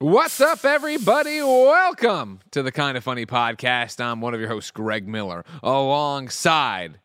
What's up, everybody? Welcome to the Kind of Funny podcast. I'm one of your hosts, Greg Miller, alongside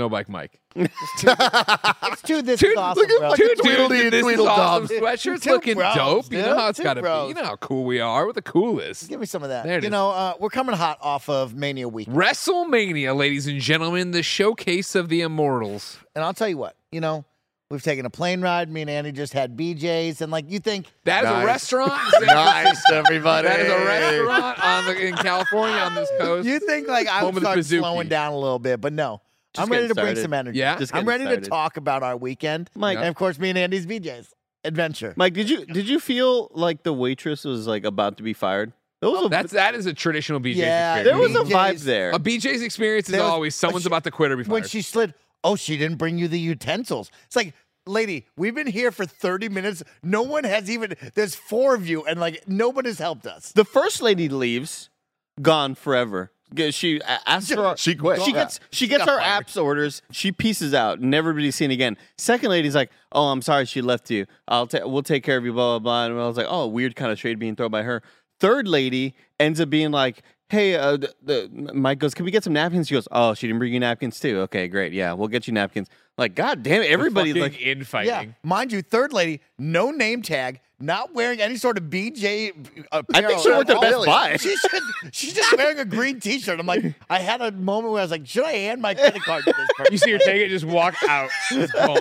Snowbike Mike. It's two this Two, is awesome, look at two Tweedledee dudes in this is awesome sweatshirts looking bros, dope. You know how it's got to be. You know how cool we are. We're the coolest. Give me some of that. There it you is. know, uh, we're coming hot off of Mania week, WrestleMania, ladies and gentlemen, the showcase of the immortals. and I'll tell you what. You know, we've taken a plane ride. Me and Andy just had BJ's, and like you think, That is a restaurant. nice, everybody. That is a restaurant on the, in California on this coast. you think like I Home would start slowing down a little bit, but no. Just I'm ready to getting bring some energy. Yeah? Just I'm ready started. to talk about our weekend, Mike, and of course, me and Andy's BJ's adventure. Mike, did you did you feel like the waitress was like about to be fired? There was oh, a, That's that is a traditional BJ's Yeah, there experience. was a vibe there. A BJ's experience is was- always someone's she- about to quit or be fired. when fired. she slid, oh, she didn't bring you the utensils. It's like, lady, we've been here for 30 minutes. No one has even, there's four of you, and like, nobody's helped us. The first lady leaves, gone forever. She asks for She quit. She gets she gets got our fired. apps orders. She pieces out. Never to be seen again. Second lady's like, "Oh, I'm sorry, she left you. I'll ta- we'll take care of you." Blah blah blah. And I was like, "Oh, weird kind of trade being thrown by her." Third lady ends up being like, "Hey, uh, the, the Mike goes, can we get some napkins?" She goes, "Oh, she didn't bring you napkins too. Okay, great. Yeah, we'll get you napkins." Like, god damn it, everybody's like, infighting. Yeah, mind you, third lady, no name tag, not wearing any sort of BJ. I Apparel think she worked at. Best Buy. She's just, she's just wearing a green T-shirt. I'm like, I had a moment where I was like, should I hand my credit card to this person? You see her take it, just walk out, just gone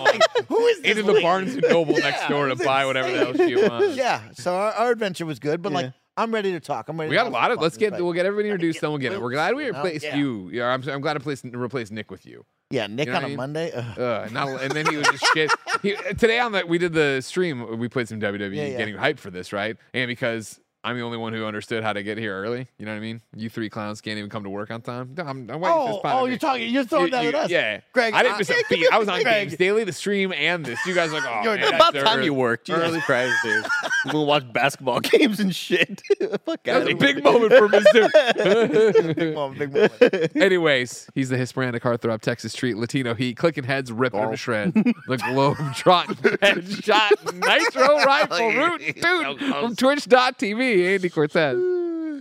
Who is this into the lady? Barnes and Noble next door to it was buy whatever the hell she wants. Yeah, so our, our adventure was good, but Yeah. like, I'm ready to talk. I'm ready. We got a lot of. Let's get. We'll get everybody introduced. Then we'll get it. We're glad we replaced yeah. you. Yeah, I'm, I'm glad to place, replace Nick with you. Yeah, Nick You know on I a mean? Monday. Ugh. Uh, not, and then he was just shit. He, today on the we did the stream. We played some WWE, Yeah, yeah. getting hyped for this, right? And because I'm the only one who understood how to get here early. You know what I mean? You three clowns can't even come to work on time. No, I'm, I'm waiting for Oh, this oh, oh you're me. talking. You're throwing You- that you- at us. Yeah, Greg, I didn't miss a beat. I was on Greg. Games Daily, the stream, and this. You guys are like, oh, You're- man, about time early. you worked. Jesus early. Christ, dude. We'll watch basketball games and shit. Fuck That was a big moment for Mizzou. Big moment, big moment. Anyways, he's the Hispanic heartthrob, Texas treat, Latino heat, clicking heads, ripping Oh. to shreds. The globe trotting headshot, nitro rifle, root dude from Twitch.tv, Andy Cortez.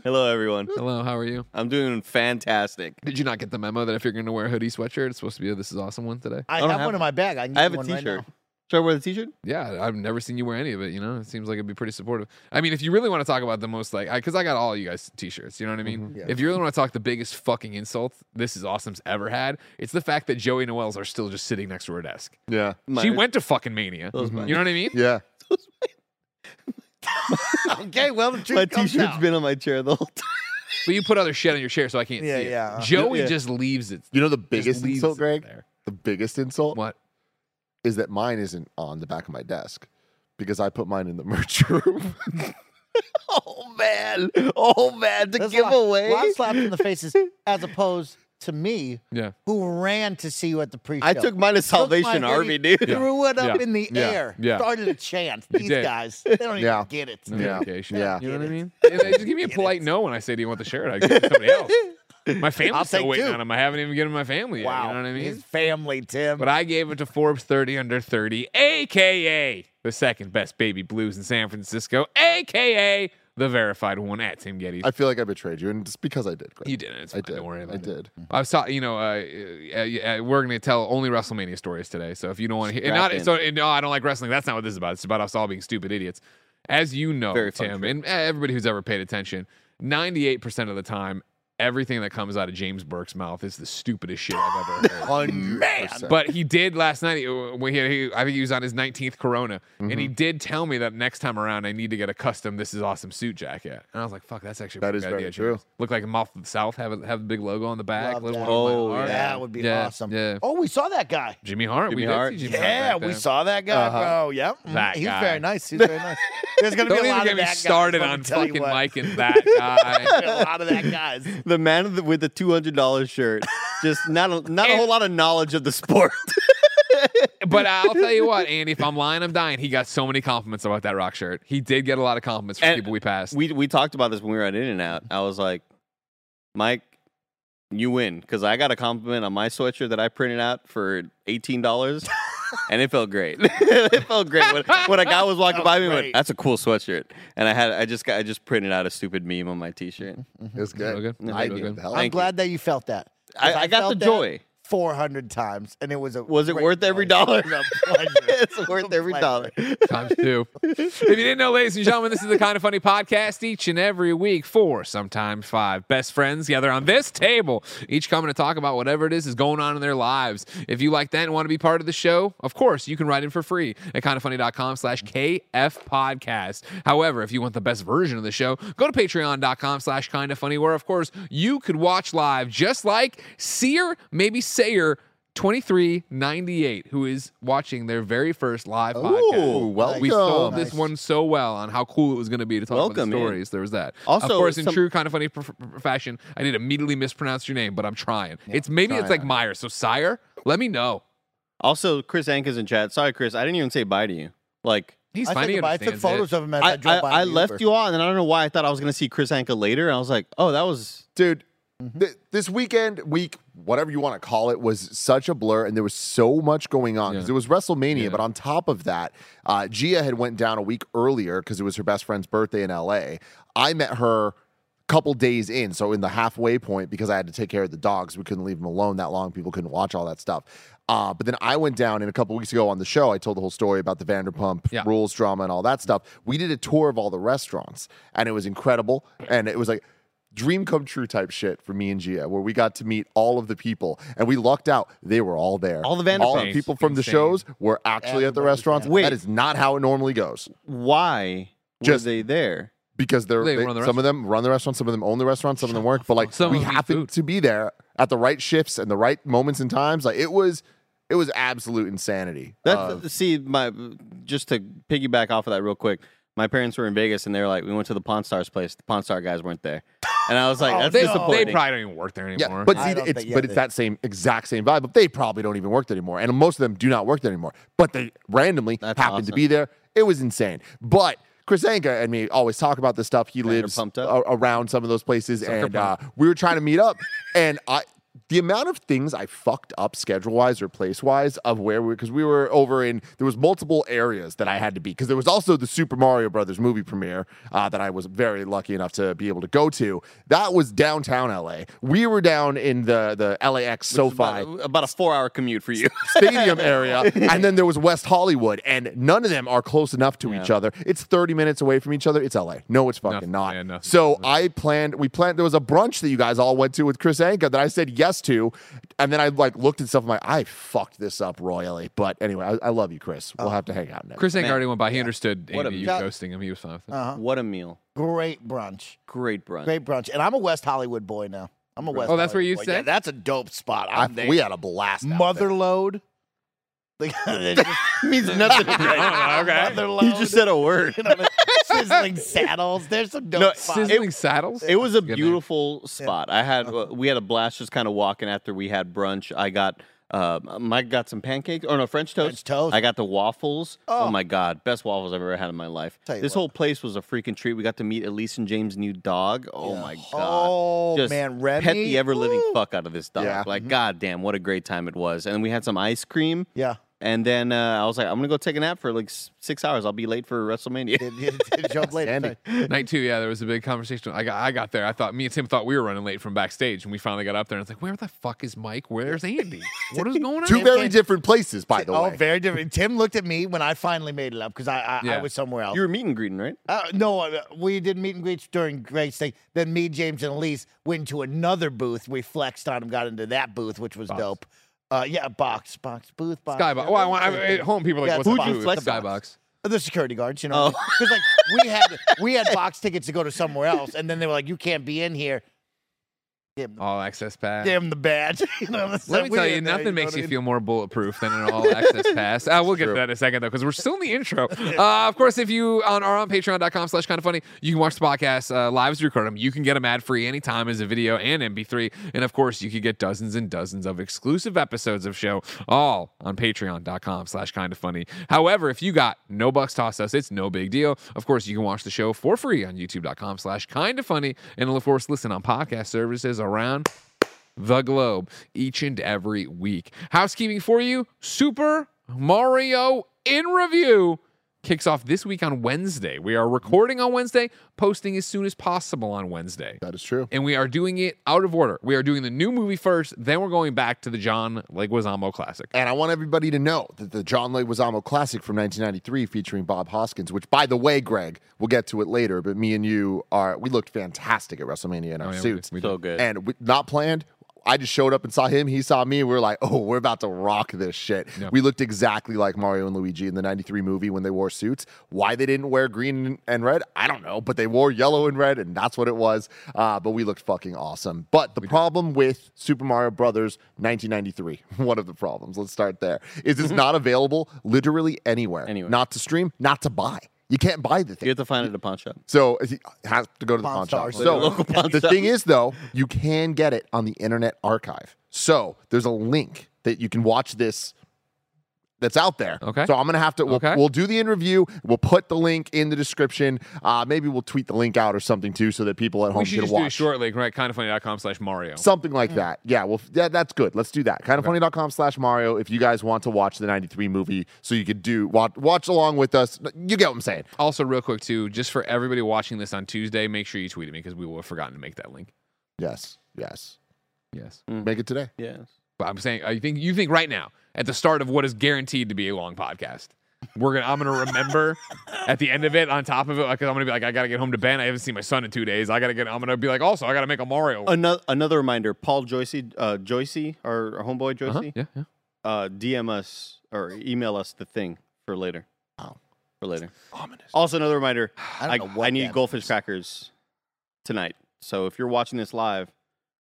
Hello, everyone. Hello, how are you? I'm doing fantastic. Did you not get the memo that if you're going to wear a hoodie sweatshirt, it's supposed to be a This Is Awesome one today? I don't have, have one in my bag. I, can I have get a one right T-shirt. now. Should I wear the T-shirt? Yeah, I've never seen you wear any of it. You know, it seems like it'd be pretty supportive. I mean, if you really want to talk about the most like, because I, got all you guys t-shirts. You know what I mean? Mm-hmm. Yeah. If you really want to talk the biggest fucking insult this is awesome's ever had, it's the fact that Joey Noelle's are still just sitting next to her desk. Yeah. she My- went to fucking Mania. Those You know what I mean? Yeah. okay, well, the truth My comes T-shirt's out. been on my chair the whole time. But you put other shit on your chair so I can't Yeah, see it. yeah. Joey Yeah. just leaves it. You know the biggest leaves insult, it Greg? there. The biggest insult What? is that mine isn't on the back of my desk because I put mine in the merch room. Oh man! Oh man! The There's a lot- giveaway. A lot of slaps in the faces, as opposed to me, Yeah. who ran to see you at the pre-show. I took mine to Salvation Army, dude. Yeah. Threw it up Yeah. in the Yeah. air. Yeah. Started a chant. These guys, they don't even Yeah. get it. No Yeah. Yeah. You know what I mean? And they just give me a polite no when I say, "Do you want the shirt?" I give it to somebody else. My family's still waiting two. on him. I haven't even given my family yet. Wow. You know what I mean? His family, Tim. But I gave it to Forbes 30 under 30, aka the second best baby blues in San Francisco, aka the verified one at Tim Getty. I feel like I betrayed you, and it's because I did. Greg. you didn't. It's I fine. did. Don't worry about I it. did. I was talking, you know, uh, uh, uh, we're going to tell only WrestleMania stories today. So if you don't want to hear, and not, in. so and no, I don't like wrestling. That's not what this is about. It's about us all being stupid idiots. As you know, Very Tim, and uh, everybody who's ever paid attention, 98% of the time, everything that comes out of James Burke's mouth is the stupidest shit I've ever heard. Hundred percent. But he did last night. he- When he, he, I think he was on his 19th Corona, and Mm-hmm. he did tell me that next time around I need to get a custom "This Is Awesome" suit jacket. And I was like, "Fuck, that's actually that is That pretty is good very idea, true. James. Look like a mouth of the South. Have a have a big logo on the back. Love little that. one on Oh, heart. that would be Yeah, awesome. yeah. Oh, we saw that guy. Jimmy Hart. Jimmy we did Hart. see Jimmy Yeah, back we saw that guy, Uh-huh. bro. Yep. That He's guy. very nice. He's very nice. There's gonna Don't be a lot of me that started guys, let on me tell you fucking what. Mike and that guy. a lot of that guys. The man with the two hundred dollars shirt. Just not a, not a whole lot of knowledge of the sport. but I'll tell you what, Andy, if I'm lying, I'm dying. He got so many compliments about that rock shirt. He did get a lot of compliments from And people we passed. we we talked about this when we were at In and Out. I was like, Mike, you win because I got a compliment on my sweatshirt that I printed out for eighteen dollars. And it felt great. it felt great when, when a guy was walking by me. and Went, great. That's a cool sweatshirt, and I had I just got I just printed out a stupid meme on my T-shirt. It's good. Feel good? I Feel do. good? I'm Thank you. glad that you felt that. 'Cause I, I got the felt that joy. 400 times, and it was a. Was it worth every dollar? It was a pleasure. it's worth every dollar. times two. if you didn't know, ladies and gentlemen, this is the kind of funny podcast each and every week. Four, sometimes five best friends gather on this table, each coming to talk about whatever it is is going on in their lives. If you like that and want to be part of the show, of course, you can write in for free at kindoffunny.com slash KF podcast. However, if you want the best version of the show, go to patreon.com slash kindoffunny, where, of course, you could watch live just like Seer, maybe Sayer. 2398, who is watching their very first live podcast. Ooh, welcome. We sold Nice. this one so well on how cool it was going to be to talk about Welcome, the man. stories. There was that. Also, of course, in some- true kind of funny pr- pr- fashion, I did immediately mispronounce your name, but I'm trying. it's maybe it's like Meyer. So Sire, let me know. Also, Chris Anka's in chat. Sorry, Chris. I didn't even say bye to you. Like He's I, fine. said I took photos it. of him as I, I, drove I, by. I left Uber. you all, and I don't know why I thought I was going to see Chris Anka later. And I was like, oh, that was dude. Mm-hmm. th- this weekend, week, whatever you want to call it, was such a blur, and there was so much going on because Yeah. it was WrestleMania. Yeah. But on top of that, uh, Gia had went down a week earlier because it was her best friend's birthday in LA. I met her a couple days in, so in the halfway point because I had to take care of the dogs. We couldn't leave them alone that long. People couldn't watch all that stuff. Uh, but then I went down, and a couple weeks ago on the show, I told the whole story about the Vanderpump Yeah. rules drama and all that stuff. We did a tour of all the restaurants, and it was incredible. And it was like dream come true type shit for me and Gia, where we got to meet all of the people, and we lucked out. They were all there. All the all the people from the Insane. shows were actually at the Everybody restaurants. Wait. that is not how it normally goes why Just- were they there? because they're They they- run the some of them run the restaurant, some of them own the restaurant, some of them work. But like Some we of them eat happened food. to be there at the right shifts and the right moments and times. Like it was, it was absolute insanity. That Uh, see my just to piggyback off of that real quick. My parents were in Vegas and they were like, we went to the Pawn Stars place. The Pawn Star guys weren't there, and I was like, Oh, that's They, they probably don't even work there anymore. Yeah, but see, it's think- yeah, but it's they- that same exact same vibe. But they probably don't even work there anymore, and most of them do not work there anymore. But they randomly That's happened to be there. It was insane. But Chris Anka and me always talk about this stuff. He lives a- around some of those places, Sucker and uh, we were trying to meet up, and I. The amount of things I fucked up schedule wise or place wise of where we because we were over in there was multiple areas that I had to be because there was also the Super Mario Brothers movie premiere uh, that I was very lucky enough to be able to go to. That was downtown LA. We were down in the the LAX SoFi about, about a four-hour commute for you. stadium area, and then there was West Hollywood, and none of them are close enough to each other. It's 30 minutes away from each other. It's LA. No, it's fucking Nothing. not. Yeah, nothing. so I planned. We planned. There was a brunch that you guys all went to with Chris Anka that I said yes to, and then I like looked at stuff. I'm like, I fucked this up royally. But anyway, I, I love you, Chris. We'll have to hang out next. Chris Ank Man. already went by. He understood What a- you Yeah. ghosting him. He was fine with it. Uh-huh. what a meal! Great brunch. Great brunch. Great brunch. And I'm a West Hollywood boy now. I'm a West. Oh, that's where you boy. stay? Yeah, that's a dope spot. I- I'm there. we had a blast. out there. Mother load. Like, it just means nothing. okay. Mother load. you just said a word. You know, like, sizzling saddles. There's some dope No, spots. Sizzling saddles. It was a Good name. beautiful spot. I had uh, we had a blast just kind of walking after we had brunch. I got uh, Mike got some pancakes or no French toast. French toast. I got the waffles. Oh. Oh. my god, best waffles I've ever had in my life. This what. whole place was a freaking treat. We got to meet Elise and James' new dog. Oh my god. Oh Just man, Remy. Pet the ever living fuck out of this dog. Yeah. Like, god damn, what a great time it was. And we had some ice cream. Yeah. And then uh, I was like, I'm gonna go take a nap for like s- six hours. I'll be late for WrestleMania. Did, did, did joke later. Andy. Night two, yeah, there was a big conversation. I got, I got there. I thought me and Tim thought we were running late from backstage, and we finally got up there. And it's like, where the fuck is Mike? Where's Andy? What is going on? Two very different places, by the way. Oh, way. very different. Tim looked at me when I finally made it up because I I, I Yeah. was somewhere else. You were meet and greeting, right? Uh, no, uh, we did meet and greets during Greg's thing. Then me, James, and Elise went to another booth. We flexed on him, got into that booth, which was Box. dope. Uh, yeah, box, box, booth, box. Skybox. Well, I, I, I, at home, people are like, Yeah, what's who'd a you booth? flex? Skybox. The security guards, you Oh. know, because like we had we had box tickets to go to somewhere else, and then they were like, "You can't be in here." Him the, All access pass. give him the badge. you know, Let me tell you, nothing know makes you mean? feel more bulletproof than an all access pass. Uh, we'll get to that in a second, though, because we're still in the intro. Uh, of course, if you on, are on patreon.com slash kind of funny, you can watch the podcast uh, live as we record them. You can get them ad free anytime as a video and MP3. And of course, you can get dozens and dozens of exclusive episodes of show, all on patreon.com slash kind of funny. However, if you got no bucks toss us, it's no big deal. Of course, you can watch the show for free on youtube.com slash kind of funny. And of course, listen on podcast services around the globe each and every week. Housekeeping for you, super Mario in review kicks off this week on Wednesday. We are recording on Wednesday, posting as soon as possible on Wednesday. That is true. And we are doing it out of order. We are doing the new movie first, then we're going back to the John Leguizamo classic. And I want everybody to know that the John Leguizamo Classic from 1993 featuring Bob Hoskins, which by the way, Greg, we'll get to it later, but me and you are we looked fantastic at WrestleMania in our Oh, yeah, we suits. did. We So good. and we, not planned. I just showed up and saw him. He saw me. And we were like, "Oh, we're about to rock this shit." Yeah. We looked exactly like Mario and Luigi in the '93 movie when they wore suits. Why they didn't wear green and red, I don't know. But they wore yellow and red, and that's what it was. Uh, but we looked fucking awesome. But the problem with Super Mario Brothers 1993, one of the problems, let's start there, is it's not available literally anywhere. Anywhere. Not to stream, not to buy. You can't buy the thing. You have to find it at a pawn shop. So it has to go to the Pawn pawn shop. stores. So Local pawn the shop. thing is, though, you can get it on the Internet Archive. So there's a link that you can watch this. That's out there. Okay. So I'm gonna have to. We'll, Okay. we'll do the interview. We'll put the link in the description. Uh, maybe we'll tweet the link out or something too, so that people at We home should can just do a watch. short link, right? Kindoffunny.com slash Mario. Something like that. Yeah, well, yeah, that's good. Let's do that. Kindoffunny.com slash Mario if you guys want to watch the 93 movie so you could do watch, watch along with us. You get what I'm saying. Also, real quick, too, just for everybody watching this on Tuesday, make sure you tweet at me because we will have forgotten to make that link. Yes. Yes. Yes. Make it today. Yes. But I'm saying, I think you think right now at the start of what is guaranteed to be a long podcast, we're gonna I'm gonna remember at the end of it, on top of it, like I'm gonna be like, I gotta get home to Ben. I haven't seen my son in two days. I gotta get. I'm gonna be like, also, I gotta make a Mario. Another another reminder. Paul Joycey, uh, Joycey, our, our homeboy Uh-huh, Yeah, yeah. uh, DM us or email us the thing for later. Oh. For later. Ominous. Also, another reminder. I I, don't know what I need goldfish crackers tonight. So if you're watching this live,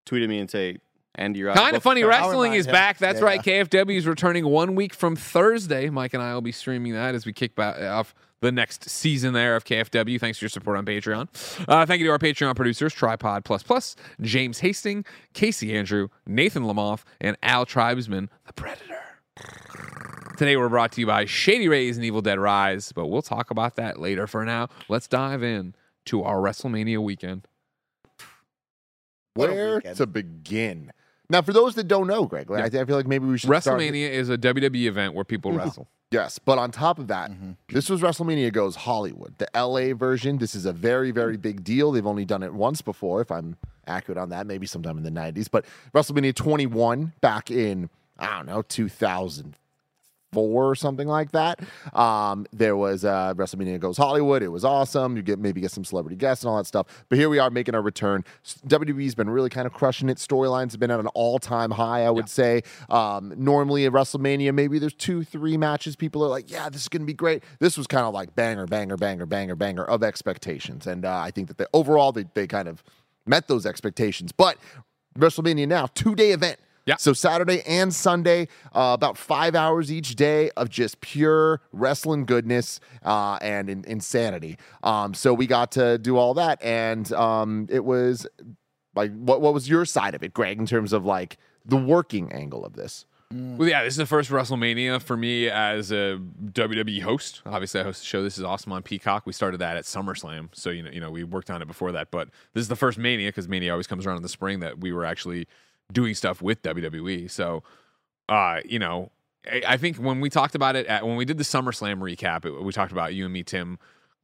tweet at me and say, Andy, you're out. Kind of funny. Wrestling is him. back. That's Yeah, right. KFW is returning one week from Thursday. Mike and I will be streaming that as we kick back off the next season there of KFW. Thanks for your support on Patreon. Uh, thank you to our Patreon producers, Tripod Plus Plus, James Hasting, Casey Andrew, Nathan Lamoff, and Al Tribesman, the Predator. Today we're brought to you by Shady Rays and Evil Dead Rise, but we'll talk about that later. For now, let's dive in to our WrestleMania weekend. Where weekend. to begin? Now, for those that don't know, Greg, like, I, I feel like maybe we should start- WrestleMania is a WWE event where people wrestle. Yes, but on top of that, Mhm. this was WrestleMania Goes Hollywood, the LA version. This is a very, very big deal. They've only done it once before, if I'm accurate on that, maybe sometime in the 90s. But WrestleMania 21 back in, I don't know, 2004 or something like that. Um, there was uh, WrestleMania Goes Hollywood. It was awesome. You get maybe get some celebrity guests and all that stuff. But here we are making our return. WWE's been really kind of crushing it. Storylines have been at an all time high, I would say. Um, normally at WrestleMania, maybe there's two, three matches. People are like, yeah, this is going to be great. This was kind of like banger, banger, banger, banger, banger of expectations. And uh, I think that they, overall, they, they kind of met those expectations. But WrestleMania now, two day event. Yeah. So Saturday and Sunday, uh, about five hours each day of just pure wrestling goodness uh, and in- insanity. Um, so we got to do all that, and um, it was like, what what was your side of it, Greg, in terms of like the working angle of this? Well, yeah, this is the first WrestleMania for me as a WWE host. Obviously, I host the show. This is awesome on Peacock. We started that at SummerSlam, so you know, you know, we worked on it before that. But this is the first Mania because Mania always comes around in the spring that we were actually doing stuff with WWE. So, uh, you know, I, I think when we talked about it at, when we did the SummerSlam recap, it, we talked about you and me, Tim,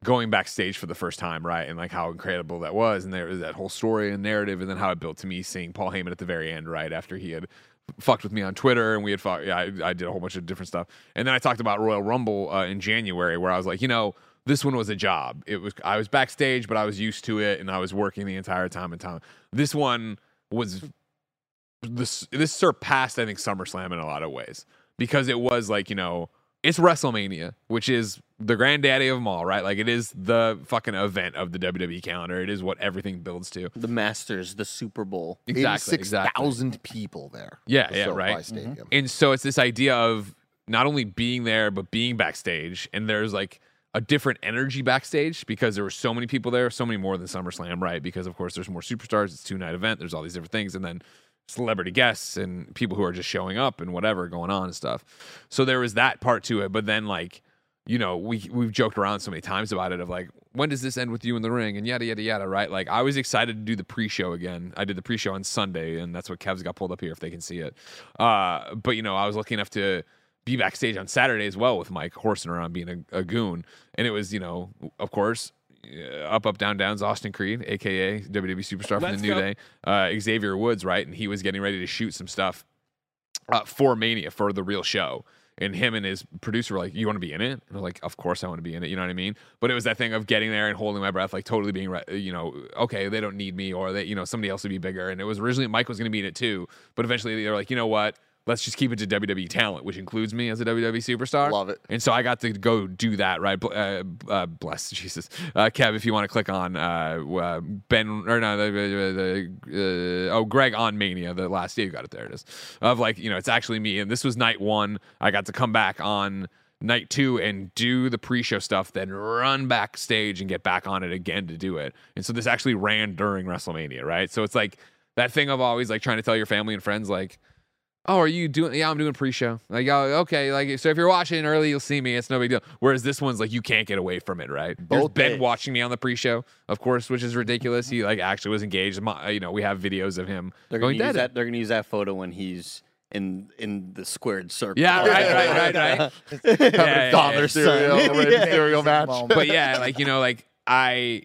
going backstage for the first time, right? And like how incredible that was, and there was that whole story and narrative, and then how it built to me seeing Paul Heyman at the very end, right after he had fucked with me on Twitter, and we had fought. Yeah, I, I did a whole bunch of different stuff, and then I talked about Royal Rumble uh, in January, where I was like, you know. This one was a job. It was I was backstage, but I was used to it, and I was working the entire time and time. This one was this this surpassed I think SummerSlam in a lot of ways because it was like you know it's WrestleMania, which is the granddaddy of them all, right? Like it is the fucking event of the WWE calendar. It is what everything builds to. The Masters, the Super Bowl. Exactly, exactly. people there. Yeah, the yeah, SoFi right. Stadium. And so it's this idea of not only being there but being backstage, and there's like a different energy backstage because there were so many people there, so many more than SummerSlam, right? Because of course there's more superstars. It's two night event. There's all these different things, and then celebrity guests and people who are just showing up and whatever going on and stuff. So there was that part to it, but then like you know we we've joked around so many times about it of like when does this end with you in the ring and yada yada yada right like I was excited to do the pre-show again I did the pre-show on Sunday and that's what Kev's got pulled up here if they can see it uh but you know I was lucky enough to be backstage on Saturday as well with Mike horsing around being a, a goon, and it was you know of course. Uh, Up, up, down, down's Austin Creed, aka WWE superstar from Let's the New go. Day, uh, Xavier Woods, right? And he was getting ready to shoot some stuff uh, for Mania for the real show. And him and his producer were like, "You want to be in it?" And I'm like, "Of course I want to be in it." You know what I mean? But it was that thing of getting there and holding my breath, like totally being, re- you know, okay, they don't need me, or they, you know, somebody else would be bigger. And it was originally Mike was going to be in it too, but eventually they were like, you know what? Let's just keep it to WWE talent, which includes me as a WWE superstar. Love it. And so I got to go do that, right? Uh, uh, bless Jesus, uh, Kev. If you want to click on uh, uh, Ben or no, the, the, the uh, oh Greg on Mania, the last day you got it. There it is. Of like you know, it's actually me, and this was night one. I got to come back on night two and do the pre-show stuff, then run backstage and get back on it again to do it. And so this actually ran during WrestleMania, right? So it's like that thing of always like trying to tell your family and friends like oh, are you doing? Yeah, I'm doing pre-show. Like, oh, okay, like so if you're watching early, you'll see me. It's no big deal. Whereas this one's like you can't get away from it, right? There's Both Ben days. watching me on the pre-show, of course, which is ridiculous. He like actually was engaged. My- You know, we have videos of him They're gonna going use dead. that. They're gonna use that photo when he's in in the squared circle. Yeah, right, right, right, right. Yeah. cereal match. But yeah, like you know, like I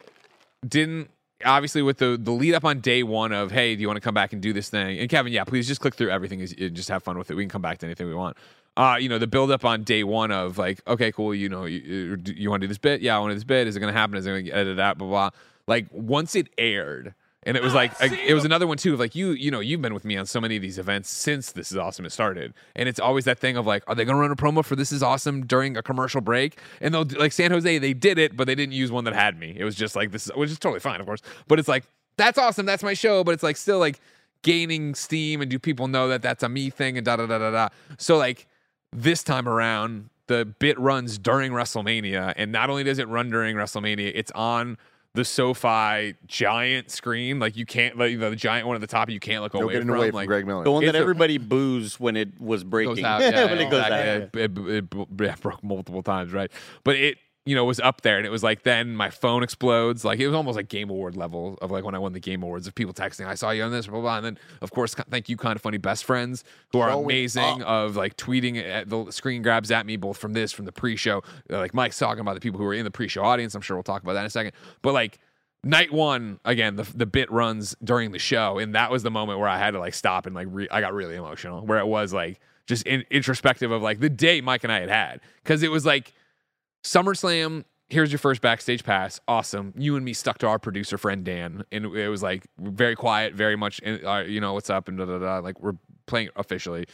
didn't obviously with the the lead up on day one of hey, do you want to come back and do this thing? And Kevin, yeah, please just click through everything and just have fun with it. We can come back to anything we want. Uh, you know, the build up on day one of like, okay, cool, you know, you, you want to do this bit? Yeah, I want to do this bit. Is it going to happen? Is it going to edited out? Blah. blah. Like once it aired, and it was ah, like it was another one too of like you you know you've been with me on so many of these events since this is awesome it started. And it's always that thing of like are they gonna run a promo for this is awesome during a commercial break? And they'll like San Jose they did it but they didn't use one that had me. It was just like this which is totally fine of course. But it's like that's awesome that's my show but it's like still like gaining steam and do people know that that's a me thing and da da da da da. So like this time around the bit runs during WrestleMania and not only does it run during WrestleMania it's on the SoFi giant screen like you can't like the giant one at the top you can't look No away getting from away from like Greg Miller. The one It's that a- everybody boos when it was breaking. goes out. Yeah, when it goes out. It, it, it- yeah, broke multiple times, right? But it, you know, was up there, and it was like then my phone explodes. Like it was almost like Game Award level of like when I won the Game Awards of people texting, "I saw you on this," blah blah. blah. And then of course, thank you, kind of funny best friends who are Growing amazing of like tweeting at the screen grabs at me both from this from the pre-show. Uh, Like Mike's talking about the people who were in the pre-show audience. I'm sure we'll talk about that in a second. But like night one again the, the bit runs during the show and that was the moment where i had to like stop and like re- i got really emotional where it was like just in, introspective of like the day mike and i had had because it was like SummerSlam, here's your first backstage pass. Awesome. You and me stuck to our producer friend Dan, and it was like very quiet, very much, uh, you know, what's up and da da da. Like we're playing officially.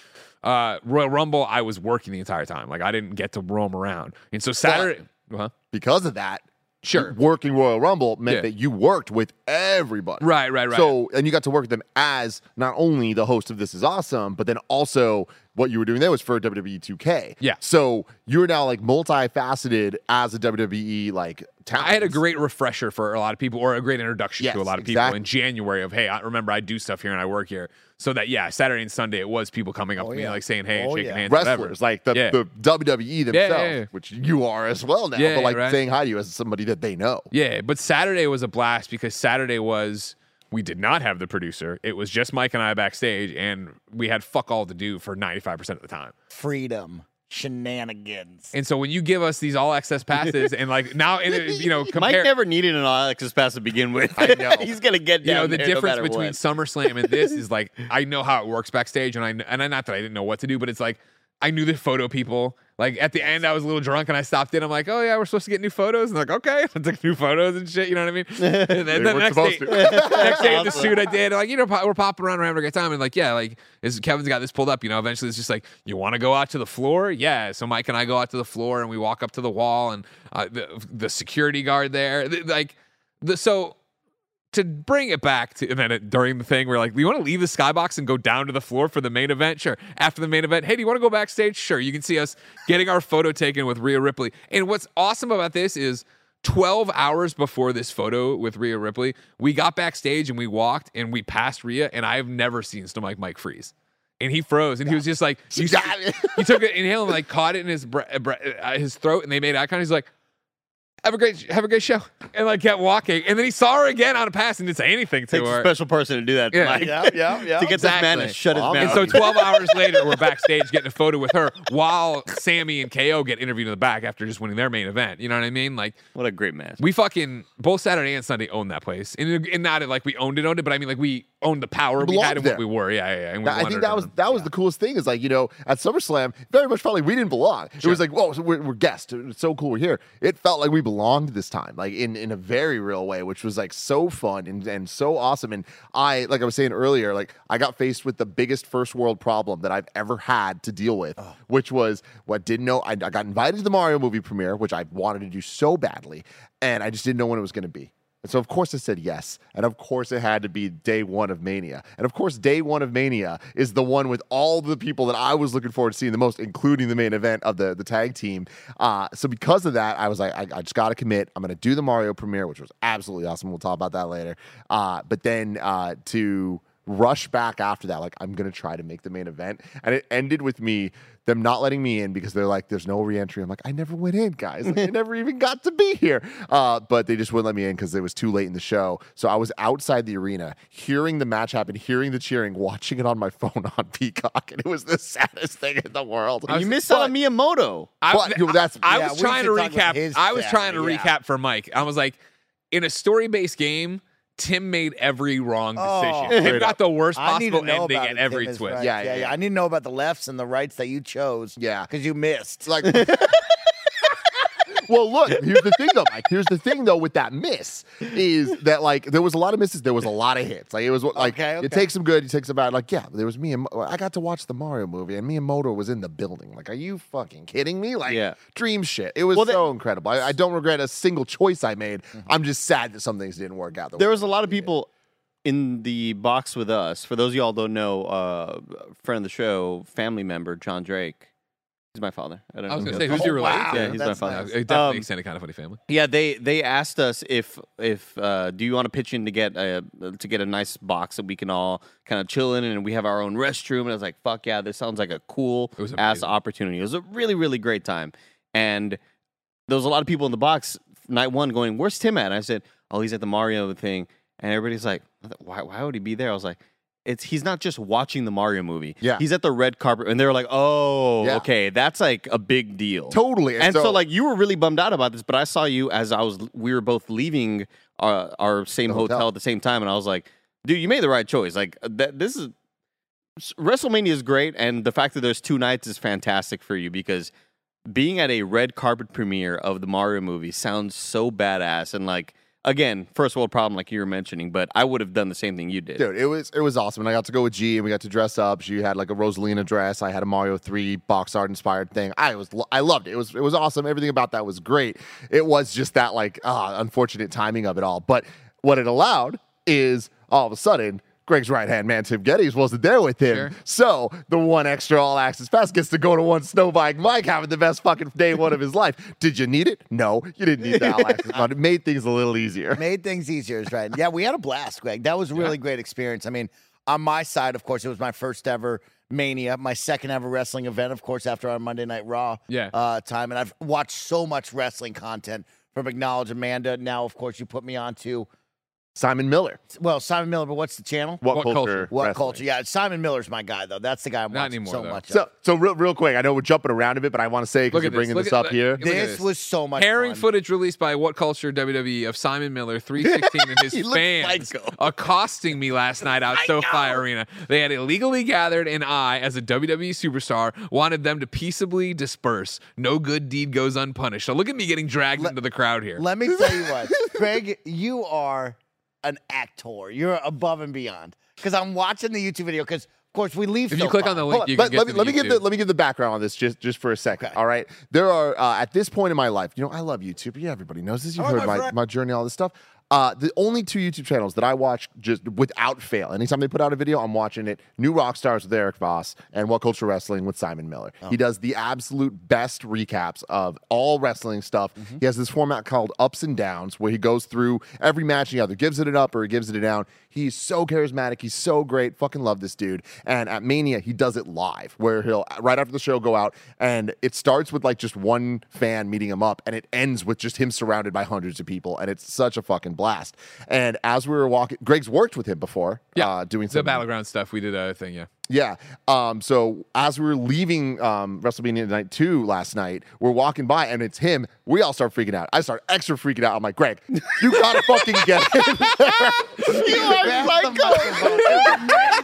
Uh, Royal Rumble, I was working the entire time. Like I didn't get to roam around, and so Saturday, huh? because of that, Sure. working Royal Rumble meant Yeah. that you worked with everybody. Right, right, right. So, and you got to work with them as not only the host of This Is Awesome, but then also what you were doing there was for WWE 2K. Yeah. So you're now like multifaceted as a WWE like talent. I had a great refresher for a lot of people, or a great introduction Yes, to a lot of people in January of, hey, I remember I do stuff here and I work here. So that yeah, Saturday and Sunday it was people coming up Oh, to me yeah. like saying, hey, Oh, shaking yeah. hands, whatever. like the, Yeah. the WWE themselves, yeah, yeah. which you are as well now, Yeah, but like right. saying hi to you as somebody that they know. Yeah, but Saturday was a blast because Saturday was we did not have the producer. It was just Mike and I backstage, and we had fuck all to do for ninety five percent of the time. Freedom, shenanigans. And so when you give us these all access passes, and like now, and uh, you know, Mike compare. never needed an all access pass to begin with. I know. He's gonna get you know the no difference matter between what. SummerSlam and this is like I know how it works backstage, and I and I not that I didn't know what to do, but it's like I knew the photo people. Like at the end, I was a little drunk, and I stopped in. I'm like, oh yeah, we're supposed to get new photos, and they're like, okay, I took new photos and shit. You know what I mean? And then, the next day, next day at the suit I did, like you know, we're popping around, we're having a great time, and like yeah, like is Kevin's got this pulled up. You know, eventually it's just like you want to go out to the floor, yeah. So Mike and I go out to the floor, and we walk up to the wall, and uh, the the security guard there, th- like the so to bring it back to and then it, during the thing we're like do you want to leave the skybox and go down to the floor for the main event? Sure. After the main event hey do you want to go backstage? Sure. You can see us getting our photo taken with Rhea Ripley. And what's awesome about this is 12 hours before this photo with Rhea Ripley we got backstage and we walked and we passed Rhea and I've never seen Stomach Mike freeze. And he froze and he was just like you got it. he took an inhale and like caught it in his bre- bre- uh, his throat and they made eye contact. He's like have a great have a great show, and like kept walking. And then he saw her again on a pass and didn't say anything to Takes a her. special person to do that. Yeah. Mike. Yeah, yeah, yeah. to get this man to Exactly. shut his Well, And so 12 hours later, we're backstage getting a photo with her while Sami and KO get interviewed in the back after just winning their main event. You know what I mean? Like, what a great match. we fucking, both Saturday and Sunday owned that place. And, and not like we owned it, owned it, but I mean, like, we owned the power we Belonged had and what we were. Yeah, yeah, yeah. And we I think that was that was the coolest thing is like you know at SummerSlam very much felt like we didn't belong. It was like whoa so we're, we're guests. It's so cool we're here. It felt like we belonged this time, like in in a very real way, which was like so fun and and so awesome. And I like I was saying earlier, like I got faced with the biggest first world problem that I've ever had to deal with, which was what didn't know. I, I got invited to the Mario movie premiere, which I wanted to do so badly, and I just didn't know when it was going to be. And so, of course, I said yes. And of course, it had to be day one of Mania. And of course, day one of Mania is the one with all the people that I was looking forward to seeing the most, including the main event of the, the tag team. Uh, so, because of that, I was like, I, I just got to commit. I'm going to do the Mario premiere, which was absolutely awesome. We'll talk about that later. Uh, but then uh, to rush back after that, like, I'm going to try to make the main event. And it ended with me, them not letting me in because they're like, there's no reentry. I'm like, I never went in, guys. Like, I never even got to be here. Uh, but they just wouldn't let me in because it was too late in the show. So I was outside the arena, hearing the match happen, hearing the cheering, watching it on my phone on Peacock. And it was the saddest thing in the world. And you missed out on Miyamoto. I, But, you know, that's- I Yeah, was trying to should talk about recap. I was trying to family, recap for Mike. I was like, in a story based game, Tim made every wrong Oh. decision. Tim Straight got the worst I need to possible ending at every twist. right. Yeah, yeah, yeah, yeah, yeah. I need to know about the lefts and the rights that you chose. Yeah. because you missed. Like, well, look, here's the thing though, Mike. Here's the thing though with that miss is that like there was a lot of misses, there was a lot of hits. Like it was like Okay, okay. it takes some good, it takes some bad. Like yeah, there was me and I got to watch the Mario movie, and me and Miyamoto was in the building. Like, are you fucking kidding me? Like, Yeah. dream shit. It was Well, that- so incredible. I, I don't regret a single choice I made. I'm just sad that some things didn't work out. The There was a lot of people in the box with us. For those of y'all don't know, uh, friend of the show, family member, John Drake. He's my father. I don't I was know. going to say, who's your Oh, related? wow. Yeah, he's my father. Yeah, nice. it definitely Um, extended kind of funny family. Yeah, they they asked us if if uh, do you want to pitch in to get a to get a nice box that we can all kind of chill in and we have our own restroom and I was like fuck yeah this sounds like a cool It was ass amazing. opportunity. It was a really really great time and there was a lot of people in the box night one going where's Tim at? And I said oh he's at the Mario thing and everybody's like why why would he be there? I was like it's he's not just watching the Mario movie. Yeah. he's at the red carpet and they were like oh Yeah. okay that's like a big deal. totally. And so, like you were really bummed out about this, but I saw you as I was we were both leaving our, our same hotel. hotel. at the same time, and I was like, dude, you made the right choice. Like uh, that, this is WrestleMania is great, and the fact that there's two nights is fantastic for you because being at a red carpet premiere of the Mario movie sounds so badass and like. Again, first world problem, like you were mentioning, but I would have done the same thing you did. Dude, it was it was awesome, and I got to go with G, and we got to dress up. She had like a Rosalina dress. I had a Mario Three box art inspired thing. I was I loved it. It was it was awesome. Everything about that was great. It was just that like ah, unfortunate timing of it all. But what it allowed is all of a sudden. Greg's right hand man, Tim Gettys, wasn't there with him. Sure. So the one extra all access pass gets to go to one snow bike. Mike having the best fucking day one of his life. Did you need it? No, you didn't need the all access, but it made things a little easier. Made things easier, is right. Yeah, we had a blast, Greg. That was a really great experience. I mean, on my side, of course, it was my first ever Mania, my second ever wrestling event, of course, after our Monday Night Raw Yeah. uh, time. And I've watched so much wrestling content from Acknowledge Amanda. Now, of course, you put me on to, Simon Miller. well, Simon Miller, but what's the channel? What, What culture? culture? What Wrestling. culture? Yeah, Simon Miller's my guy, though. That's the guy I'm Not watching anymore, so though. much of. So, so real, real quick, I know we're jumping around a bit, but I want to say because Look you're at this. bringing this up look- here. this this. was so much Herring fun. footage released by What Culture WWE of Simon Miller 316 and his fans psycho. accosting me last night out SoFi Arena. They had illegally gathered, and I, as a WWE superstar, wanted them to peaceably disperse. No good deed goes unpunished. So look at me getting dragged into the crowd here. Let me tell you what, Greg, you are an actor. You're above and beyond. Because I'm watching the YouTube video. Because of course we leave. If you so click far. on the link, on, you but can let to me let me give the let me give the background on this just just for a second. Okay. All right, there are uh, at this point in my life, you know, I love YouTube. Yeah, everybody knows this. You've All right, heard my my, friend. my journey, all this stuff. Uh, the only two YouTube channels that I watch just without fail, anytime they put out a video, I'm watching it. New Rock Stars with Erik Voss and What Culture Wrestling with Simon Miller. He does the absolute best recaps of all wrestling stuff. He has this format called Ups and Downs where he goes through every match and he either gives it an up or he gives it a down. He's so charismatic. He's so great. Fucking love this dude. And at Mania, he does it live where he'll, right after the show, go out and it starts with like just one fan meeting him up and it ends with just him surrounded by hundreds of people. And it's such a fucking blast. And as we were walking, Greg's worked with him before, Yeah, uh, doing the some battleground stuff. We did a thing, yeah. Yeah. Um, so as we were leaving um, WrestleMania Night 2 last night, we're walking by and it's him. We all start freaking out. I start extra freaking out. I'm like, Greg, you gotta fucking get in there. You are psycho.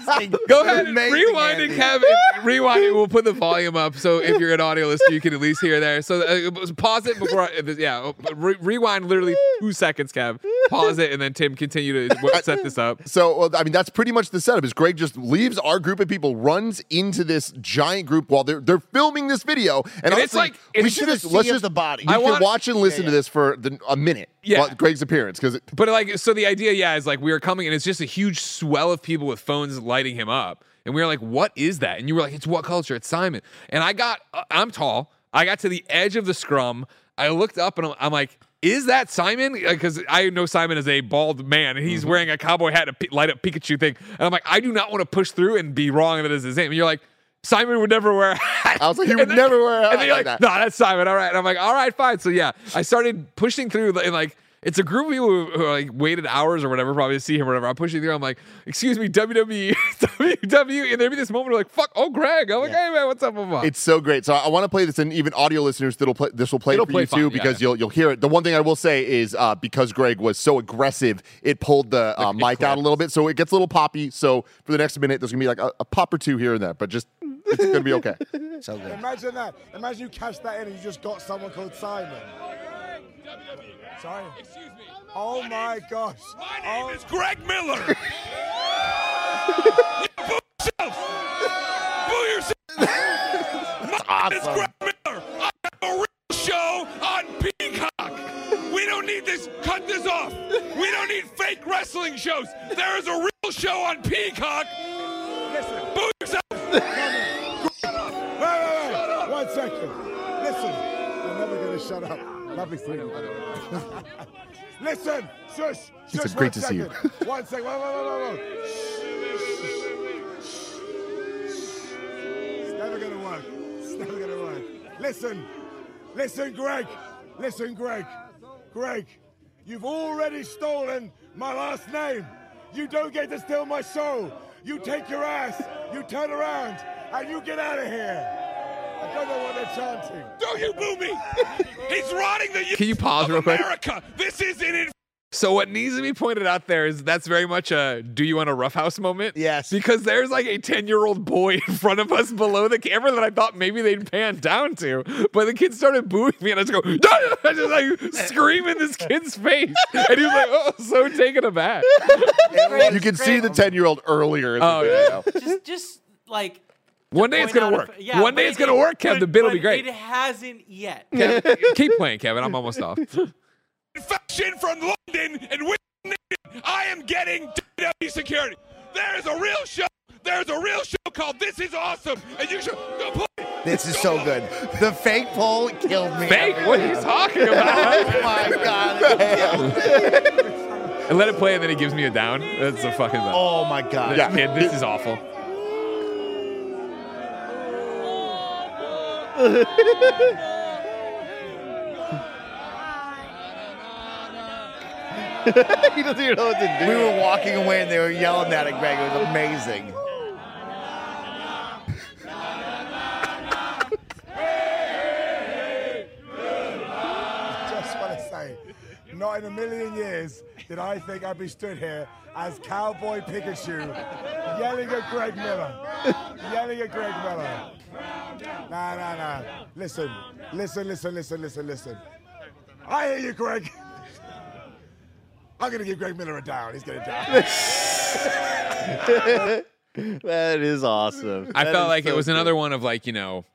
Go ahead and rewind it, Kevin. Rewind it. We'll put the volume up so if you're an audio listener, you can at least hear there. So uh, pause it before. I, yeah, re- rewind literally two seconds, Kev. Pause it, and then Tim continue to set this up. So, well, I mean, that's pretty much the setup. Is Greg just leaves our group of people, runs into this giant group while they're they're filming this video, and, And it's like- we it's should just let's just the body. We I can want- watch and listen Yeah, to this for the, a minute. Yeah. while Greg's appearance because But like, so the idea, yeah, is like we are coming, and it's just a huge swell of people with phones lighting him up, and we were like, "What is that?" And you were like, "It's what culture? It's Simon." And I got, uh, I'm tall. I got to the edge of the scrum. I looked up, and I'm, I'm like. Is that Simon? Because I know Simon is a bald man, and he's Mm-hmm. wearing a cowboy hat, a light up Pikachu thing. And I'm like, I do not want to push through and be wrong that is his name. And you're like, Simon would never wear a hat. I was like, he would then- never wear a hat And then you're like like, that. no, that's Simon. All right. And I'm like, all right, fine. So yeah, I started pushing through, and like, it's a group of people who, who like waited hours or whatever, probably to see him or whatever. I'm pushing through. I'm like, excuse me, WWE, WWE. And there'd be this moment where like, fuck, oh, Greg. I'm like, hey, man, what's up? Blah, blah. It's so great. So I want to play this, and even audio listeners that'll play this will play It'll for play you fine, too because yeah. you'll you'll hear it. The one thing I will say is uh, because Greg was so aggressive, it pulled the uh, it mic out a little bit, so it gets a little poppy. So for the next minute, there's gonna be like a, a pop or two here and there, but just it's gonna be okay. So good. Imagine that. Imagine you cash that in and you just got someone called Simon. Sorry. Excuse me. Oh my gosh. My name Oh, is Greg Miller. Boo yourself. Boo yourself. My name is Greg Miller. I have a real show on Peacock. We don't need this. Cut this off. We don't need fake wrestling shows. There is a real show on Peacock. listen. Boo yourself. Wait, wait, wait. One second. Listen. You're never going to shut up. Lovely seeing you. Listen. Shush. Shush. said, "Great to see you." One second. Wait, wait, wait. It's never to work. It's never to work. Listen. Listen, Greg. Listen, Greg. Greg, you've already stolen my last name. You don't get to steal my soul. You take your ass, you turn around, and you get out of here. I don't know what they're chanting. Don't you boo me. He's rotting the Can you pause real quick? America. This is an in- So what needs to be pointed out there is that's very much a do you want a roughhouse moment? Yes. Because there's like a 10 year old boy in front of us below the camera that I thought maybe they'd pan down to. But the kid started booing me and I just go, I just like scream in this kid's face. And he was like, oh, so taken aback. You can see the ten year old earlier. In the Oh, video. yeah. just just like One day it's going to work. a- yeah, One day it's going to it- work, Kev. but- The bit will be great. It hasn't yet. Kev, keep playing, Kevin. I'm almost off. infection from London and Wisconsin. I am getting WWE security. There is a real show. There's a real show called This Is Awesome, and you should go play. This is so good. The fake poll killed me. Fake? What are you talking oh about? Oh my god. and let it play and then he gives me a down. That's a fucking bad. Oh my god. Yeah. Kid, this is awful. he doesn't even know what to do. We were walking away and they were yelling at it, Greg. It was amazing. Just want to say, not in a million years did I think I'd be stood here as Cowboy Pikachu yelling at Greg Miller. yelling at Greg Miller. Nah, nah, nah. Listen, listen, listen, listen, listen, listen. I hear you, Greg. I'm going to give Greg Miller a down. He's going to down. That is awesome. I That felt is like it was good. another one of like, you know,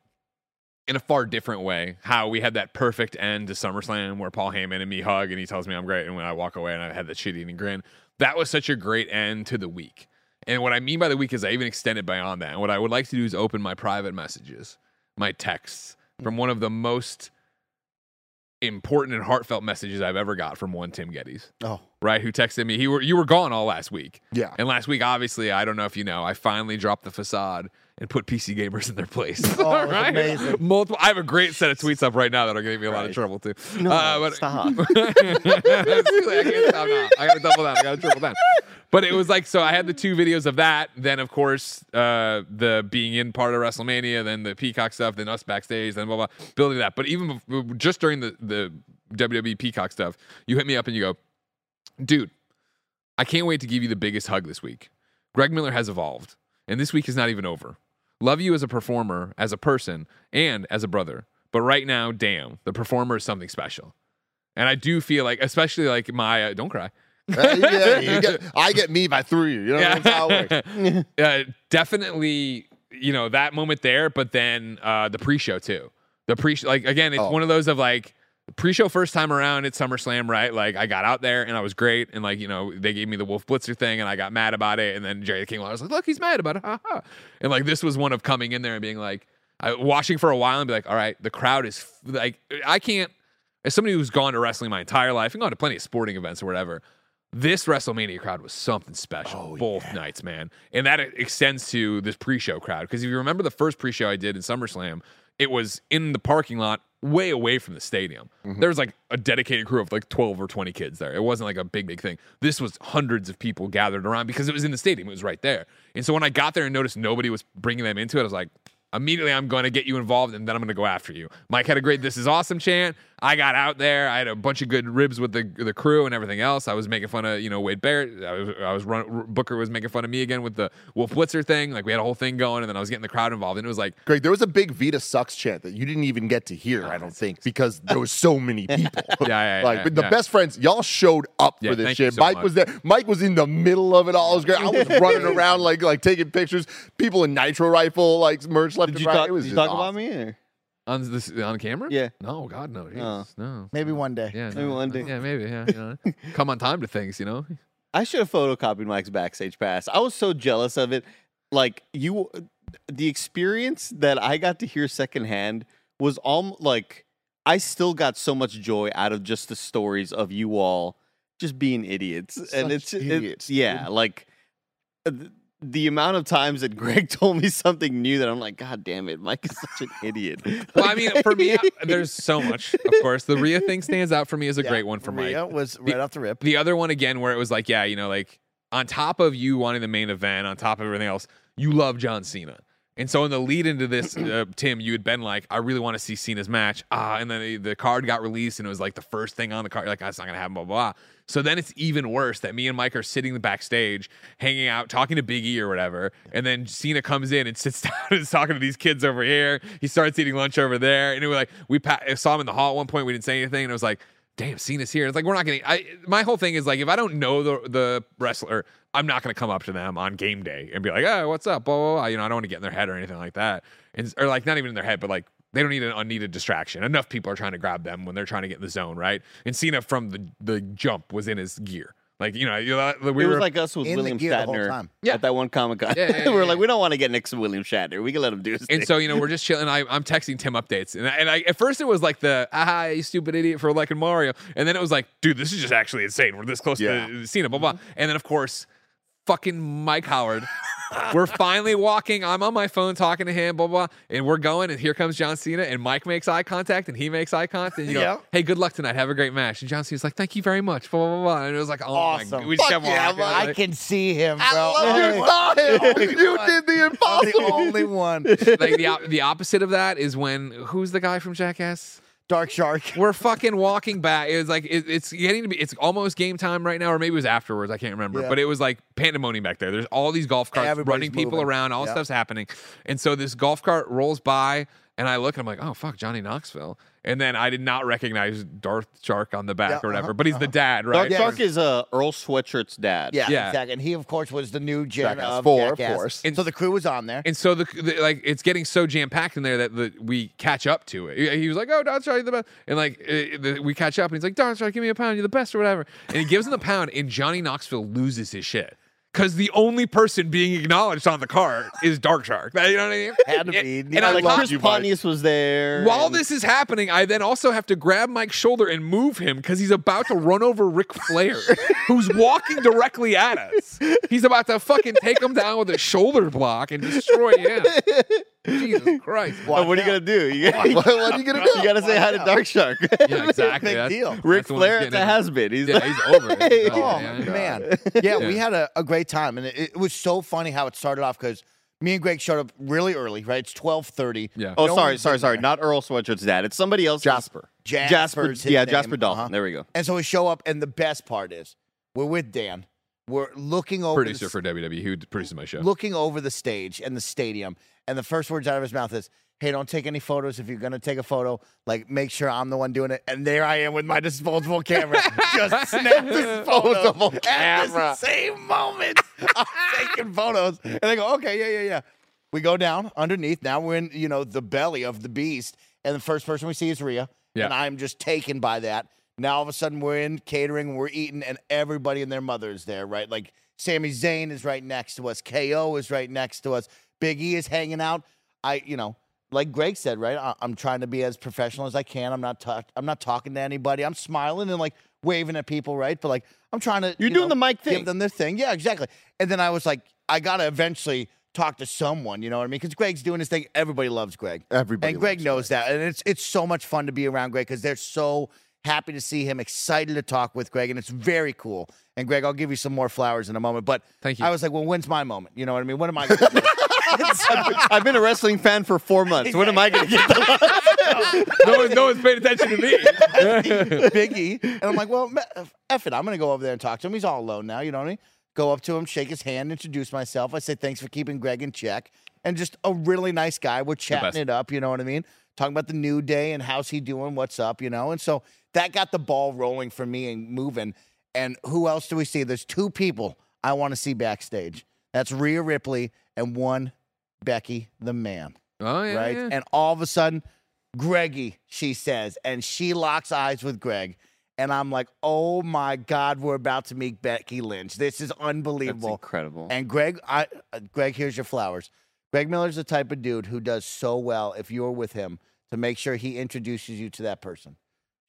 in a far different way how we had that perfect end to SummerSlam where Paul Heyman and me hug and he tells me I'm great and when I walk away and I had that shit eating grin. That was such a great end to the week. And what I mean by the week is I even extended beyond that. And what I would like to do is open my private messages, my texts from one of the most important and heartfelt messages I've ever got from one Tim Gettys Oh, right? Who texted me? He were you were gone all last week. Yeah. And last week, obviously, I don't know if you know, I finally dropped the facade and put PC gamers in their place. Oh, that's amazing. Multiple. I have a great set of tweets up right now that are going to give me a lot of trouble too. No, Uh, but- stop. I can't stop now. I got to double down. I got to triple down. But it was like so. I had the two videos of that. Then, of course, uh, the being in part of WrestleMania. Then the Peacock stuff. Then us backstage. Then blah blah. Building that. But even just during the the WWE Peacock stuff, you hit me up and you go, dude, I can't wait to give you the biggest hug this week. Greg Miller has evolved, and this week is not even over. Love you as a performer, as a person, and as a brother. But right now, damn, the performer is something special. And I do feel like, especially like my, uh, don't cry. Uh, yeah, you get, I get me by through you. You know that's how it works. uh, definitely, you know, that moment there, but then uh, the pre show too. The pre show like, again, it's Oh. one of those of like, pre show first time around at SummerSlam, right? Like, I got out there and I was great. And like, you know, they gave me the Wolf Blitzer thing and I got mad about it. And then Jerry came along. I was like, look, he's mad about it. Ha, ha. And like, this was one of coming in there and being like, I, watching for a while and be like, all right, the crowd is f- like, I can't, as somebody who's gone to wrestling my entire life and gone to plenty of sporting events or whatever, this WrestleMania crowd was something special oh, both nights, man. And that extends to this pre-show crowd because if you remember the first pre-show I did in SummerSlam, it was in the parking lot way away from the stadium. Mm-hmm. There was like a dedicated crew of like 12 or 20 kids there. It wasn't like a big big thing. This was hundreds of people gathered around because it was in the stadium. It was right there. And so when I got there and noticed nobody was bringing them into it, I was like Immediately, I'm going to get you involved, and then I'm going to go after you. Mike had a great "This is awesome" chant. I got out there. I had a bunch of good ribs with the the crew and everything else. I was making fun of you know Wade Barrett. I was I was run, Booker was making fun of me again with the Wolf Blitzer thing. Like we had a whole thing going, and then I was getting the crowd involved, and it was like Greg, there was a big Vita sucks chant that you didn't even get to hear, oh, I don't think, because there was so many people. Yeah, yeah, like yeah, but the yeah. best friends, y'all showed up Yeah, for this shit. so Mike much. was there. Mike was in the middle of it all. It was great. I was running around like like taking pictures. People in nitro rifle like merch left Did and you right. talk, it was did you just talk about me? Or? On this on camera. Yeah. No, God no, Oh. no. Maybe one day. Yeah, Maybe no, one no, day. Yeah, maybe. Yeah, you know, come on time to things. You know. I should have photocopied Mike's backstage pass. I was so jealous of it. Like you, the experience that I got to hear secondhand was all like I still got so much joy out of just the stories of you all just being idiots, and Such it's it- idiots, yeah, like uh, the amount of times that Greg told me something new that I'm like, God damn it, Mike is such an idiot. Well, I mean, for me, there's so much. Of course, the Rhea thing stands out for me as a Yeah, great one for Mike. Rhea was right off the rip. The other one again, where it was like, yeah, you know, like on top of you wanting the main event, on top of everything else, you love John Cena. And so in the lead into this, uh, Tim, you had been like, I really want to see Cena's match. Ah, and then the, the card got released, and it was like the first thing on the card. You're like, that's not gonna happen. Blah blah. blah. So then it's even worse that me and Mike are sitting backstage, hanging out, talking to Big E or whatever, and then Cena comes in and sits down and is talking to these kids over here. He starts eating lunch over there, and it was like we pa- saw him in the hall at one point. We didn't say anything, and it was like damn, Cena's here. It's like we're not gonna. I my whole thing is like if I don't know the the wrestler, I'm not gonna come up to them on game day and be like, oh, what's up, blah blah blah. You know, I don't want to get in their head or anything like that, and or like not even in their head, but like they don't need an unneeded distraction. Enough people are trying to grab them when they're trying to get in the zone, right? And Cena from the the jump was in his gear. Like you know, you know we it were was like us with William gear the whole Shatner. Yeah. at that one Comic Con. Yeah, yeah, we were yeah, like, we don't want to get next to William Shatner. We can let him do his And thing. so, you know, we're just chilling. I, I'm texting Tim updates. And, I, and I, at first it was like the, ah, you stupid idiot for liking Mario. And then it was like, dude, this is just actually insane. We're this close Yeah. to Cena, blah, blah. And then, of course, fucking Mike Howard. We're finally walking. I'm on my phone talking to him, blah, blah. And we're going. And here comes John Cena. And Mike makes eye contact and he makes eye contact. And you go, Yeah. hey, good luck tonight. Have a great match. And John Cena's like, thank you very much, blah, blah, blah. And it was like, oh, my Awesome. God. We just Fuck kept yeah, walking. Mike. I can see him, bro. I love you saw him. You did the I'm the impossible. only one. like the, the opposite of that is when, who's the guy from Jackass? Dark Shark. We're fucking walking back. It was like it, it's getting to be. It's almost game time right now, or maybe it was afterwards. I can't remember. Yeah. But it was like pandemonium back there. There's all these golf carts Everybody's running people moving. around. All stuff's happening, and so this golf cart rolls by And I look, and I'm like, oh fuck, Johnny Knoxville. And then I did not recognize Dark Shark on the back Yeah, or whatever, uh-huh, but he's the dad, right? Dark Yeah. Shark is uh, Earl Sweatshirt's dad. Yeah, Yeah. exactly. And he, of course, was the new gen Jackass Forever, of course. And- so the crew was on there. And so the, the like it's getting so jam packed in there that the, we catch up to it. He, he was like, "Oh, Dark Shark, you're the best," and like uh, the, we catch up, and he's like, "Dark Shark, give me a pound, you're the best," or whatever. And he gives him the pound, and Johnny Knoxville loses his shit because the only person being acknowledged on the cart is Dark Shark. You know what I mean? Had to And- be. And, Yeah, I like Chris Pontius was there. while and- this is happening, I then also have to grab Mike's shoulder and move him because he's about to run over Ric Flair, who's walking directly at us. He's about to fucking take him down with a shoulder block and destroy him. Jesus Christ. Oh, what are you gonna do? You, what, what are you gonna do? you gotta say hi to Dark Shark. Yeah, exactly. Big That's- deal. that's Ric the Flair who's the has been. He's Yeah, like, he's over it. Oh Yeah, yeah, yeah. man, yeah, we had a, a great time, and it, it was so funny how it started off because me and Greg showed up really early. Right, it's twelve thirty. Yeah. Oh, No sorry, sorry, sorry. Not Earl Sweatshirt's dad. It's somebody else. Jasper. Jasper. His Yeah, name. Jasper Dolphin. Uh-huh. There we go. And so we show up, and the best part is we're with Dan. We're looking over Producer the, for WWE who produces my show. looking over the stage and the stadium, and the first words out of his mouth is, "Hey, don't take any photos. If you're gonna take a photo, like make sure I'm the one doing it." And there I am with my disposable camera, just snap this photo at camera. the same moment. I'm taking photos, and they go, "Okay, yeah, yeah, yeah." We go down underneath. Now we're in, you know, the belly of the beast, and the first person we see is Rhea, Yeah. and I'm just taken by that. Now all of a sudden we're in catering, we're eating, and everybody and their mother is there, right? Like Sami Zayn is right next to us, KO is right next to us, Big E is hanging out. I, you know, like Greg said, right? I, I'm trying to be as professional as I can. I'm not, ta- I'm not talking to anybody. I'm smiling and like waving at people, right? But like I'm trying to. You're you doing know, the mic thing, Give them their thing. Yeah, exactly. And then I was like, I gotta eventually talk to someone. You know what I mean? Because Greg's doing his thing. Everybody loves Greg. Everybody And Greg knows that, and it's it's so much fun to be around Greg because they're so happy to see him, excited to talk with Greg, and it's very cool. And Greg, I'll give you some more flowers in a moment. But Thank you. I was like, well, when's my moment? You know what I mean? When am I? Gonna do? I've been a wrestling fan for four months. When am I gonna get the no, one, no one's paying attention to me. Big E. And I'm like, well, me- F it. I'm going to go over there and talk to him. He's all alone now. You know what I mean? Go up to him, shake his hand, introduce myself. I say, thanks for keeping Greg in check. And just a really nice guy. We're chatting it up. You know what I mean? Talking about the new day and how's he doing, what's up, you know? And so that got the ball rolling for me and moving. And who else do we see? There's two people I want to see backstage. That's Rhea Ripley and one Becky the man Oh yeah, right? yeah. And all of a sudden, Greggy, she says, and she locks eyes with Greg. And I'm like, oh my God, we're about to meet Becky Lynch. This is That's unbelievable. incredible. And Greg, I, uh, Greg, here's your flowers. Greg Miller's the type of dude who does so well if you're with him to make sure he introduces you to that person.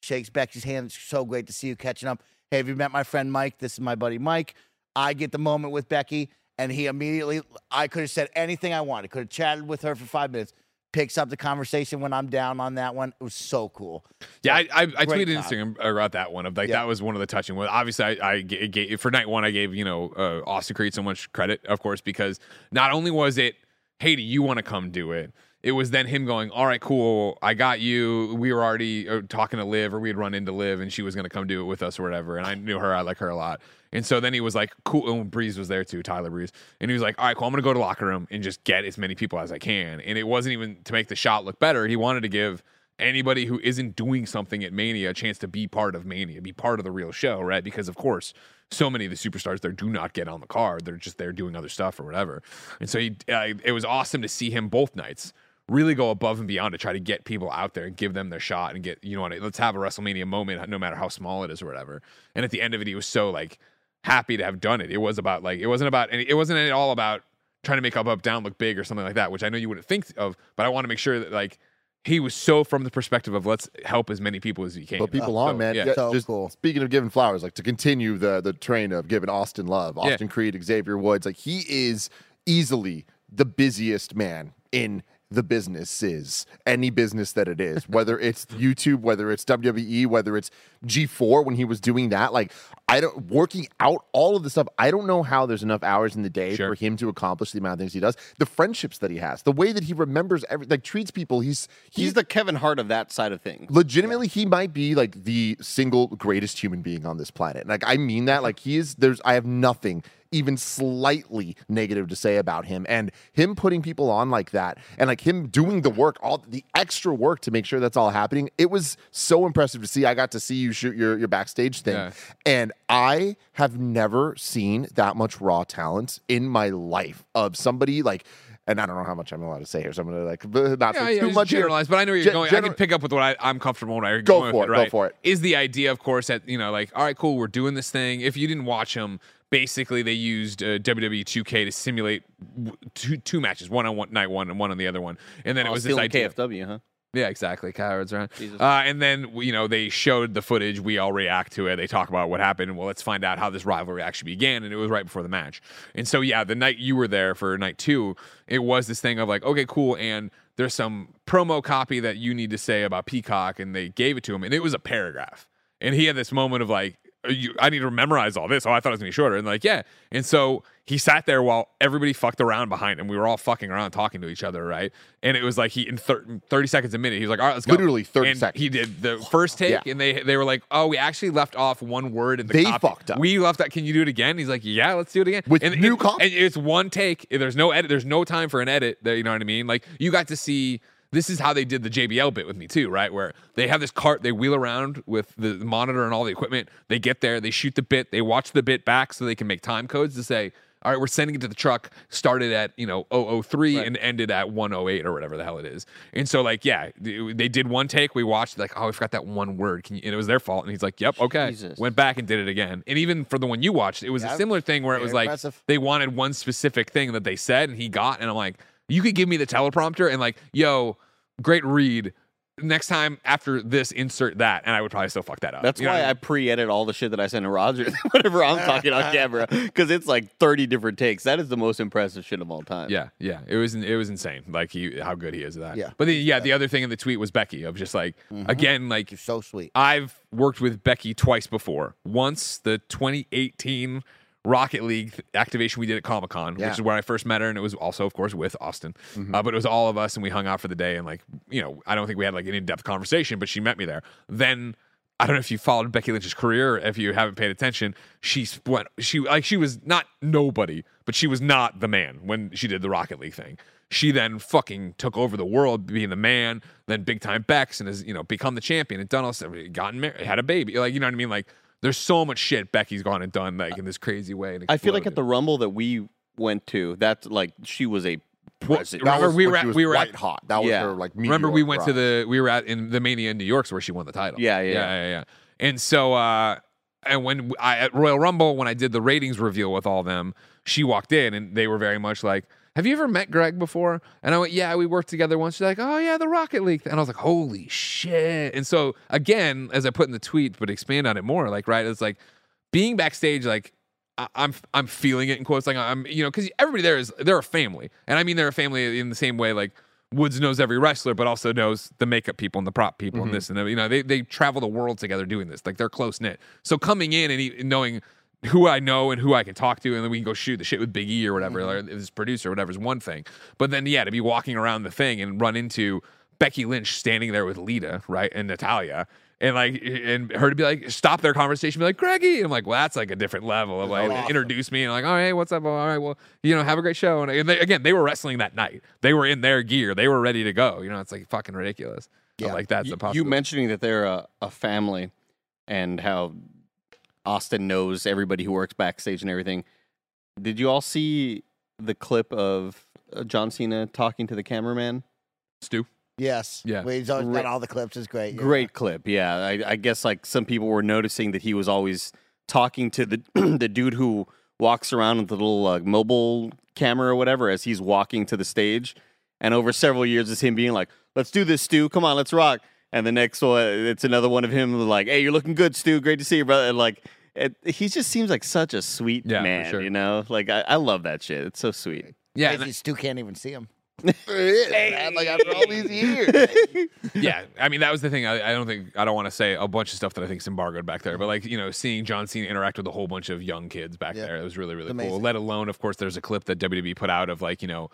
Shakes Becky's hand. It's so great to see you catching up. Hey, have you met my friend Mike? This is my buddy Mike. I get the moment with Becky, and he immediately, I could have said anything I wanted. Could have chatted with her for five minutes. Picks up the conversation when I'm down on that one. It was so cool. Yeah, I, I, I tweeted. Instagram about that one of like Yeah. that was one of the touching ones. Obviously, I, I gave for night one, I gave you know uh, Austin Creed so much credit, of course, because not only was it, hey, do you want to come do it? It was then him going, all right, cool, I got you. We were already uh, talking to Liv, or we had run into Liv, and she was going to come do it with us or whatever. And I knew her, I like her a lot. And so then he was like, cool. And Breeze was there too, Tyler Breeze. And he was like, all right, cool, I'm going to go to locker room and just get as many people as I can. And it wasn't even to make the shot look better. He wanted to give anybody who isn't doing something at Mania a chance to be part of Mania, be part of the real show, right? Because of course, so many of the superstars there do not get on the card; they're just there doing other stuff or whatever. And so he, uh, it was awesome to see him both nights really go above and beyond to try to get people out there and give them their shot and get you know what let's have a WrestleMania moment, no matter how small it is or whatever. And at the end of it, he was so like happy to have done it. It was about like it wasn't about any, it wasn't at all about trying to make up up down look big or something like that, which I know you wouldn't think of, but I want to make sure that like he was so from the perspective of let's help as many people as we can. Put people So, on, man. Yeah. Yeah, So just cool. Speaking of giving flowers, like to continue the the train of giving Austin love, Yeah. Austin Creed, Xavier Woods, like he is easily the busiest man in the business is any business that it is, whether it's YouTube, whether it's WWE, whether it's G4 when he was doing that. Like, I don't working out all of the stuff. I don't know how there's enough hours in the day Sure. for him to accomplish the amount of things he does. The friendships that he has, the way that he remembers every, like treats people. He's He's the Kevin Hart of that side of things. legitimately he might be like the single greatest human being on this planet like i mean that mm-hmm. like he is there's i have nothing even slightly negative to say about him. And him putting people on like that and like him doing the work, all the extra work to make sure that's all happening, it was so impressive to see. I got to see you shoot your, your backstage thing. Yeah. And I have never seen that much raw talent in my life of somebody like, and I don't know how much I'm allowed to say here, so I'm gonna like not Yeah, say yeah, too much here. generalize, but I know where you're Gen- going. I can pick up with what I, I'm comfortable when I Go going for it, go right? for it. Is the idea, of course, that you know, like, all right, cool, we're doing this thing. If you didn't watch them, basically they used uh, WWE 2K to simulate w- two two matches, one on one night one and one on the other one, and then it Oh, was this idea. KFW, huh? Yeah, exactly. Cowards around. Uh, and then you know they showed the footage. We all react to it. They talk about what happened. Well, let's find out how this rivalry actually began. And it was right before the match. And so yeah, the night you were there for night two, it was this thing of like, okay, cool. And there's some promo copy that you need to say about Peacock, and they gave it to him, and it was a paragraph. And he had this moment of like, "Are Uh, you, I need to memorize all this. Oh, I thought it was gonna be shorter. And like, yeah. And so he sat there while everybody fucked around behind him. We were all fucking around talking to each other, right? And it was like he in thir- 30 seconds a minute, he was like, all right, let's go. Literally 30 and seconds. He did the first take, Yeah. and they they were like, oh, we actually left off one word in the They copy. fucked up. We left that. Can you do it again? He's like, yeah, let's do it again. With and, new and, copy? and it's one take. There's no edit. There's no time for an edit. There, you know what I mean? Like you got to see. This is how they did the JBL bit with me too, right? Where they have this cart, they wheel around with the monitor and all the equipment. They get there, they shoot the bit, they watch the bit back so they can make time codes to say, all right, we're sending it to the truck, started at, you know, 003 and ended at 108 or whatever the hell it is. And so, like, yeah, they did one take. We watched, like, oh, I forgot that one word. Can you, and it was their fault. And he's like, yep, okay. Jesus. Went back and did it again. And even for the one you watched, it was a similar thing where it was like impressive. they wanted one specific thing that they said and he got. And I'm like, you could give me the teleprompter and, like, yo, great read. Next time after this, insert that, and I would probably still fuck that up. That's You know why what I pre-edit all the shit that I send to Roger whenever I'm talking on camera because it's like 30 different takes. That is the most impressive shit of all time. Yeah, yeah, it was it was insane. Like he, how good he is at that. Yeah. but the, yeah, the other thing in the tweet was Becky of just like mm-hmm. again, like You're so sweet. I've worked with Becky twice before. Once the 2018 Rocket League activation we did at Comic Con, Yeah. which is where I first met her, and it was also, of course, with Austin. Uh, but it was all of us, and we hung out for the day, and like, you know, I don't think we had like an in-depth conversation, but she met me there. Then I don't know if you followed Becky Lynch's career, if you haven't paid attention. She went, she like she was not nobody, but she was not the man when she did the Rocket League thing. She then fucking took over the world, being the man. Then big time Bex and has you know become the champion and done all stuff. Gotten married, had a baby. Like you know what I mean? Like there's so much shit Becky's gone and done like in this crazy way. And I feel like at the Rumble that we went to, that's like she was a president. Remember, was we were at- we were at- white hot. That was Yeah. her like. Remember, we meteoric went to the we were at in the Mania in New York, where she won the title. Yeah, yeah, yeah, yeah. yeah. yeah. And so, uh, and when I at Royal Rumble, when I did the ratings reveal with all them, she walked in and they were very much like, "Have you ever met Greg before?" And I went, "Yeah, we worked together once." She's like, "Oh yeah, the Rocket League," and I was like, "Holy shit!" And so again, as I put in the tweet, but expand on it more, like right, it's like being backstage, like. I- I'm I'm feeling it in quotes like I'm you know because everybody there is they're a family and I mean they're a family in the same way like Woods knows every wrestler but also knows the makeup people and the prop people and mm-hmm. this and that. you know they they travel the world together doing this like they're close knit so coming in and e- knowing who I know and who I can talk to and then we can go shoot the shit with Big E or whatever mm-hmm. or this producer or whatever is one thing. But then yeah to be walking around the thing and run into Becky Lynch standing there with Lita right and Natalya and like and her to be like stop their conversation be like Greggy! And I'm like well that's like a different level of like awesome. introduce me and like all right what's up? All right well you know have a great show. And, they, again they were wrestling that night. They were in their gear. They were ready to go. You know it's like fucking ridiculous. But, Yeah. like that's you, you mentioning that they're a, a family and how Austin knows everybody who works backstage and everything. Did you all see the clip of uh, John Cena talking to the cameraman? Stu Yes. Yeah. Well, he's always got all the clips. It's great. yeah. Great clip, yeah. I, I guess like some people were noticing that he was always talking to the the dude who walks around with the little uh, mobile camera or whatever as he's walking to the stage. And over several years, it's him being like, "Let's do this, Stu. Come on, let's rock." And the next one, it's another one of him like, "Hey, you're looking good, Stu. Great to see you, brother." And like, it, he just seems like such a sweet Yeah, for man, sure. you know. Like, I, I love that shit. It's so sweet. yeah and Crazy Stu can't even see him. Man, like after all these years. yeah, I mean that was the thing. I, I don't think I don't want to say a bunch of stuff that I think is embargoed back there, but like you know, seeing John Cena interact with a whole bunch of young kids back Yeah. there, it was really really It's cool. Let alone, of course, there's a clip that WWE put out of like you know l-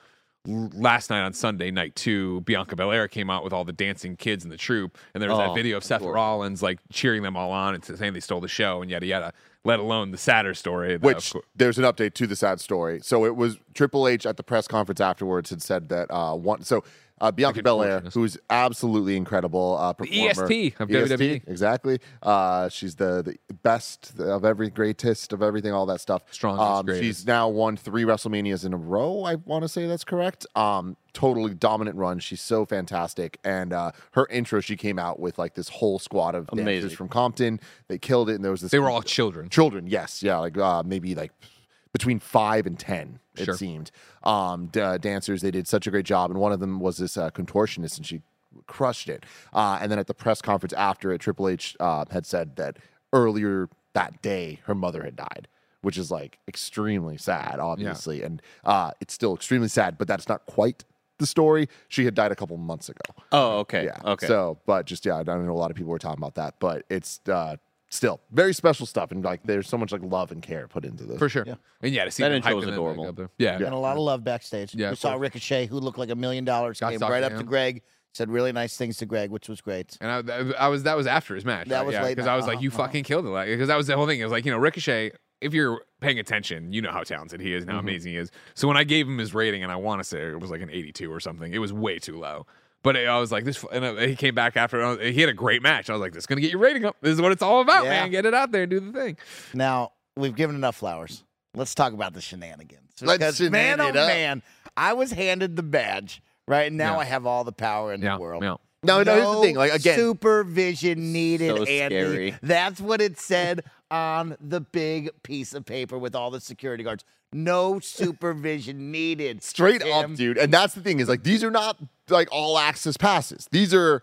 last night on Sunday night two, Bianca Belair came out with all the dancing kids in the troupe, and there was that Oh, video of Seth. Rollins like cheering them all on and saying they stole the show and yada yada. Let alone the sadder story, that, Which there's an update to the sad story. So it was Triple H at the press conference afterwards had said that uh, one. So uh, Bianca Belair, who's absolutely incredible uh, performer, EST of WWE. exactly. Uh, she's the, the best of every greatest of everything, all that stuff. Strongest, Um, greatest. she's now won three WrestleManias in a row. I want to say that's correct. Um, totally dominant run. She's so fantastic. And uh, her intro, she came out with like this whole squad of dancers Amazing. from Compton. They killed it, and there was this. they were all children. Children, yes, yeah, like uh, maybe like between five and ten. It Sure. seemed um, d- uh, dancers. They did such a great job, and one of them was this uh, contortionist, and she crushed it. Uh, and then at the press conference after it, Triple H uh, had said that earlier that day her mother had died. Which is like extremely sad, obviously, and uh, it's still extremely sad. But that's not quite the story. She had died a couple months ago. Oh, okay. Yeah. Okay. So, but just yeah, I don't know a lot of people were talking about that, but it's uh, still very special stuff, and like there's so much like love and care put into this. For sure. yeah. And yeah, to see That them intro was hyping them adorable. up there. Yeah. And a lot of love backstage. Yeah, we saw. Ricochet, who looked like a million dollars, came right to up to. Greg, said really nice things to Greg, which was great. And I, I was that was after his match. That right? was yeah, late because. I was like, you uh-huh. fucking killed it. Like, because that was the whole thing. It was like, you know, Ricochet. If you're paying attention, you know how talented he is and how Mm-hmm. amazing he is. So when I gave him his rating, and I want to say it was like an 82 or something, it was way too low. But I was like, this. And uh, he came back after. uh, He had a great match. I was like, this is gonna get your rating up. This is what it's all about, Yeah. man. Get it out there and do the thing. Now, we've given enough flowers. Let's talk about the shenanigans. Let's Because, man, shenan oh up. man, I was handed the badge, right? And now Yeah. I have all the power in Yeah. the world. Yeah. No, no, here's the thing. Like again, supervision needed, So Andy. scary. That's what it said on the big piece of paper with all the security guards. No supervision needed. straight Damn. up, dude. And that's the thing is like these are not like all access passes. These are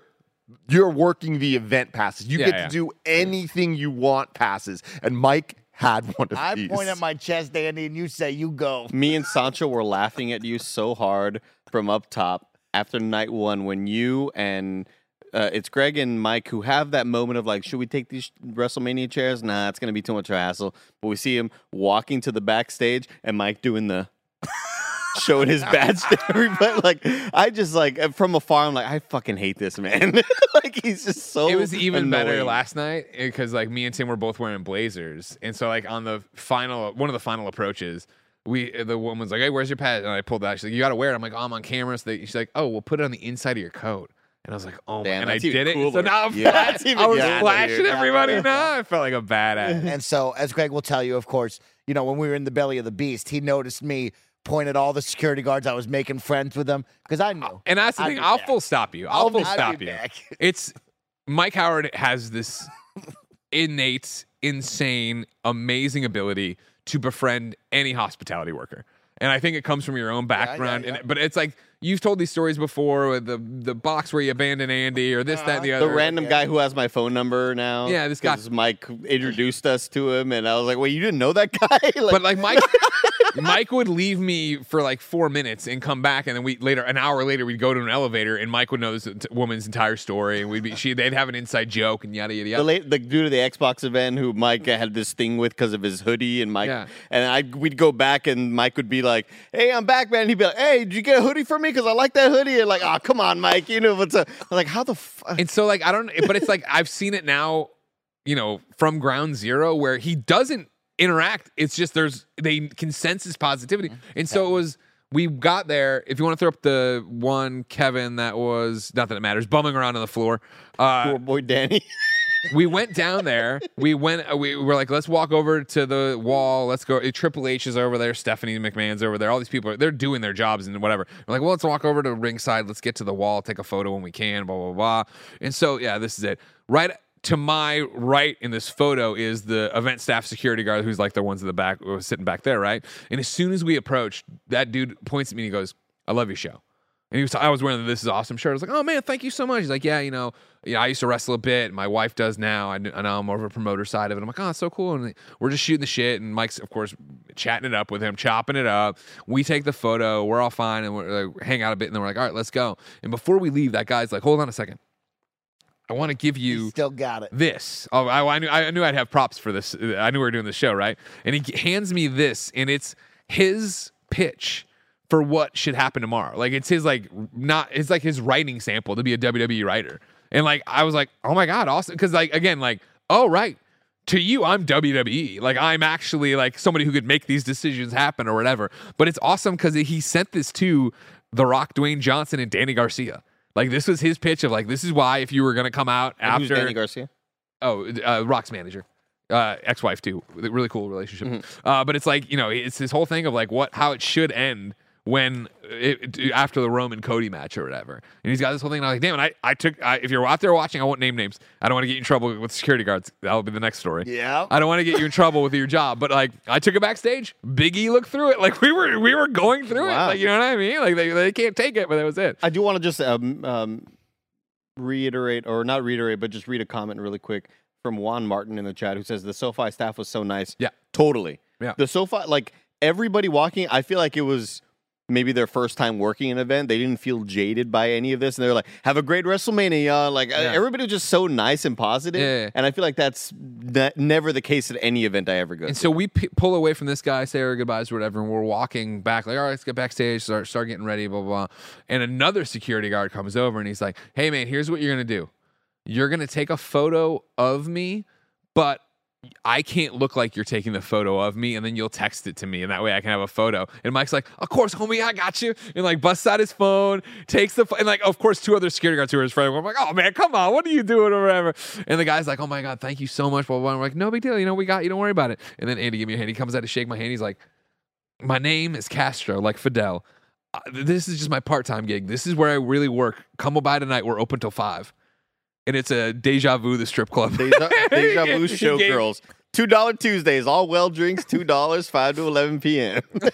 you're working the event passes. You Yeah, get yeah. to do anything you want passes. And Mike had one of I these. point at my chest, Andy, and you say, "You go." Me and Sancho were laughing at you so hard from up top after night one when you and uh, it's Greg and Mike who have that moment of like, should we take these WrestleMania chairs? Nah, it's gonna be too much of a hassle. But we see him walking to the backstage and Mike doing the showing his badge to everybody. Like I just like uh, from afar, I'm like, I fucking hate this man. like he's just so. it was even better last night eh, because like me and Tim were both wearing blazers, and so like on the final one of the final approaches, we eh, the woman's like, "Hey, where's your pad?" And I pulled that. She's like, "You got to wear it." I'm like, "Oh, I'm on camera." So they, she's like, "Oh, we'll put it on the inside of your coat." And I was like, "Oh my!" And I that's even did it. So now I'm Yeah, flat. that's even I was cooler, flashing dude. everybody. Now I felt like a badass. And so, as Greg will tell you, of course, you know, when we were in the belly of the beast, he noticed me point at all the security guards. I was making friends with them because I knew. And that's the I'd thing. I'll back. full stop you. I'll, full I'd stop you. back. It's Mike Howard has this innate, insane, amazing ability to befriend any hospitality worker. And I think it comes from your own background. yeah. And, but it's like you've told these stories before with the the box where you abandoned Andy or this, that, and the Uh-huh. other. The random guy who has my phone number now. Yeah, this guy- Mike introduced us to him, and I was like, "Wait, you didn't know that guy?" like, but like Mike, Mike would leave me for like four minutes and come back, and then we later, an hour later, we'd go to an elevator, and Mike would know this woman's entire story, and we'd be she they'd have an inside joke and yada yada yada. the late the dude at the Xbox event who Mike had this thing with because of his hoodie, and Mike Yeah. and I we'd go back, and Mike would be like, "Hey, I'm back, man." And he'd be like, "Hey, did you get a hoodie for me? Because I like that hoodie." And like, "Oh, come on, Mike, you know what's up?" I'm like, "How the fuck?" And so like I don't but it's like I've seen it now, you know, from ground zero where he doesn't interact. It's just there's they consensus positivity. And so it was we got there. If you want to throw up the one Kevin that was not that it matters, bumming around on the floor. Uh Poor boy Danny. we went down there. We went. uh, We were like, let's walk over to the wall. Let's go. Triple H is over there. Stephanie McMahon's over there. All these people, are, they're doing their jobs and whatever. We're like, well, let's walk over to ringside. Let's get to the wall. Take a photo when we can. Blah blah blah. And so yeah, this is it. Right to my right in this photo is the event staff security guard, who's like the ones in the back, sitting back there, right. And as soon as we approached, that dude points at me and he goes, "I love your show." And he was, I was wearing this is awesome shirt. I was like, oh man, thank you so much. He's like, yeah, you know, know, I used to wrestle a bit. My wife does now. I, know I'm over a promoter side of it. I'm like, oh, so cool. And we're just shooting the shit. And Mike's, of course, chatting it up with him, chopping it up. We take the photo. We're all fine. And we're like, hang out a bit. And then we're like, all right, let's go. And before we leave, that guy's like, hold on a second. I want to give You still got it. this. Oh, I, I knew I knew I'd have props for this. Uh, I knew we were doing the show, right? And he hands me this, and it's his pitch for what should happen tomorrow. Like it's his like not it's like his writing sample to be a WWE writer. And like I was like, oh my god, awesome. Because like again, like oh right, to you I'm WWE. Like I'm actually like somebody who could make these decisions happen or whatever. But it's awesome because he sent this to The Rock, Dwayne Johnson, and Dany Garcia. Like this was his pitch of like this is why if you were gonna come out And Who's after Dany Garcia? oh uh, Rock's manager. Uh, ex-wife too, really cool relationship. Mm-hmm. Uh, but it's like you know, it's this whole thing of like what how it should end when it, it- after the Roman Cody match or whatever. And he's got this whole thing. And I'm like, damn it! I, I took. I, if you're out there watching, I won't name names. I don't want to get you in trouble with security guards. That'll be the next story. Yeah. I don't want to get you in trouble with your job. But like, I took it backstage. Biggie looked through it. Like we were we were going through it. Like you know what I mean? Like they, they can't take it, but that was it. I do want to just um, um, reiterate, or not reiterate, but just read a comment really quick from Juan Martin in the chat who says the SoFi staff was so nice. Yeah. totally. Yeah. the SoFi, like everybody walking, I feel like it was maybe their first time working an event. They didn't feel jaded by any of this, and they're like, "Have a great WrestleMania, y'all." Like uh, Yeah. everybody was just so nice and positive. Yeah, yeah. and I feel like that's ne- never the case at any event I ever go. And to. so we p- pull away from this guy, say our goodbyes or whatever, and we're walking back, like, all right, let's get backstage, start, start getting ready, blah, blah, blah. And another security guard comes over and he's like, hey, man, here's what you're going to do. You're going to take a photo of me, but I can't look like you're taking the photo of me, and then you'll text it to me, and that way I can have a photo. And Mike's like, "Of course, homie, I got you." And like busts out his phone, takes the and like, of course, two other security guards who are his friends. I'm like, "Oh man, come on, what are you doing or whatever?" And the guy's like, "Oh my god, thank you so much." Blah blah. blah. I'm like, "No big deal, you know, we got you. Don't worry about it." And then Andy give me a hand. He comes out to shake my hand. He's like, "My name is Castro, like Fidel. Uh, this is just my part-time gig. This is where I really work. Come by tonight. We're open till five. And it's a deja vu, the strip club. Deja, Deja Vu He gave- Showgirls. Two dollar Tuesdays, all well drinks, two dollars, five to eleven p.m. like,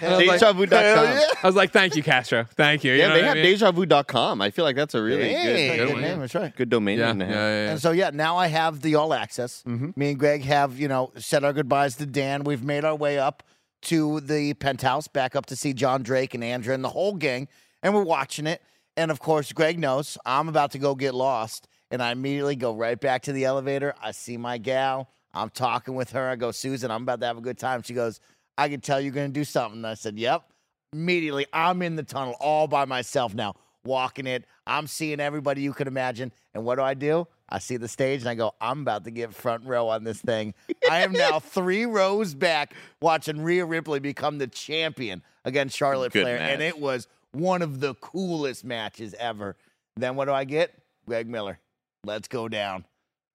DejaVu.com. Hell I was like, thank you, Castro. Thank you. You Yeah, they what I have mean? DejaVu.com. I feel like that's a really Hey, good, good one. name. That's right. good domain Yeah, name yeah, yeah, yeah. And so yeah, now I have the all access. Mm-hmm. Me and Greg have you know said our goodbyes to Dan. We've made our way up to the penthouse, back up to see John Drake and Andrea and the whole gang, and we're watching it. And of course, Greg knows I'm about to go get lost, and I immediately go right back to the elevator. I see my gal. I'm talking with her. I go, Susan, I'm about to have a good time. She goes, I can tell you're going to do something. And I said, Yep. Immediately, I'm in the tunnel all by myself now, walking it. I'm seeing everybody you could imagine. And what do I do? I see the stage and I go, I'm about to get front row on this thing. I am now three rows back watching Rhea Ripley become the champion against Charlotte Good Flair. And it was one of the coolest matches ever. Then what do I get? Greg Miller. Let's go down.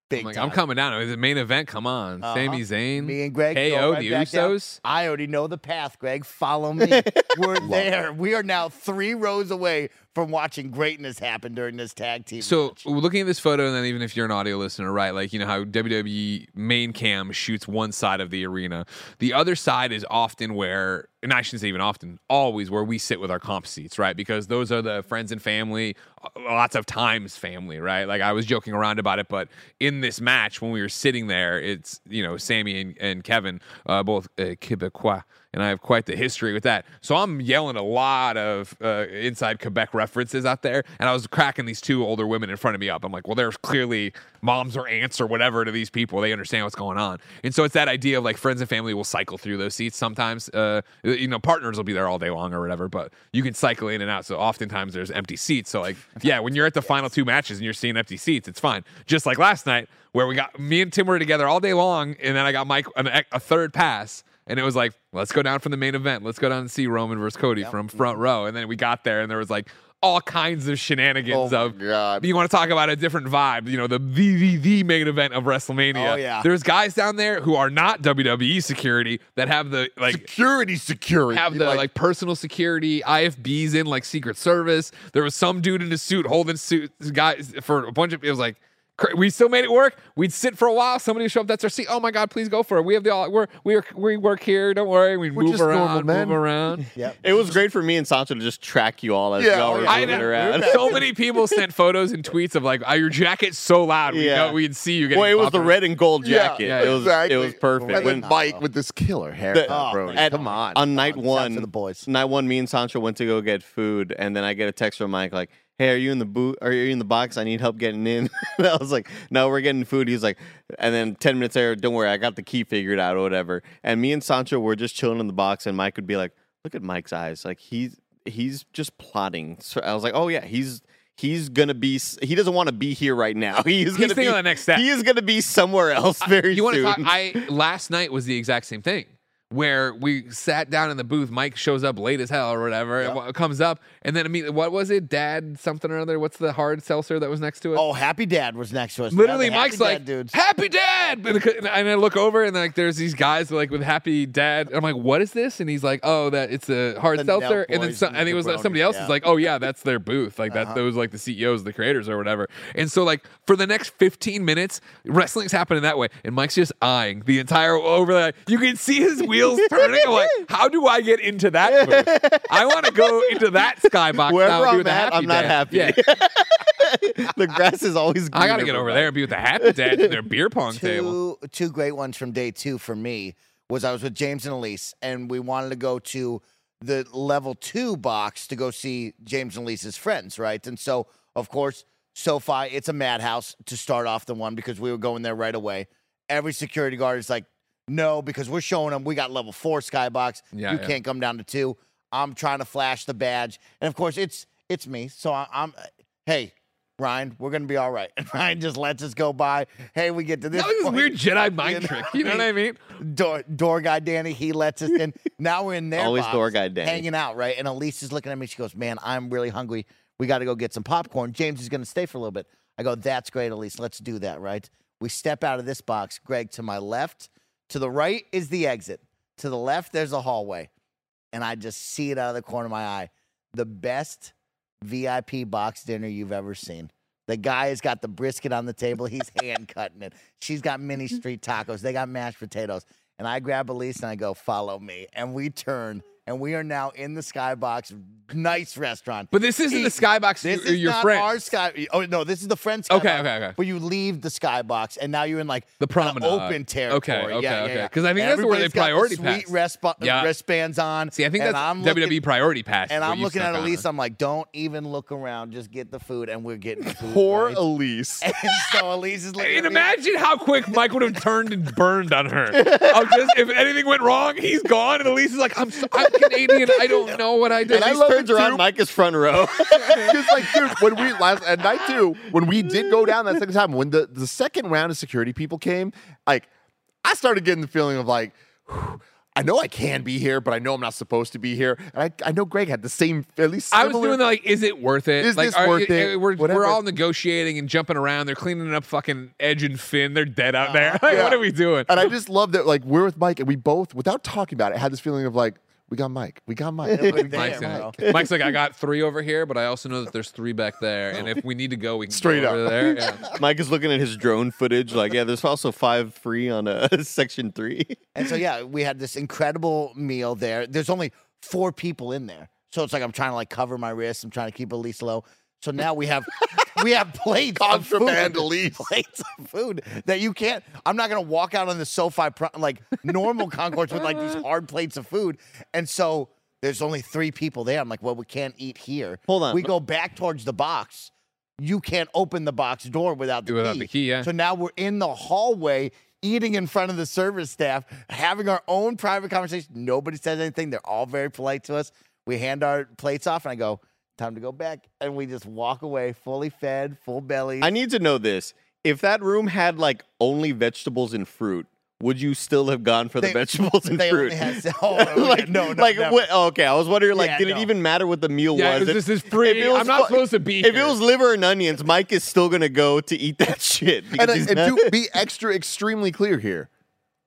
Big I'm, like, time. I'm coming down. The main event, come on. Uh-huh. Sami Zayn, Me and Greg KO, right the back down. Usos. I already know the path, Greg. Follow me. We're there. We are now three rows away from watching greatness happen during this tag team. So match. looking at this photo, and then even if you're an audio listener, right? Like you know how WWE main cam shoots one side of the arena, the other side is often where, and I shouldn't say even often, always where we sit with our comp seats, right? Because those are the friends and family, uh, lots of times family, right? Like I was joking around about it, but in this match when we were sitting there, it's you know Sami and, and Kevin, uh, both uh, Quebecois. And I have quite the history with that. So I'm yelling a lot of uh, inside Quebec references out there. And I was cracking these two older women in front of me up. I'm like, well, there's clearly moms or aunts or whatever to these people. They understand what's going on. And so it's that idea of like friends and family will cycle through those seats sometimes. Uh, you know, partners will be there all day long or whatever, but you can cycle in and out. So oftentimes there's empty seats. So, like, yeah, when you're at the final two matches and you're seeing empty seats, it's fine. Just like last night where we got me and Tim were together all day long. And then I got Mike an, a third pass. And it was like, let's go down from the main event. Let's go down and see Roman versus Cody from front row. And then we got there, and there was like all kinds of shenanigans Oh of. God. You want to talk about a different vibe? You know, the the the, the main event of WrestleMania. Oh, yeah. There's guys down there who are not WWE security that have the like security, security. have the like, personal security IFBs in like Secret Service. There was some dude in a suit holding suit guys for a bunch of. It was like we still made it work. We'd sit for a while. Somebody would show up. That's our seat. Oh my god, please go for it. We have the all. We're we are we work here. Don't worry. We We're move just normal around. men. Move around. Yep. It was great for me and Sancho to just track you all as Yeah, y'all oh, were moving around. So many people sent photos and tweets of like, "Oh, your jacket's so loud. We Yeah. know we can see you." Getting Well, it was the red and gold jacket. yeah, it was exactly. it was perfect. And When then Mike with this killer hair, The- bro. Oh, at- come on. on night Shout one, to the boys. night one, me and Sancho went to go get food, and then I get a text from Mike like, "Hey, are you in the boot? Are you in the box? I need help getting in." I was like, "No, we're getting food." He's like, and then ten minutes later, don't worry, I got the key figured out or whatever. And me and Sancho were just chilling in the box, and Mike would be like. Look at Mike's eyes. Like he's he's just plotting. So I was like, oh yeah, he's he's gonna be. He doesn't want to be here right now. He's, gonna thinking be the next step. He is gonna be somewhere else very you want to soon. talk? I last night was the exact same thing. Where we sat down in the booth, Mike shows up late as hell or whatever. and wa- comes up, and then immediately, what was it? Dad something or other. What's the hard seltzer that was next to it? Oh, Happy Dad was next to us. Literally, Yeah, the Happy Mike's Dad like, dudes. "Happy Dad," and and I look over and like there's these guys like with Happy Dad. I'm like, "What is this?" And he's like, "Oh, that it's a hard The seltzer." And then some, and I it was Jabronis, somebody else yeah. is like, "Oh yeah, that's their booth. Like Uh-huh. that those like the CEOs, the creators or whatever." And so like for the next 15 minutes, wrestling's happening that way, and Mike's just eyeing the entire over there. You can see his wheels turning. I'm like, "How do I get into that booth? I want to go into that skybox Wherever I'm at, I'm not Dad." happy. Yeah. the grass is always. I got to get over there and be with the Happy Dad at their beer pong table. two two great ones from day two for me was I was with James and Elise, and we wanted to go to the level two box to go see James and Elise's friends, right? And so, of course, SoFi, it's a madhouse to start off the one because we were going there right away. Every security guard is like, no, because we're showing them we got level four skybox. Yeah, you yeah. can't come down to two. I'm trying to flash the badge, and of course, it's it's me. So I, I'm, uh, hey, Ryan, we're gonna be all right. And Ryan just lets us go by. Hey, we get to this. That was point. weird Jedi mind You know trick. You know what I mean? door, door guy Danny, he lets us in. Now we're in there. Always door guy Danny. Hanging out, right? And Elise is looking at me. She goes, Man, I'm really hungry. We got to go get some popcorn. James is going to stay for a little bit. I go, That's great, Elise. Let's do that, right? We step out of this box. Greg, to my left, to the right is the exit. To the left, there's a hallway. And I just see it out of the corner of my eye. The best VIP box dinner you've ever seen. The guy has got the brisket on the table. He's hand cutting it. She's got mini street tacos. They got mashed potatoes. And I grab Elise and I go, follow me. And we turn and we are now in the skybox. Nice restaurant. But this isn't the skybox. This Your, is your not friend. our sky. Oh no, this is the friend skybox. Okay, okay, okay. But you leave the skybox and now you're in like The promenade. open territory. Okay, okay, yeah, yeah, okay. yeah. 'Cause I think that's where they got the sweet pass. wristba- uh, Yeah. wristbands on. See, I think that's I'm WWE looking- priority pass. and I'm looking at Elise. her. I'm like, don't even look around. Just get the food, and we're getting food. Poor right? Elise. And so Elise is like. And imagine how quick Mike would have turned and burned on her. Just, if anything went wrong, he's gone, and Elise is like, "I'm so, I'm Canadian. I don't know what I did." And I Elise love turns it, around. too. Mike is front row. Because like, dude, when we last at night two, when we did go down that second time, when the the second round of security people came, like, I started getting the feeling of like. whew, I know I can be here, but I know I'm not supposed to be here. And I, I know Greg had the same, at least I was doing the like, is it worth it? Is like, this worth it? We're, we're all negotiating and jumping around. They're cleaning up fucking Edge and Finn. They're dead out there. Like, Uh-huh. Yeah. what are we doing? And I just love that, like, we're with Mike, and we both, without talking about it, had this feeling of like, we got Mike, we got Mike. We're Like, there, Mike's, bro. gonna- Mike's like, I got three over here, but I also know that there's three back there, and if we need to go, we can Straight go over up. there. Yeah. Mike is looking at his drone footage. Like, yeah, there's also five free on uh, section three. And so yeah, we had this incredible meal there. There's only four people in there, so it's like I'm trying to like cover my wrists. I'm trying to keep at least low. So now we have we have plates of food, plates of food that you can't. I'm not gonna walk out on the SoFi pro, like normal concourse with like these hard plates of food. And so there's only three people there. I'm like, well, we can't eat here. Hold on. We go back towards the box. You can't open the box door without the Without key. the key, yeah. So now we're in the hallway eating in front of the service staff, having our own private conversation. Nobody says anything. They're all very polite to us. We hand our plates off, and I go, "Time to go back," and we just walk away, fully fed, full belly. I need to know this. If that room had like only vegetables and fruit, would you still have gone for the vegetables and they fruit? only had oh, oh like no, no, like what, oh, okay. I was wondering, like, Yeah, did it even matter what the meal Yeah, was? it was If- just free. if it was I'm not supposed to be If it was liver and onions, Mike is still gonna go to eat that shit. Uh, because and, he's and to be extra extremely clear here,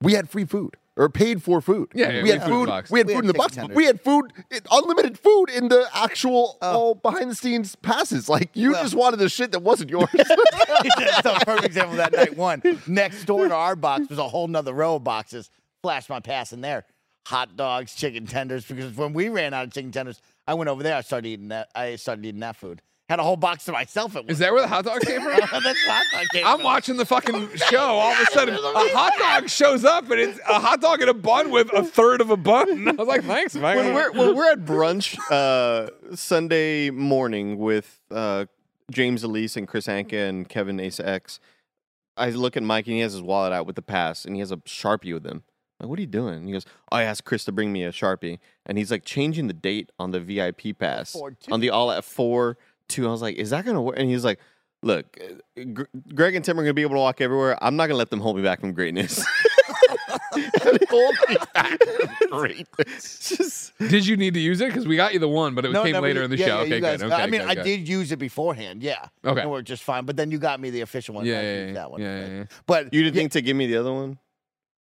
we had free food or paid for food. Yeah, yeah, we had food in the food. box. We had We food had in the box. chicken tenders. We had food, unlimited food in the actual oh. all behind the scenes passes. Like you Well- just wanted the shit that wasn't yours. That's a perfect example of that night one. Next door to our box was a whole nother row of boxes. Flashed my pass in there. Hot dogs, chicken tenders. Because when we ran out of chicken tenders, I went over there. I started eating that. I started eating that food. Had a whole box to myself at Is that where the hot dog came from? That's hot dog came I'm from. watching the fucking show. All of a sudden, a hot dog shows up, and it's a hot dog in a bun with a third of a bun. I was like, thanks, man. when we're when we're at brunch uh, Sunday morning with uh, James Elise and Chris Anka and Kevin Asa X, I look at Mike and he has his wallet out with the pass and he has a sharpie with him. Like, what are you doing? And he goes, oh, I asked Chris to bring me a Sharpie. And he's like changing the date on the VIP pass. Four, two. On the all at 4 2. I was like, is that going to work? And he's like, look, uh, Gr- Greg and Tim are going to be able to walk everywhere. I'm not going to let them hold me back from greatness. Hold me back. Great. It's just, Did you need to use it? Because we got you the one, but it No, came no, but later you- in the yeah, show. yeah, okay, guys- good. Okay, I mean, good, I good. did use it beforehand. Yeah. Okay. And we're just fine. But then you got me the official one. Yeah, I yeah, used yeah, that one. yeah, yeah, yeah. But you didn't think to give me the other one?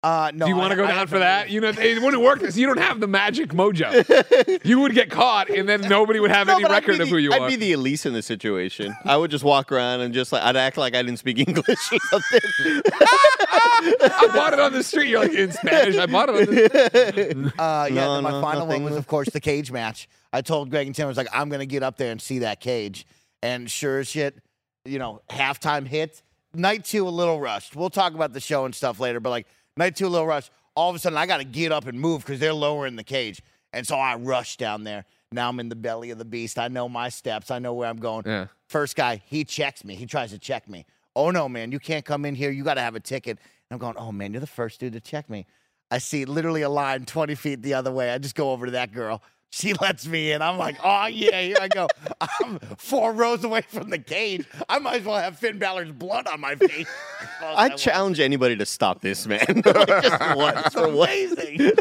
Uh, no. Do you want to go I down have for that? You know, it wouldn't work because you don't have the magic mojo. you would get caught, and then nobody would have No, any record be of who you are. I'd be the Elise in the situation. I would just walk around and just like I'd act like I didn't speak English or something. I bought it on the street. You're like in Spanish. I bought it on the Uh, yeah, No, then my no, final one was, of course, the cage match. I told Greg and Tim, I was like, I'm going to get up there and see that cage. And sure as shit, you know, halftime hit. Night two, a little rushed. We'll talk about the show and stuff later, but like night two, a little rush. All of a sudden, I got to get up and move because they're lowering the cage. And so I rush down there. Now I'm in the belly of the beast. I know my steps. I know where I'm going. Yeah. First guy, he checks me. He tries to check me. Oh no, man, you can't come in here. You got to have a ticket. And I'm going, oh man, you're the first dude to check me. I see literally a line 20 feet the other way. I just go over to that girl. She lets me in. I'm like, oh yeah, here I go. I'm four rows away from the cage. I might as well have Finn Balor's blood on my face. I challenge anybody to stop this man. just once It's amazing.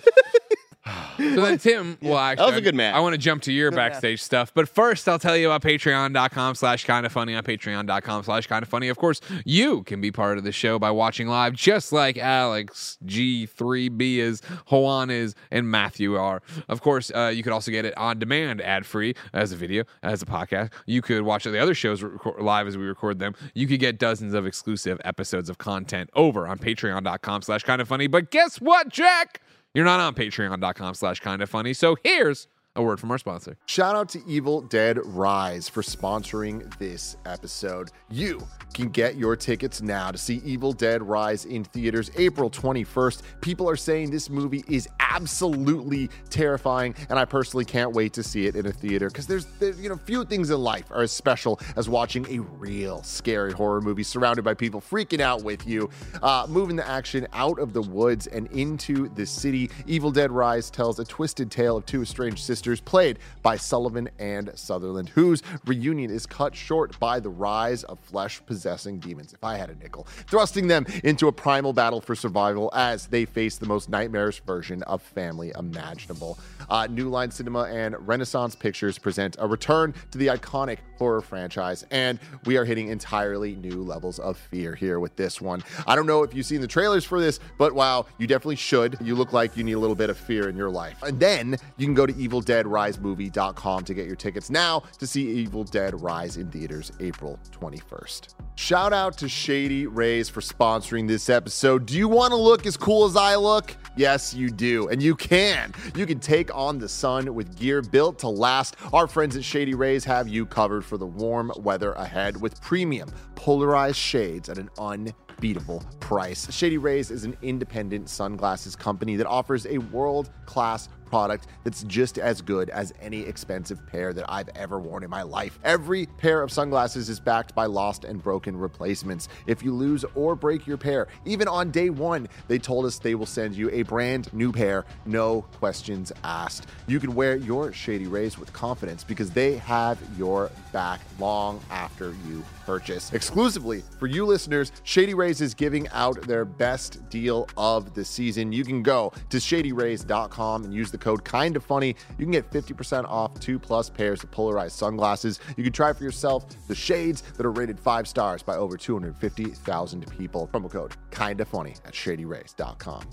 So then, Tim, well, actually, was a good man. I want to jump to your backstage stuff, but first, I'll tell you about patreon.com slash kind of funny on patreon.com slash kind of funny. Of course, you can be part of the show by watching live, just like Alex, G3B is, Juan is, and Matthew are. Of course, uh, you could also get it on demand, ad free, as a video, as a podcast. You could watch the other shows record, live as we record them. You could get dozens of exclusive episodes of content over on patreon.com slash kind of funny. But guess what, Jack? You're not on patreon.com slash kind of funny. So here's a word from our sponsor. Shout out to Evil Dead Rise for sponsoring this episode. You can get your tickets now to see Evil Dead Rise in theaters April 21st. People are saying this movie is absolutely terrifying, and I personally can't wait to see it in a theater because there's, you know, few things in life are as special as watching a real scary horror movie surrounded by people freaking out with you. Uh, moving the action out of the woods and into the city, Evil Dead Rise tells a twisted tale of two estranged sisters played by Sullivan and Sutherland, whose reunion is cut short by the rise of flesh possessing demons. If I had a nickel, thrusting them into a primal battle for survival as they face the most nightmarish version of family imaginable. Uh, New Line Cinema and Renaissance Pictures present a return to the iconic horror franchise, and we are hitting entirely new levels of fear here with this one. I don't know if you've seen the trailers for this, but wow, you definitely should. You look like you need a little bit of fear in your life. And then you can go to evildeadrisemovie.com to get your tickets now to see Evil Dead Rise in theaters April 21st. Shout out to Shady Rays for sponsoring this episode. Do you want to look as cool as I look? Yes, you do. And you can. You can take on the sun with gear built to last. Our friends at Shady Rays have you covered for the warm weather ahead with premium polarized shades at an unbeatable price. Shady Rays is an independent sunglasses company that offers a world class product that's just as good as any expensive pair that I've ever worn in my life. Every pair of sunglasses is backed by lost and broken replacements. If you lose or break your pair, even on day one, they told us they will send you a brand new pair, no questions asked. You can wear your Shady Rays with confidence because they have your back long after you purchase. Exclusively for you listeners, Shady Rays is giving out their best deal of the season. You can go to shadyrays.com and use the code kind of funny. You can get 50% off two plus pairs of polarized sunglasses. You can try for yourself the shades that are rated five stars by over 250,000 people. Promo code kind of funny at shadyrays.com.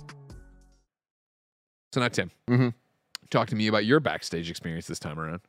So now, Tim, mm-hmm. talk to me about your backstage experience this time around.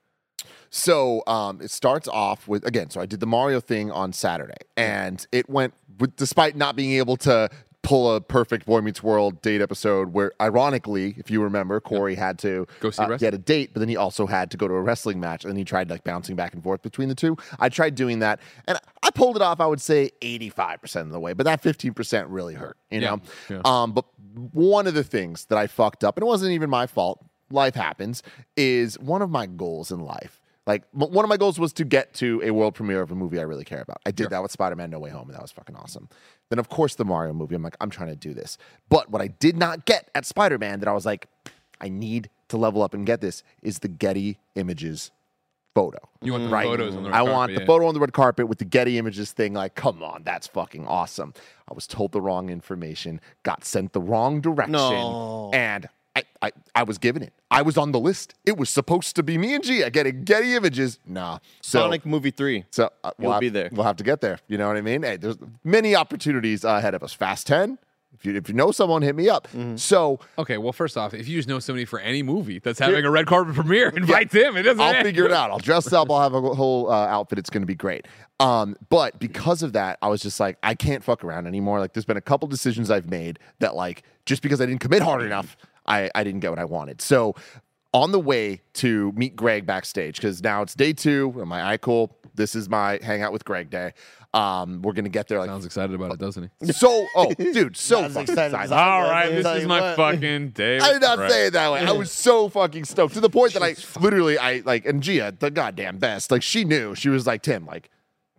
So um, it starts off with again. So I did the Mario thing on Saturday, and it went with, despite not being able to pull a perfect Boy Meets World date episode. Where ironically, if you remember, Corey had to Go see uh, he had a date, but then he also had to go to a wrestling match, and he tried like bouncing back and forth between the two. I tried doing that, and I pulled it off. I would say eighty five percent of the way, but that fifteen percent really hurt. You Yeah, know. yeah. Um, but one of the things that I fucked up, and it wasn't even my fault. Life happens. Is one of my goals in life Like m- one of my goals was to get to a world premiere of a movie I really care about. I did that with Spider-Man: No Way Home, and that was fucking awesome. Then of course the Mario movie. I'm like, I'm trying to do this. But what I did not get at Spider-Man that I was like, I need to level up and get this is the Getty Images photo. You want the Right. photos on the red I carpet, want the yeah. photo on the red carpet with the Getty Images thing. Like, come on, that's fucking awesome. I was told the wrong information, got sent the wrong direction, No. and I, I, I was given it. I was on the list. It was supposed to be me and G. I Gia getting Getty Images. Nah. So, Sonic movie three. so uh, we'll You'll have- be there. We'll have to get there. You know what I mean? Hey, there's many opportunities ahead of us. Fast ten. If you if you know someone, hit me up. Mm-hmm. So Okay, well, first off, if you just know somebody for any movie that's having a red carpet premiere, invite them. It doesn't. Matter. I'll figure it out. I'll dress up. I'll have a whole uh, outfit. It's going to be great. Um, but because of that, I was just like, I can't fuck around anymore. Like, there's been a couple decisions I've made that, like, just because I didn't commit hard enough, I, I didn't get what I wanted. So, on the way to meet Greg backstage, because now it's day two. I'm like, all right, cool. This is my hangout with Greg day. Um, we're gonna get there like Sounds excited about it, doesn't he? so. Oh, dude, so Not as fucking excited excited. as I All was, right, let me this is my what. fucking day. I did not Right. say it that way. I was so fucking stoked to the point that I literally, I like, and Gia, the goddamn best, like she knew. She was like, Tim, like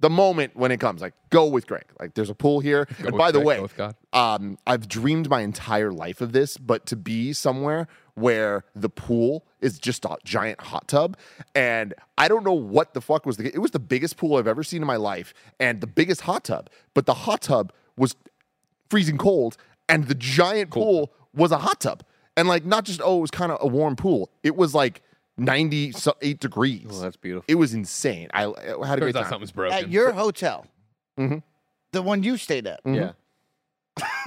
the moment when it comes, like go with Greg. Like there's a pool here. and with by the way, go um, I've dreamed my entire life of this, but to be somewhere where the pool is just a giant hot tub, and I don't know what the fuck was the. It was the biggest pool I've ever seen in my life, and the biggest hot tub. But the hot tub was freezing cold, and the giant pool was a hot tub, and like not just oh, it was kind of a warm pool. It was like ninety eight degrees. Oh, that's beautiful. It was insane. I, I had a Turns great out time. something's broken. At your hotel, Mhm. the one you stayed at. Yeah.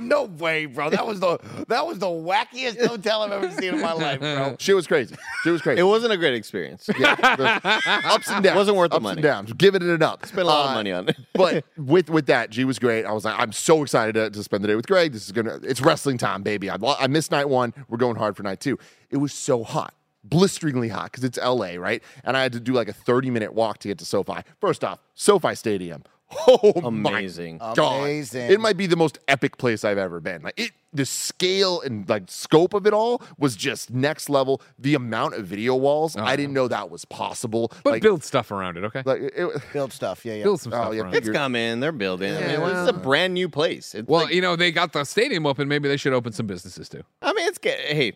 no way, bro. That was the that was the wackiest hotel I've ever seen in my life, bro. She was crazy. She was crazy. It wasn't a great experience. Yeah, the ups and downs. Wasn't worth the money. ups money. and downs. Giving it an up. Spent a lot Uh, of money on it. but with with that, G was great. I was like, I'm so excited to, to spend the day with Greg. This is gonna, it's wrestling time, baby. I, I missed night one. We're going hard for night two. It was so hot, blisteringly hot, because it's LA, right? And I had to do like a 30 minute walk to get to SoFi. First off, SoFi Stadium. Oh Amazing. my god! Amazing. It might be the most epic place I've ever been. Like it, the scale and like scope of it all was just next level. The amount of video walls, I uh-huh. didn't know that was possible. but like, build stuff around it, okay? like it, Build stuff, yeah, yeah. build some Oh, stuff yeah, it's coming. They're building. I mean, well- it's a brand new place. It's Well, like- you know, they got the stadium open. Maybe they should open some businesses too. I mean, it's get, hey,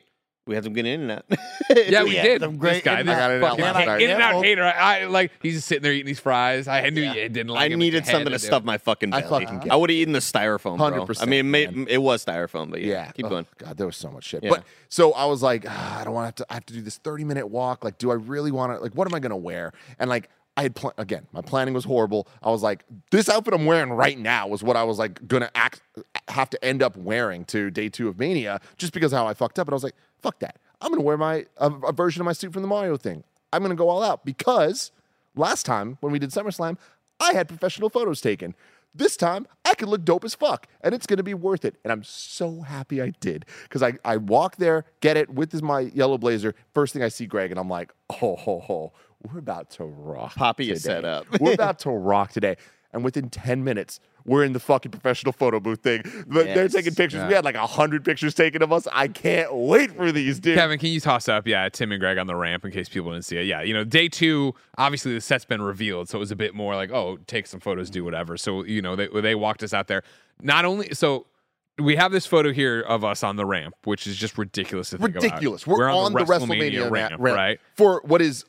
we had some good in and out. Yeah, we Yeah, did. some this great guy, this In-N-Out. I got it out fucking in and out hater. I, I like he's just sitting there eating these fries. I knew you didn't like I it, needed something to stuff my fucking belly. I belly. fucking I, would have eaten the styrofoam. I 100%, I mean, it, man. made, it was styrofoam, but yeah, Yeah. keep Oh, going. God, there was so much shit. Yeah. But so I was like, ah, I don't want to. I have to do this thirty minute walk. Like, do I really want to? Like, what am I gonna wear? And like, I had pl- again, my planning was horrible. I was like, this outfit I'm wearing right now was what I was like gonna act have to end up wearing to day two of Mania, just because of how I fucked up. And I was like, fuck that. I'm gonna wear my a, a version of my suit from the Mario thing. I'm gonna go all out because last time when we did SummerSlam, I had professional photos taken. This time, I could look dope as fuck, and it's gonna be worth it. And I'm so happy I did because I, I walk there, get it with this, my yellow blazer. First thing I see Greg, and I'm like, oh, ho, ho, we're about to rock. Poppy is set up. we're about to rock today. And within 10 minutes, we're in the fucking professional photo booth thing. They're taking pictures. Yeah. We had like a hundred pictures taken of us. I can't wait for these, dude. Kevin, can you toss up, yeah, Tim and Greg on the ramp in case people didn't see it? Yeah, you know, day two, obviously the set's been revealed, so it was a bit more like, oh, take some photos, do whatever. So you know, they they walked us out there. Not only so. We have this photo here of us on the ramp, which is just ridiculous to think about. ridiculous. We're, on, the WrestleMania, ramp, ramp, right? For what is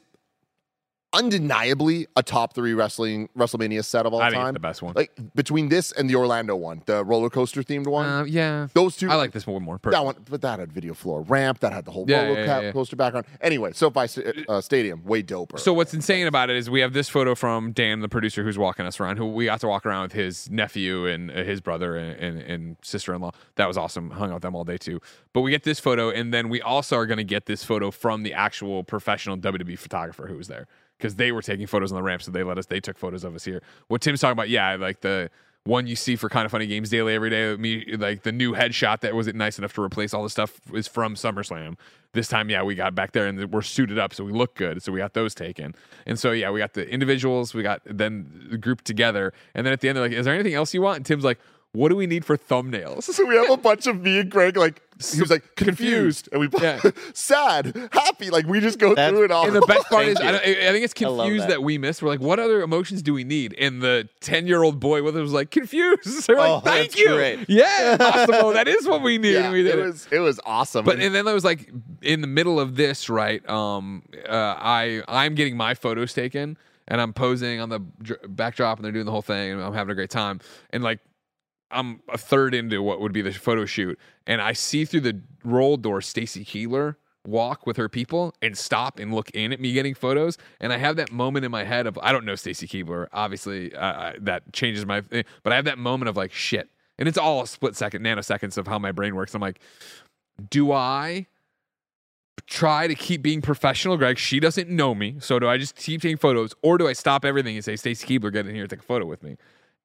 undeniably a top three wrestling WrestleMania set of all I think it's time. the best one. Like between this and the Orlando one, the roller coaster themed one. Uh, yeah, those two. I like this one more. Perfect. That one, but that had video floor ramp. That had the whole Yeah, roller yeah, cap yeah. coaster background. Anyway, SoFi Sta- uh, Stadium, way doper. So what's insane about it is we have this photo from Dan, the producer, who's walking us around. Who we got to walk around with his nephew and uh, his brother and, and, and sister-in-law. That was awesome. Hung out with them all day too. But we get this photo, and then we also are going to get this photo from the actual professional WWE photographer who was there because they were taking photos on the ramp. So they let us. They took photos of us here. What Tim's talking about, yeah, like the one you see for kind of funny games daily every day. Me like the new headshot that wasn't nice enough to replace all the stuff is from SummerSlam. This time, yeah, we got back there and we're suited up, so we look good. So we got those taken, and so yeah, we got the individuals, we got then grouped together, and then at the end, they're like, "Is there anything else you want?" And Tim's like, "What do we need for thumbnails?" So we have a bunch of me and Greg like he was like confused, and we Yeah. sad, happy. Like we just go That's- through it all. And the best part is, I, I think it's confused that. that. we missed. We're like, what other emotions do we need? And the ten-year-old boy with us was like, confused. They're like, Oh, thank you. great. Yeah, Massimo, that is what we need. yeah, we did it it. was it was awesome. But And- and then there was like in the middle of this, right? Um, uh, I I'm getting my photos taken, and I'm posing on the backdrop, and they're doing the whole thing, and I'm having a great time. And like, I'm a third into what would be the photo shoot, and I see through the roll door Stacy Keibler walk with her people and stop and look in at me getting photos and i have that moment in my head of i don't know stacy keibler obviously uh, I- that changes my but i have that moment of like shit and it's all a split second nanoseconds of how my brain works i'm like do I try to keep being professional, Greg? She doesn't know me. So do I just keep taking photos or do I stop everything and say, Stacy Keibler, get in here and take a photo with me?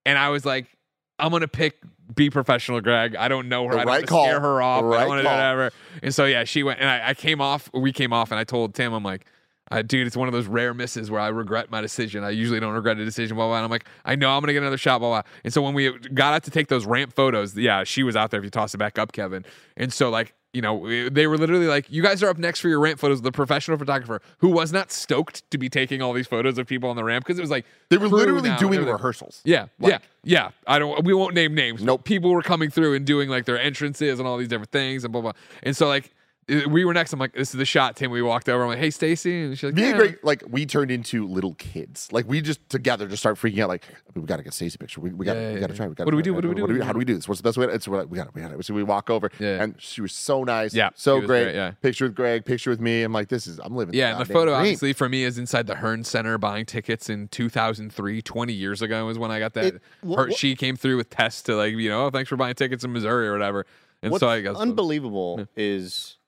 And I was like, I'm gonna pick be professional, Greg. I don't know her. The I don't right want to scare her off. The I right don't want to do call. whatever. And so yeah, she went and I, I came off. We came off, and I told Tim, I'm like, uh, dude, it's one of those rare misses where I regret my decision. I usually don't regret a decision, blah, blah. And I'm like, I know I'm going to get another shot, blah, blah. And so when we got out to take those ramp photos, yeah, she was out there if you toss it back up, Kevin. And so, like, you know, eh, they were literally like, you guys are up next for your ramp photos. The professional photographer who was not stoked to be taking all these photos of people on the ramp because it was like, they were literally now, doing rehearsals. Yeah, Like- yeah, yeah. I don't. We won't name names. but Nope. People were coming through and doing like their entrances and all these different things and blah blah. And so like Uh, we were next. I'm like, this is the shot. Tim. We walked over. I'm like, hey Stacy, and she's like, Me yeah. and Greg, like we turned into little kids. Like we just together just start freaking out. Like we got to get Stacey a picture. We, we got to Yeah, we yeah, got to try. We gotta What do we do? What do we do? How do we do this? What's the best way? To, it's we're like, we got it. We got it. So we walk over, Yeah. and she was so nice. Yeah, so great. great, yeah. Picture with Greg. Picture with me. I'm like, this is. I'm living. Yeah, and the photo dream. obviously for me is inside the Hearnes Center buying tickets in 2003, 20 years ago was when I got that. It- her, she came through with tests to like, you know, oh, thanks for buying tickets in Missouri or whatever. And What's so I guess unbelievable is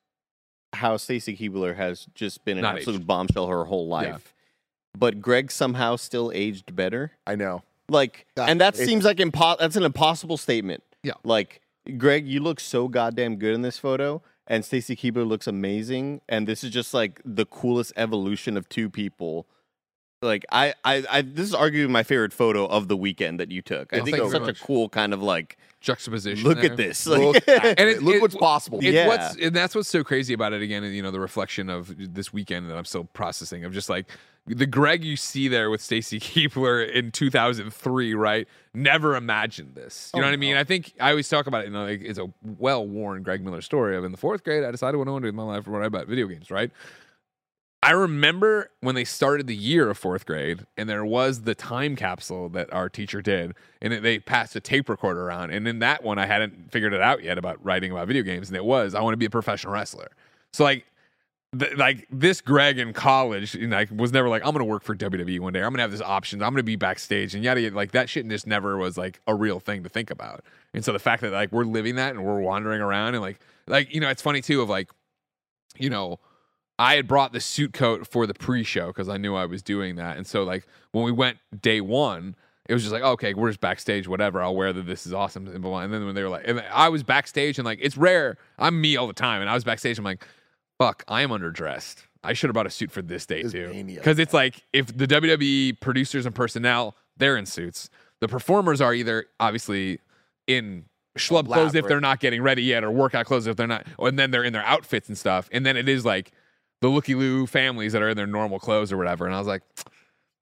how Stacy Keibler has just been an Not absolute aged. bombshell her whole life. Yeah. But Greg somehow still aged better. I know. Like, Yeah, and that it's- seems like impo- that's an impossible statement. Yeah. Like, Greg, you look so goddamn good in this photo, and Stacy Keibler looks amazing, and this is just like the coolest evolution of two people. Like, I, I, I this is arguably my favorite photo of the weekend that you took. I Oh, think it's such very a cool kind of like, juxtaposition. look there. at this. Like, at And it, it- look it- what's possible. It's Yeah. what's and that's what's so crazy about it again, you know, the reflection of this weekend that I'm still processing of just like the Greg you see there with Stacy Keibler in 2003, right? Never imagined this. You oh, know Oh, what I mean? I think I always talk about it, you know, like it's a well-worn Greg Miller story of in the fourth grade, I decided what I wanted to do with my life when I about video games, right? I remember when they started the year of fourth grade, and there was the time capsule that our teacher did, and it, they passed a tape recorder around. And in that one, I hadn't figured it out yet about writing about video games, and it was I want to be a professional wrestler. So like, th- like this Greg in college, know, like, was never like I'm gonna work for WWE one day. I'm gonna have this option. I'm gonna be backstage and yada yada. Like that shit just never was like a real thing to think about. And so the fact that like we're living that and we're wandering around and like like you know it's funny too of like you know I had brought the suit coat for the pre-show because I knew I was doing that. And so like when we went day one, it was just like, okay, we're just backstage, whatever. I'll wear that. This is awesome. And blah, blah. And then when they were like, and I was backstage and like, it's rare. I'm me all the time. And I was backstage. I'm like, fuck, I am underdressed. I should have bought a suit for this day It's too. Because it's like if the WWE producers and personnel, they're in suits. The performers are either obviously in schlub clothes if they're not getting ready yet, or workout clothes if they're not, and then they're in their outfits and stuff. And then it is like the looky loo families that are in their normal clothes or whatever. And I was like,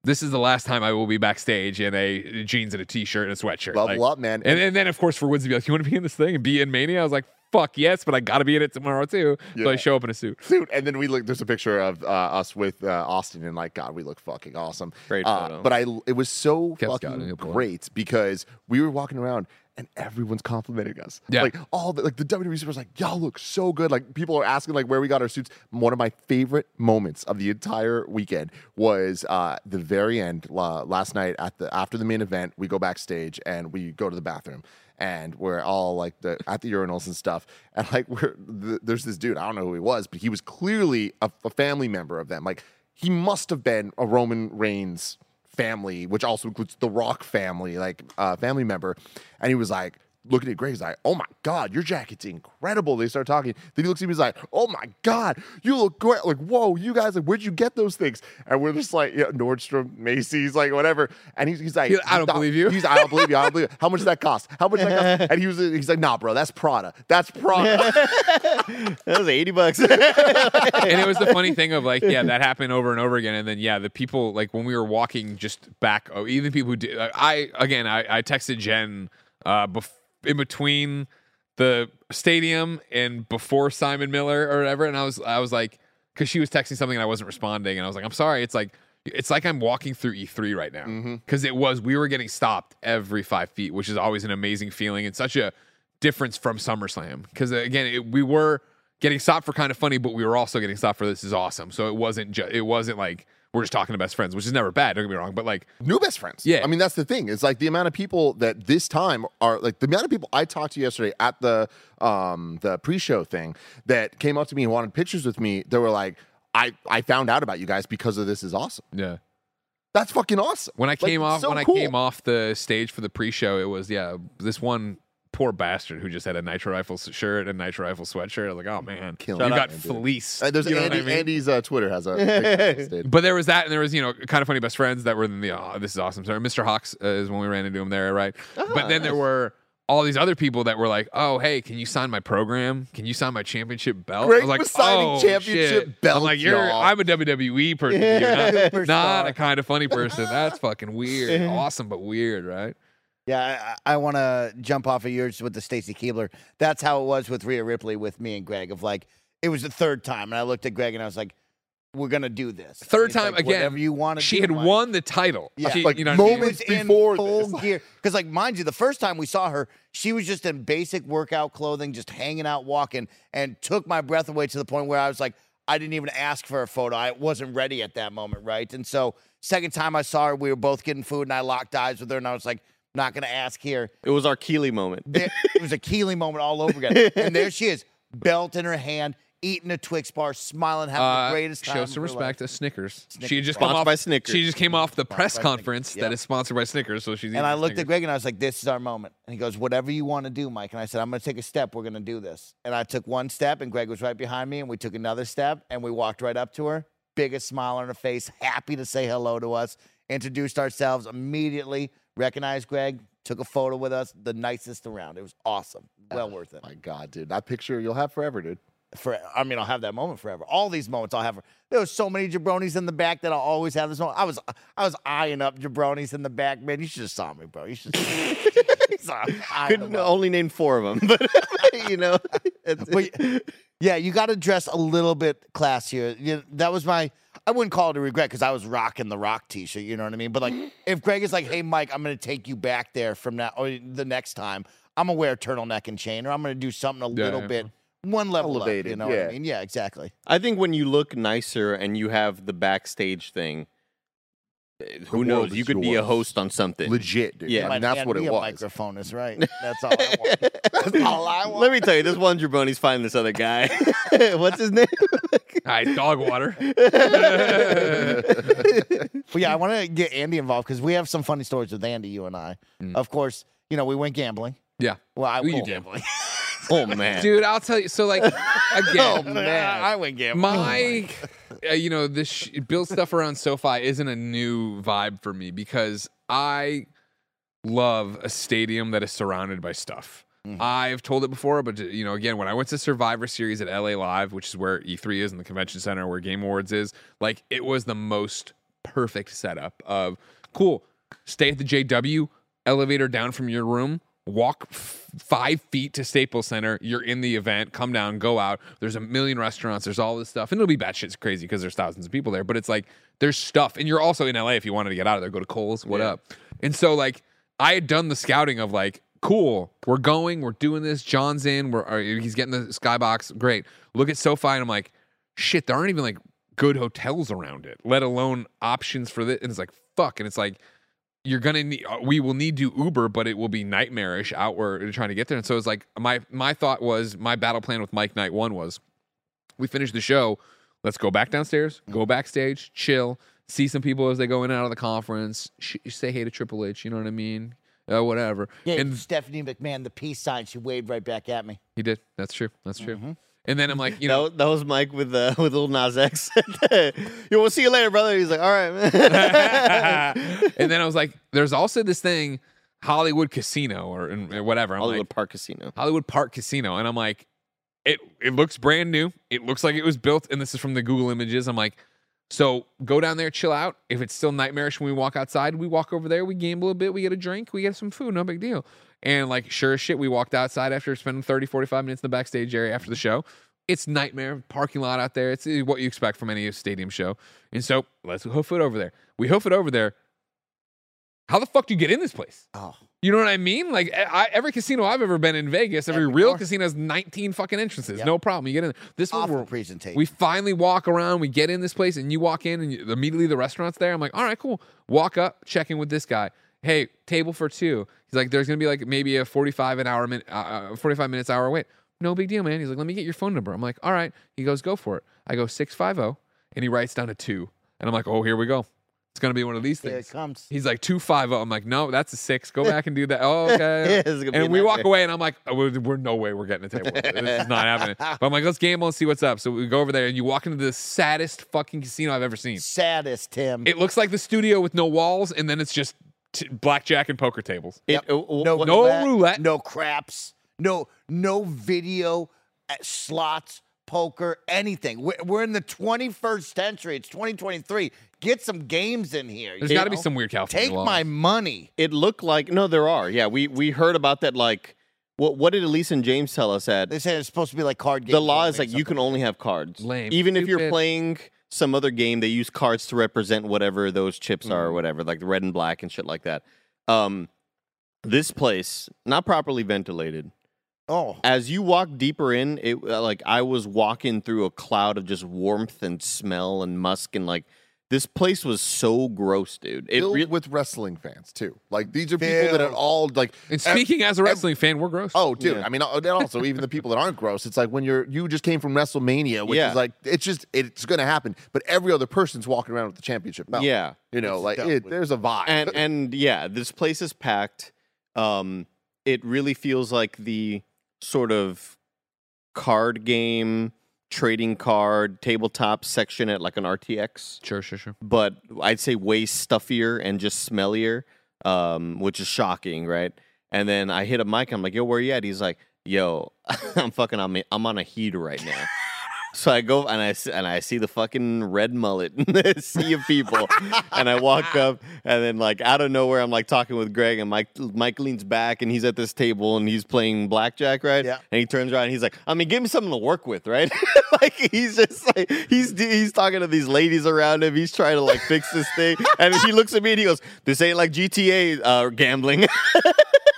this is the last time I will be backstage in a jeans and a t-shirt and a sweatshirt. Level Like- up, man. And, and then of course for Woods to be like, you want to be in this thing and be in Mania? I was like, fuck yes, but I got to be in it tomorrow too. So I show up in a suit. Dude, and then we look. There's a picture of uh, us with uh, Austin, and like, God, we look fucking awesome. Great Uh, photo. but I, it was so Kev's got it, fucking it. great because we were walking around and everyone's complimenting us. Yeah. like all the like the WWE was like y'all look so good. Like people are asking like where we got our suits. One of my favorite moments of the entire weekend was uh, the very end uh, last night at the after the main event. We go backstage and we go to the bathroom and we're all like the at the urinals and stuff and like we're th- there's this dude i don't know who he was but he was clearly a, a family member of them like he must have been a roman reigns family which also includes the rock family like uh, family member. And he was like looking at Greg. He's like, "Oh my god, your jacket's incredible." They start talking. Then he looks at me. And he's like, "Oh my god, you look great!" Like, whoa, you guys, like, where'd you get those things? And we're just like, yeah, Nordstrom, Macy's, like whatever. And he's, he's like, He- I don't "No." believe you. He's, I don't believe you. I don't believe. You. How much does that cost? How much does that cost? And he was, he's like, "Nah, bro, that's Prada. That's Prada." That was eighty bucks. and it was the funny thing of like, yeah, that happened over and over again. And then, yeah, the people like when we were walking just back, oh, even people who did, I again, I, I texted Jen uh, bef- in between the stadium and before Simon Miller or whatever, and I was, I was like, because she was texting something and I wasn't responding, and I was like, I'm sorry, it's like. It's like I'm walking through E3 right now mm-hmm. because it was we were getting stopped every five feet, which is always an amazing feeling and such a difference from SummerSlam. Because again, it, we were getting stopped for kind of funny, but we were also getting stopped for this is awesome. So it wasn't just it wasn't like we're just talking to best friends, which is never bad. Don't get me wrong, but like new best friends. Yeah. I mean, that's the thing. It's like the amount of people that this time are like the amount of people I talked to yesterday at the um the pre-show thing that came up to me and wanted pictures with me. They were like, I I found out about you guys because of this is awesome. yeah. That's fucking awesome. When I came it's off so when cool. I came off the stage for the pre-show, it was yeah this one poor bastard who just had a Nitro Rifle shirt and Nitro Rifle sweatshirt. I was like, oh man, Killing you got fleeced. Uh, there's you know Andy, I mean? Andy's uh, Twitter has a picture on stage. But there was that, and there was you know kind of funny best friends that were in the. Oh, this is awesome. Sorry, Mr. Hawks uh, is when we ran into him there, right? but then there were all these other people that were like, "Oh, hey, can you sign my program? Can you sign my championship belt?" Greg I was like, was signing "Oh, championship shit." belts, I'm like, "You're, y'all. I'm a WWE person, you're not, not a kind of funny person. That's fucking weird. awesome, but weird, right?" Yeah, I, I want to jump off of yours with the Stacy Keibler. That's how it was with Rhea Ripley with me and Greg. Of like, it was the third time, and I looked at Greg and I was like, "We're gonna do this." Third He's time like, again. Whatever you want to. She do, had Mike. won the title. Yeah. She- Like, you know what I mean? moments- in before full this. gear. Because, like, mind you, the first time we saw her, she was just in basic workout clothing, just hanging out, walking, and took my breath away to the point where I was like, I didn't even ask for a photo. I wasn't ready at that moment, right? And so, second time I saw her, we were both getting food, and I locked eyes with her, and I was like, not gonna ask here. it was our Keibler moment. There, it was a Keibler moment all over again. And there she is, belt in her hand, eating a Twix bar, smiling, having Uh, the greatest time. show of some her life. respect to Snickers. Snickers She had just bar. Sponsored off by Snickers. She just came off the press conference Snickers, that yep. is sponsored by Snickers. So she's And I eating looked at Greg and I was like, this is our moment. And he goes, whatever you want to do, Mike. And I said, I'm going to take a step. We're going to do this. And I took one step, and Greg was right behind me. And we took another step, and we walked right up to her. Biggest smile on her face, happy to say hello to us. Introduced ourselves immediately, recognized Greg, took a photo with us. The nicest around. It was awesome. Well oh worth it. My God, dude, that picture you'll have forever, dude. For I mean, I'll have that moment forever. All these moments I'll have. There was so many jabronis in the back that I'll always have this moment. I was I was eyeing up jabronis in the back, man. You should have saw me, bro. You should. Couldn't only name four of them, but you know, it's, But yeah, you got to dress a little bit classier. You that was my. I wouldn't call it a regret because I was rocking the rock T-shirt. You know what I mean? But like, if Greg is like, "Hey, Mike, I'm going to take you back there from now or the next time," I'm gonna wear a turtleneck and chain, or I'm going to do something a Yeah, little yeah. bit one level up. You Elevated, know what. I mean? Yeah, exactly. I think when you look nicer and you have the backstage thing, eh, who world knows? You could be a host on something. Legit, dude. Yeah. I mean, that's what me it a was. Microphone is right. That's all I want. That's all I want. Let me tell you, this one jabroni's finding this other guy. What's his name? All right, dog water. But yeah, I want to get Andy involved because we have some funny stories with Andy, you and I. Mm. Of course, you know we went gambling. Yeah. Well, I Who you well, gambling? oh man, Dude, I'll tell you. So, like, Oh again, man, I went gambling. my, uh, you know, this sh- build stuff around SoFi isn't a new vibe for me because I love a stadium that is surrounded by stuff. Mm-hmm. I've told it before, but you know, again, when I went to Survivor Series at LA Live, which is where E3 is in the convention center, where Game Awards is, like it was the most perfect setup of cool. Stay at the JW, elevator down from your room, walk f- five feet to Staples Center. You're in the event. Come down, go out. There's a million restaurants. There's all this stuff, and it'll be batshit crazy because there's thousands of people there. But it's like there's stuff, and you're also in LA if you wanted to get out of there. Go to Kohl's. What up? And so like I had done the scouting of like. Cool, we're going, we're doing this. John's in, we're he's getting the skybox. Great. Look at SoFi, and I'm like, shit, there aren't even like good hotels around it, let alone options for this. And it's like, fuck. And it's like, you're gonna need uh, we will need to uber but it will be nightmarish out where trying to get there and so it's like my my thought was my battle plan with mike night one was we finish the show let's go back downstairs go backstage chill see some people as they go in and out of the conference sh- say hey to triple h you know what i mean uh, whatever. Yeah, and Stephanie McMahon, the peace sign, she waved right back at me. he did. That's true. That's true. Mm-hmm. And then I'm like, you know, was, that was Mike with uh, with Lil Nas X. Yo, we'll see you later, brother. He's like, all right, man. and then I was like, there's also this thing, Hollywood Casino or, or whatever. I'm Hollywood like, Park Casino. Hollywood Park Casino, and I'm like, it it looks brand new. It looks like it was built, and this is from the Google images. I'm like, so go down there, chill out. If it's still nightmarish when we walk outside, we walk over there, we gamble a bit, we get a drink, we get some food, no big deal. And like, sure as shit, we walked outside after spending 30, 45 minutes in the backstage area after the show. It's nightmare parking lot out there. It's uh, what you expect from any stadium show. And so let's hoof it over there. We hoof it over there. How the fuck do you get in this place? Oh, You know what I mean? Like I, every casino I've ever been in Vegas, every Every real bar. casino has 19 fucking entrances. Yep. No problem. You get in. This one, awful we're, presentation. we finally walk around. We get in this place, and you walk in, and you, immediately the restaurant's there. I'm like, all right, cool. Walk up, check in with this guy. Hey, table for two. He's like, there's gonna be like maybe a 45 an hour minute, uh, uh, 45 minutes hour wait. No big deal, man. He's like, let me get your phone number. I'm like, all right. He goes, go for it. I go six five zero, and he writes down a two, and I'm like, oh, here we go. It's gonna be one of these Here things. it comes. He's like two two five zero. I'm like, no, that's a six. Go back and do that. Oh, okay. It's gonna be a and we walk away, and I'm like, oh, we're, we're no way we're getting a table. this is not happening. But I'm like, let's gamble and see what's up. So we go over there, and you walk into the saddest fucking casino I've ever seen. Saddest, Tim. It looks like the studio with no walls, and then it's just t- blackjack and poker tables. It, Yep. uh, w- no, what- no roulette, roulette. no craps, no no video at slots, poker, anything. We're, we're in the 21st century. It's 2023. Get some games in here. There's got to be some weird California Take laws. my money. it looked like no, there are. Yeah, we we heard about that. Like, what what did Elise and James tell us at They said it's supposed to be like card games. the law is like you can only have cards. Lame. Even if you're Stupid. playing some other game, they use cards to represent whatever those chips are or Mm. whatever, like the red and black and shit like that. Um, this place not properly ventilated. Oh, As you walk deeper in, it uh, like I was walking through a cloud of just warmth and smell and musk and like this place was so gross, dude. It Filled re- with wrestling fans too. Like these are people that are all like. And ev- speaking as a ev- wrestling fan, we're gross. Oh, dude! Yeah. I mean, uh, and also even the people that aren't gross. It's like when you're you just came from WrestleMania, which Yeah. is like it's just it's going to happen. But every other person's walking around with the championship belt. yeah. you know, It's like it, there's a vibe. and and yeah, this place is packed. Um, it really feels like the sort of card game, trading card, tabletop section at like an RTX, Sure, sure, sure. but I'd say way stuffier and just smellier, um, which is shocking, right? And then I hit a mic. I'm like, "Yo, where you at?" He's like, "Yo, I'm fucking on me. I'm on a heater right now." So I go and I s- and I see the fucking red mullet in the sea of people, and I walk up and then like out of nowhere I'm like talking with Greg and Mike Mike leans back and he's at this table and he's playing blackjack right? Yeah. and he turns around and he's like I mean give me something to work with right? Like he's just like he's he's talking to these ladies around him. He's trying to like fix this thing. And he looks at me and he goes this ain't like GTA uh, gambling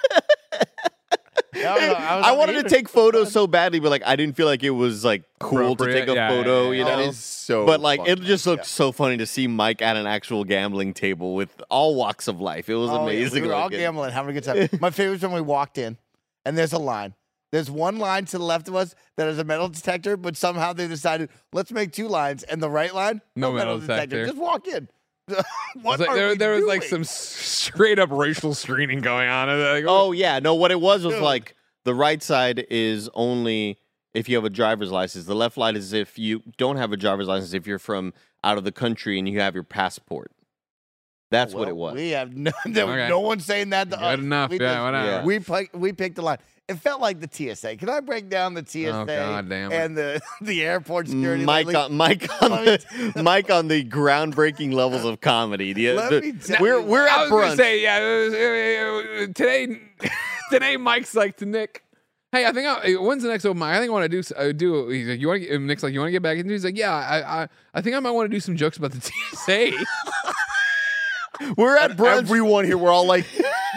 I, was, I, was I on wanted to take photos so badly but like I didn't feel like it was like cool to take a Yeah, photo yeah, you yeah. know That is so. but like funny. it just looked so funny to see Mike at an actual gambling table with all walks of life. It was Oh, yeah, amazing. We were all looking. gambling, having a good time. My favorite was when we walked in, and there's a line. There's one line to the left of us that is a metal detector, but somehow they decided let's make two lines, and the right line, No metal detector. Just walk in. It what was like- are there, we there was like some straight up racial screening going on. And Like, oh, oh yeah, no. What it was was Dude. like the right side is only if you have a driver's license. The left side is if you don't have a driver's license. If you're from out of the country and you have your passport. That's what it was. We have no, there Okay. no one saying that to Good us. enough. We Yeah, just- whatever. Yeah. We picked, we picked the line. It felt like the TSA. Can I break down the TSA Oh, God damn it. and the the airport security? Mike lately? on Mike on the Mike on the groundbreaking levels of comedy. The- Let the- me tell we're we're I at was gonna brunch. say, yeah. was- uh, today, today, Mike's like to Nick. Hey, I think I, when's the next open mic? I think I want to do uh, do. He's like, you want to? Nick's like, you want to get back into? it?" He's like, yeah. I, I I think I might want to do some jokes about the TSA. We're at brunch. everyone here, we're all like,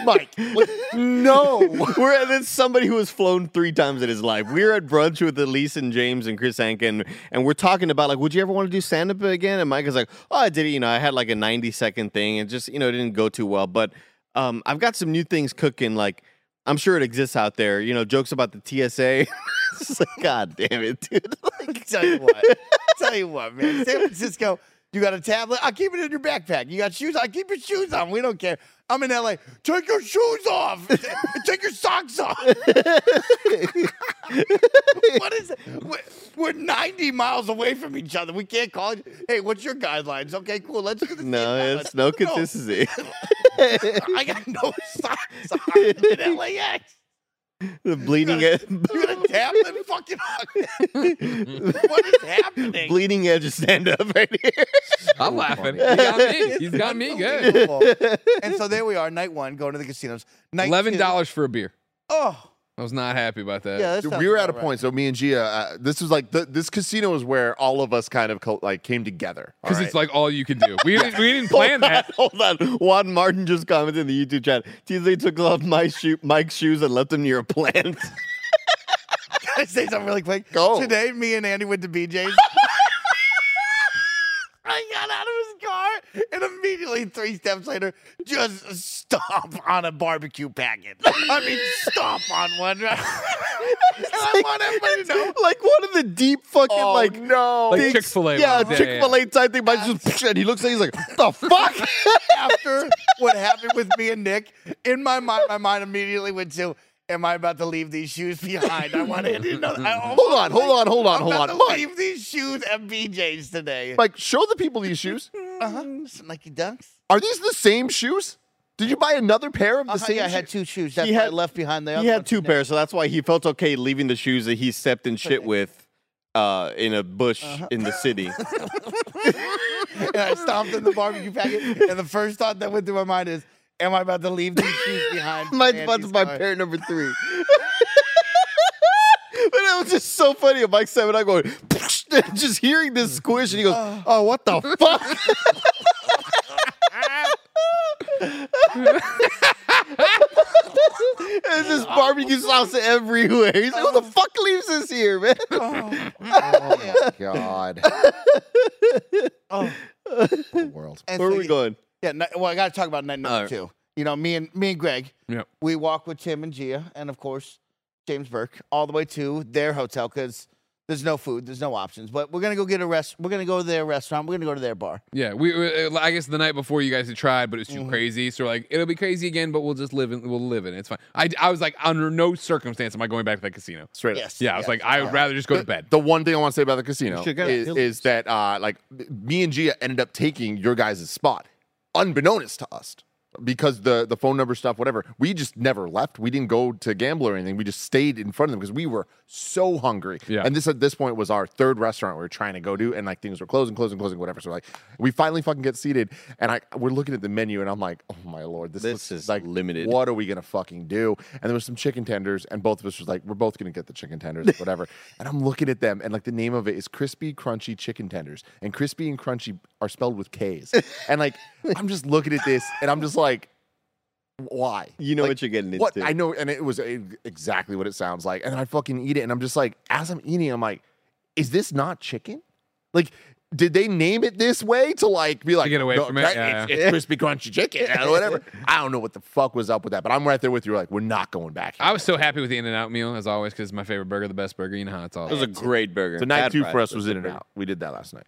Mike, like, no. We're at this somebody who has flown three times in his life. We're at brunch with Elise and James and Chris Hankin, and we're talking about like, would you ever want to do stand up again? And Mike is like, oh, I did it. You know, I had like a ninety second thing, and just you know, it didn't go too well. But um, I've got some new things cooking. Like, I'm sure it exists out there. You know, jokes about the TSA. it's like, God damn it, dude. Like, tell you what. tell you what, man. San Francisco, You got a tablet? I'll keep it in your backpack. You got shoes? I'll keep your shoes on. We don't care. I'm in LA. Take your shoes off. Take your socks off. what is it? We're, we're 90 miles away from each other. We can't call it. Hey, what's your guidelines? Okay, cool. Let's do the same No, it's no consistency. I got no socks on in LAX. The bleeding edge, You got a tablet? Fucking. what is happening? bleeding edge stand up right here. I'm laughing. He got me. He's got me good. And so there we are, night one, going to the casinos. Night Eleven two- dollars for a beer. Oh, I was not happy about that. yeah. That Dude, we were at a about right. point. So me and Gia, uh, this was like the, this casino is where all of us kind of co- like came together. Because right? it's like all you can do. We didn't, we didn't plan that. Hold on. Juan Martin just commented in the YouTube chat. TZ took off my shoe, Mike's shoes and left them near a plant. Can I say something really quick? Go. Today, me and Andy went to BJ's. I got out of his car and immediately, three steps later, just stomp on a barbecue packet. I mean, stomp on one. and I want everybody to know. like one of the deep fucking oh, like no. Like Chick-fil-A Yeah, Chick Fil A type thing. Mike just and he looks at he's like, the fuck. After what happened with me and Nick, in my mind, my mind immediately went to, Am I about to leave these shoes behind? I want to know. I Hold on, hold on, hold on, I'm hold about on. to Mike, leave these shoes at BJ's today. Mike, show the people these shoes. Uh-huh. Some Nike Dunks. Are these the same shoes? Did you buy another pair of the Uh-huh, same? yeah, I had two shoes. That's He why I left behind the other he had two pairs, so that's why he felt okay leaving the shoes that he stepped in shit with uh, in a bush Uh-huh. in the city. and I stomped in the barbecue packet. And the first thought that went through my mind is, Am I about to leave these shoes behind? Mike's about to Andy's buy car? pair number three. But it was just so funny. Mike said, and I going, just hearing this squish, and he goes, "Oh, oh what the fuck?" There's just barbecue sauce everywhere. He's like, "Who the fuck leaves this here, man?" Oh, oh my God. Oh. Poor world. And Where so are we you- going? Yeah, ni- well, I got to talk about night number All right. two. You know, me and me and Greg, Yep. we walk with Tim and Gia, and of course James Burke, all the way to their hotel because there's no food, there's no options. But we're gonna go get a rest. We're gonna go to their restaurant. We're gonna go to their bar. Yeah, we. we- I guess the night before you guys had tried, but it was Mm-hmm. too crazy. So we're like, it'll be crazy again, but we'll just live in. We'll live in. it. It's fine. I, I was like, under no circumstance am I going back to that casino. Straight up. Yes. Yeah, I was yes. like, I would rather just go to bed. The one thing I want to say about the casino should've got is, a- is that uh, like me and Gia ended up taking your guys' spot, unbeknownst to us. Because the the phone number stuff, whatever, we just never left. We didn't go to gamble or anything. We just stayed in front of them because we were so hungry. Yeah. And this at this point was our third restaurant we were trying to go to, and like things were closing, closing, closing, whatever. So like we finally fucking get seated, and I we're looking at the menu, and I'm like, oh my lord, this, This looks is like limited. What are we gonna fucking do? And there was some chicken tenders, and both of us was like, we're both gonna get the chicken tenders, whatever. and I'm looking at them, and like the name of it is crispy crunchy chicken tenders, and crispy and crunchy are spelled with K's, and like I'm just looking at this, and I'm just like, why? You know Like, what you're getting into. What I know, and it was exactly what it sounds like. And I fucking eat it, and I'm just like, as I'm eating, I'm like, is this not chicken? Like, did they name it this way to like be like get away "No, from it? that- Yeah, it's, it's crispy crunchy chicken or whatever? I don't know what the fuck was up with that, but I'm right there with you. Like, we're not going back. I was so happy with the In and Out meal as always because my favorite burger, the best burger. You know how it's all. it was a great burger. so night two fries, for us was In and Out. We did that last night.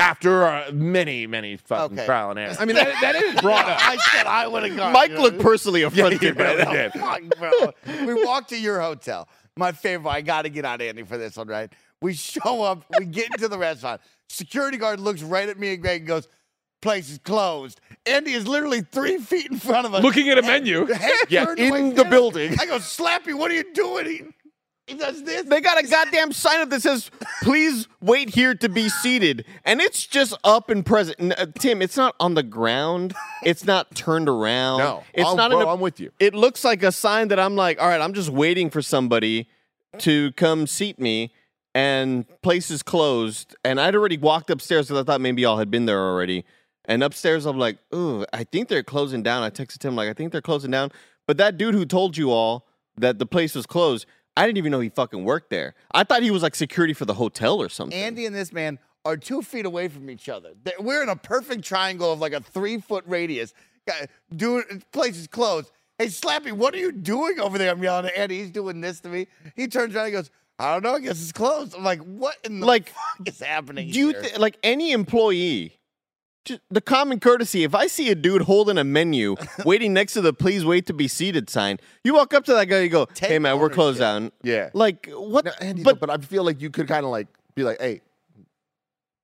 After uh, many, many fucking Okay. trial and error. I mean, that, that is brought up. I said I would have gone. Mike you know? looked personally affronted he by that. did. Fuck, bro. we walk to your hotel. My favorite. I got to get on Andy for this one, right? We show up. We get into the restaurant. Security guard looks right at me and Greg and goes, "Place is closed." Andy is literally three feet in front of us, Looking at a menu. Head Yeah, turned in away. the building. I go, "Slappy, what are you doing?" He, he does this. They got a goddamn sign up that says, "Please wait here to be seated," and it's just up and present. N- uh, Tim, it's not on the ground. It's not turned around. No, it's I'm- not. bro, in a- I'm with you. It looks like a sign that I'm like, all right, I'm just waiting for somebody to come seat me, and place is closed. And I'd already walked upstairs because I thought maybe y'all had been there already. And upstairs, I'm like, ooh, I think they're closing down. I texted him like, I think they're closing down. But that dude who told you all that the place was closed, I didn't even know he fucking worked there. I thought he was like security for the hotel or something. Andy and this man are two feet away from each other. We're in a perfect triangle of like a three foot radius. Guy- Dude, place is closed. Hey, Slappy, what are you doing over there? I'm yelling at Andy. He's doing this to me. He turns around and goes, I don't know. I guess it's closed. I'm like, what in the Like, fuck is happening Do you here? th- like any employee? Just the common courtesy. If I see a dude holding a menu, waiting next to the "Please wait to be seated" sign, you walk up to that guy. You go, Take "Hey man, we're closed down." Yeah. Like what? No, Andy, but but but I feel like you could kind of like be like, hey,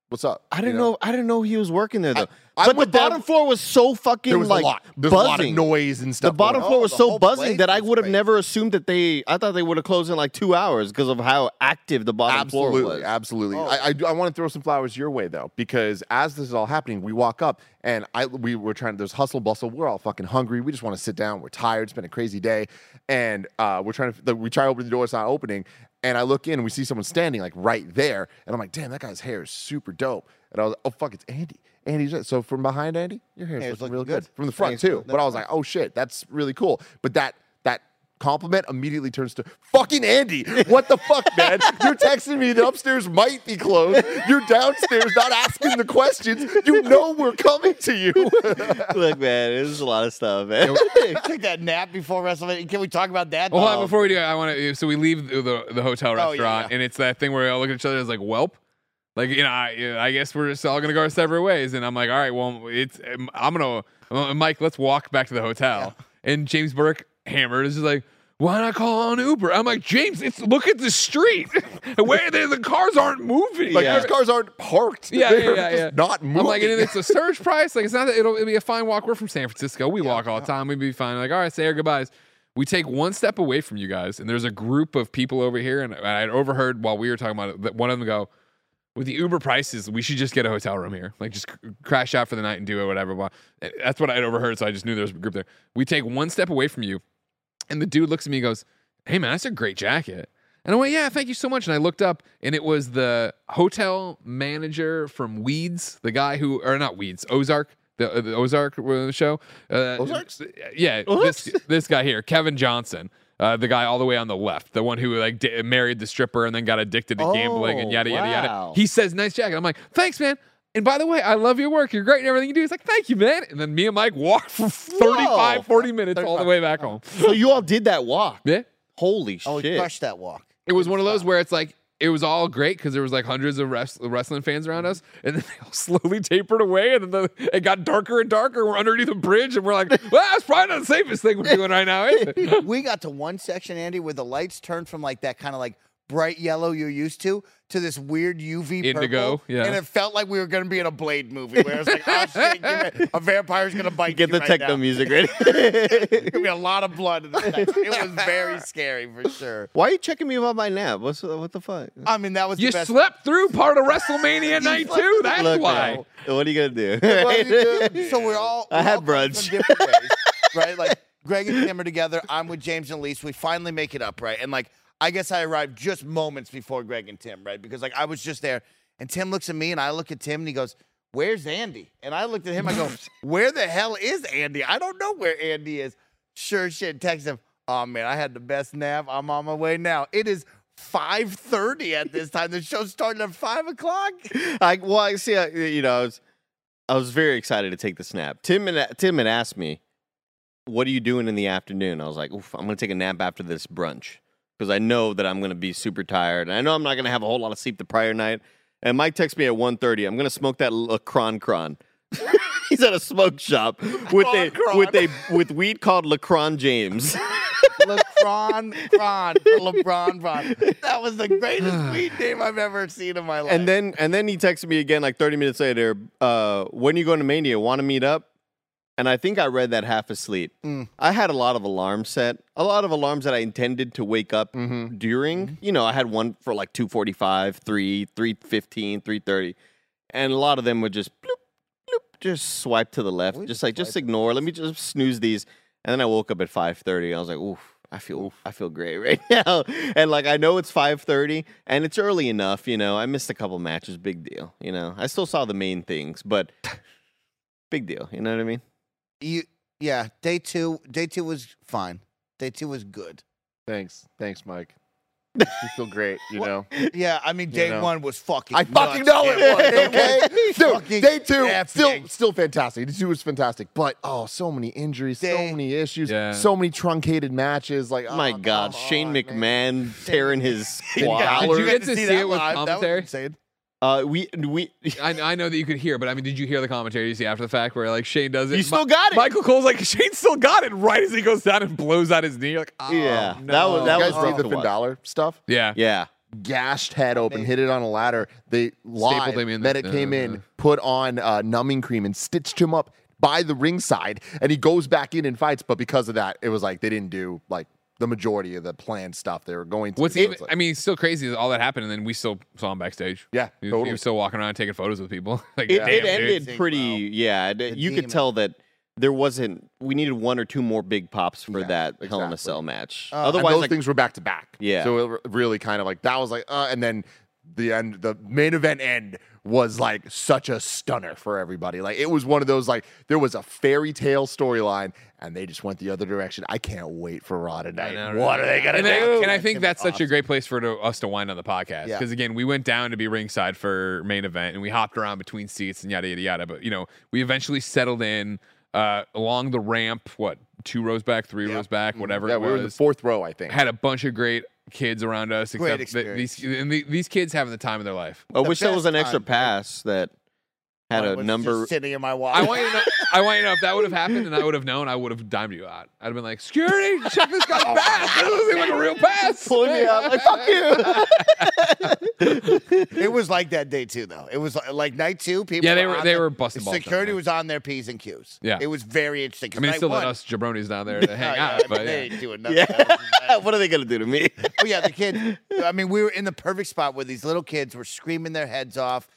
what's up? I didn't know? I didn't know he was working there though. I'm but the bottom floor was so fucking There was like a lot. There's buzzing. a lot of noise and stuff. The bottom floor on. was so buzzing that I would have never assumed that they. I thought they would have closed in like two hours because of how active the bottom floor Absolutely, was. absolutely. Oh. I, I, I want to throw some flowers your way though, because as this is all happening, we walk up and I we were trying. There's hustle bustle. We're all fucking hungry. We just want to sit down. We're tired. It's been a crazy day, and uh, we're trying to. We try to open the door. It's not opening, and I look in and we see someone standing like right there, and I'm like, damn, that guy's hair is super dope. And I was, like, oh fuck, it's Andy. Andy's right. so from behind Andy, your hair's, Hair's looking looking real good. good. from the front too. But I was like, oh shit, that's really cool. But that compliment immediately turns to fucking Andy. What the fuck, man? You're texting me the upstairs might be closed. You're downstairs not asking the questions. You know we're coming to you. Look, man, it was a lot of stuff, man. Take that nap before WrestleMania. Can we talk about that? Well, hold on, Oh. before we do, I want to. So we leave the, the, the hotel yeah, restaurant, yeah. and it's that thing where we all look at each other as like, "Welp." Like you know, I, I guess we're just all gonna go our separate ways, and I'm like, all right, well, it's I'm gonna uh, Mike, let's walk back to the hotel. And James Burke hammered is just like, why not call on Uber? I'm like, James, it's look at the street, where the, the cars aren't moving. like Yeah. those cars aren't parked. Yeah, They're yeah, yeah, just yeah. not moving. I'm like, and it's a surge price. Like, it's not that it'll, it'll be a fine walk. We're from San Francisco. We walk all the time. We'd be fine. Like, all right, say our goodbyes. We take one step away from you guys, and there's a group of people over here. And I had overheard while we were talking about it that one of them go, with the Uber prices, we should just get a hotel room here. Like, just cr- crash out for the night and do it, whatever. That's what I had overheard. So I just knew there was a group there. We take one step away from you, and the dude looks at me and goes, Hey, man, that's a great jacket. And I went, Yeah, thank you so much. And I looked up, and it was the hotel manager from Weeds, the guy who, or not Weeds, Ozark. The, uh, the Ozark uh, show, uh, Ozarks? yeah. This this guy here, Kevin Johnson, uh, the guy all the way on the left, the one who like di- married the stripper and then got addicted to gambling and Oh, yada yada yada. wow. He says, "Nice jacket." I'm like, "Thanks, man." And by the way, I love your work. You're great and everything you do. He's like, "Thank you, man." And then me and Mike walked for 35, 40 minutes all the way back home. so you all did that walk? Yeah. Holy shit! Oh, we shit! crushed that walk. It was one of those where it's like it was all great because there was like hundreds of res- wrestling fans around us, and then they all slowly tapered away, and then the, it got darker and darker. We're underneath a bridge, and we're like, "Well, that's probably not the safest thing we're doing right now." Is it? we got to one section, Andy, where the lights turned from like that kind of like bright yellow you're used to to this weird UV Indigo, purple, yeah. and it felt like we were going to be in a Blade movie where it's like, oh shit, get a vampire's going to bite you. Get you the right techno now. music ready. There's going to be a lot of blood in this section. It was very scary for sure. Why are you checking me about my nap? What's what the fuck? I mean, that was You the best. slept through part of WrestleMania night too. That's Look, why. man, what are you gonna Well, do? so we're all. I we're had all brunch. ways, right? Like Greg and Tim are together. I'm with James and Elise. We finally make it up, right? And like, I guess I arrived just moments before Greg and Tim, right? Because like I was just there, and Tim looks at me, and I look at Tim, and he goes, "Where's Andy?" And I looked at him. I go, "Where the hell is Andy? I don't know where Andy is." Sure shit. Text him. Oh man, I had the best nap. I'm on my way now. It is. 5:30 at this time. The show started at five o'clock. I well, I see. I, you know, I was I was very excited to take the snap. Tim and Tim had asked me, "What are you doing in the afternoon?" I was like, Oof, "I'm gonna take a nap after this brunch because I know that I'm gonna be super tired, and I know I'm not gonna have a whole lot of sleep the prior night." And Mike texts me at 1.30, I'm gonna smoke that Lacron Cron. He's at a smoke shop with a with a with weed called Lacron James. LeBron Cron, LeBron Cron. That was the greatest weed name I've ever seen in my life. And then and then he texted me again like 30 minutes later, uh, when are you going to Mania? Want to meet up? And I think I read that half asleep. Mm. I had a lot of alarms set, a lot of alarms that I intended to wake up Mm-hmm. during. You know, I had one for like 245, 3, 315, 330. And a lot of them would just bloop, bloop, just swipe to the left. We just like just ignore. Let me just snooze these. And then I woke up at 5:30. I was like, oof. I feel I feel great right now. And like I know it's 5:30 and it's early enough, you know. I missed a couple matches, big deal, you know. I still saw the main things, but big deal, you know what I mean? You, yeah, day two, day two was fine. Day two was good. Thanks, thanks, Mike. You feel great, you know. Yeah, I mean, day know. one was fucking. I fucking nuts. know it was, okay? Dude, fucking day two, still epic. still fantastic. Day two was fantastic. But oh, so many injuries, so many issues, Yeah. so many truncated matches. Like, oh, My God, come Shane on, McMahon tearing his Did quad. Did you get to see that it with live? That was commentary? insane. Uh, we we I, I know that you could hear, but I mean, did you hear the commentary you see after the fact where like Shane does it? You still got it. Michael Cole's like Shane still got it right as he goes down and blows out his knee. You're like, oh, Yeah, no. that was- that You was guys see the to Finn watch. Balor stuff? yeah. yeah. gashed head open, hit it on a ladder. They live. him in Then the- it came uh, in, put on uh, numbing cream, and stitched him up by the ringside. And he goes back in and fights. But because of that, it was like they didn't do like the majority of the planned stuff they were going to. What's So even? like- I mean, it's still crazy that all that happened, and then we still saw him backstage. Yeah, he, was- he was still walking around taking photos with people. like, It, damn, it ended Dude. pretty. Wow. Yeah, it- The you demon. could tell that there wasn't. We needed one or two more big pops for Yeah, that Hell in a. Cell match. Uh, Otherwise, those like, things were back to back. Yeah. So it really kind of like that was like, uh, and then the end, the main event end was like such a stunner for everybody. Like it was one of those like there was a fairy tale storyline, and they just went the other direction. I can't wait for Raw tonight. know, what right? are they gonna and do? I, and I think that's such a great place for to, us to wind on the podcast Yeah. because again we went down to be ringside for main event and we hopped around between seats and yada yada yada but you know we eventually settled in uh, along the ramp what two rows back three rows back whatever yeah, it we were in the fourth row, I think. had a bunch of great kids around us Great except that these and the, these kids having the time of their life I the wish there was an extra time, right? pass that had I a was just number. sitting in my wall. I want you to know. I want you to know if that would have happened and I would have known, I would have dimed you out. I'd have been like, "Security, check this guy's oh pass. This doesn't seem like a real pass." Pulling me out like fuck you. It was like that day too, though. It was like, like night two. People, Yeah, they were- on they their- were busting balls Security there. was on their p's and q's. Yeah. it was very interesting. 'cause I mean, night still let us jabronis down there to Oh, hang out, but they yeah. ain't doing nothing. yeah. what are they gonna do to me? Oh yeah, the kids. I mean, we were in the perfect spot where these little kids were screaming their heads off.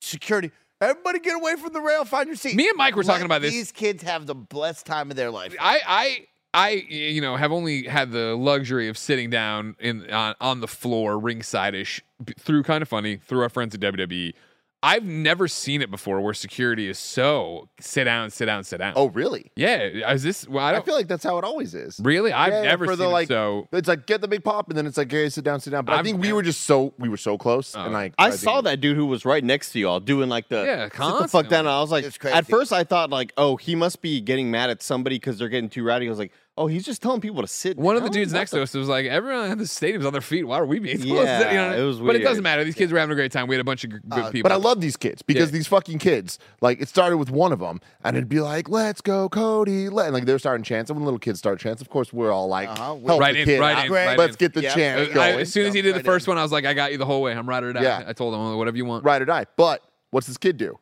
Security, everybody, get away from the rail. Find your seat. Me and Mike were talking Let about this. These kids have the blessed time of their life. I, I, I, you know, have only had the luxury of sitting down in on, on the floor, ringside ish, through kind of funny, through our friends at WWE. I've never seen it before where security is so sit down, sit down, sit down. oh, really? yeah, is this? Well, I I, don't feel like that's how it always is. really. I've Yeah, never for seen the, it like, so. It's like get the big pop, and then it's like, hey, sit down, sit down. But i I've think we never- were just so we were so close, Oh. and like I think saw that dude who was right next to y'all doing like the Yeah, sit the fuck constantly. down. I was like, It's at first I thought like, oh, he must be getting mad at somebody because they're getting too rowdy. I was like, oh, he's just telling people to sit. One of the dudes next the to us was like, "Everyone at the stadium's on their feet. Why are we being supposed to sit?" You Yeah, know? it was Weird. But it doesn't matter. These kids were having a great time. We had a bunch of good Uh, people. But I love these kids because Yeah. these fucking kids, like it started with one of them, and it'd be like, "Let's go, Cody!" Let and like they're starting chants. And when little kids start chants, of course we're all like, Uh-huh. "Help Right the in, kid right in, right right Let's in. get the Yeah. chant I- as soon as he Jump did the first in. one, I was like, "I got you the whole way. I'm ride or die." Yeah. I told him, "Whatever you want." ride or die. But what's this kid do?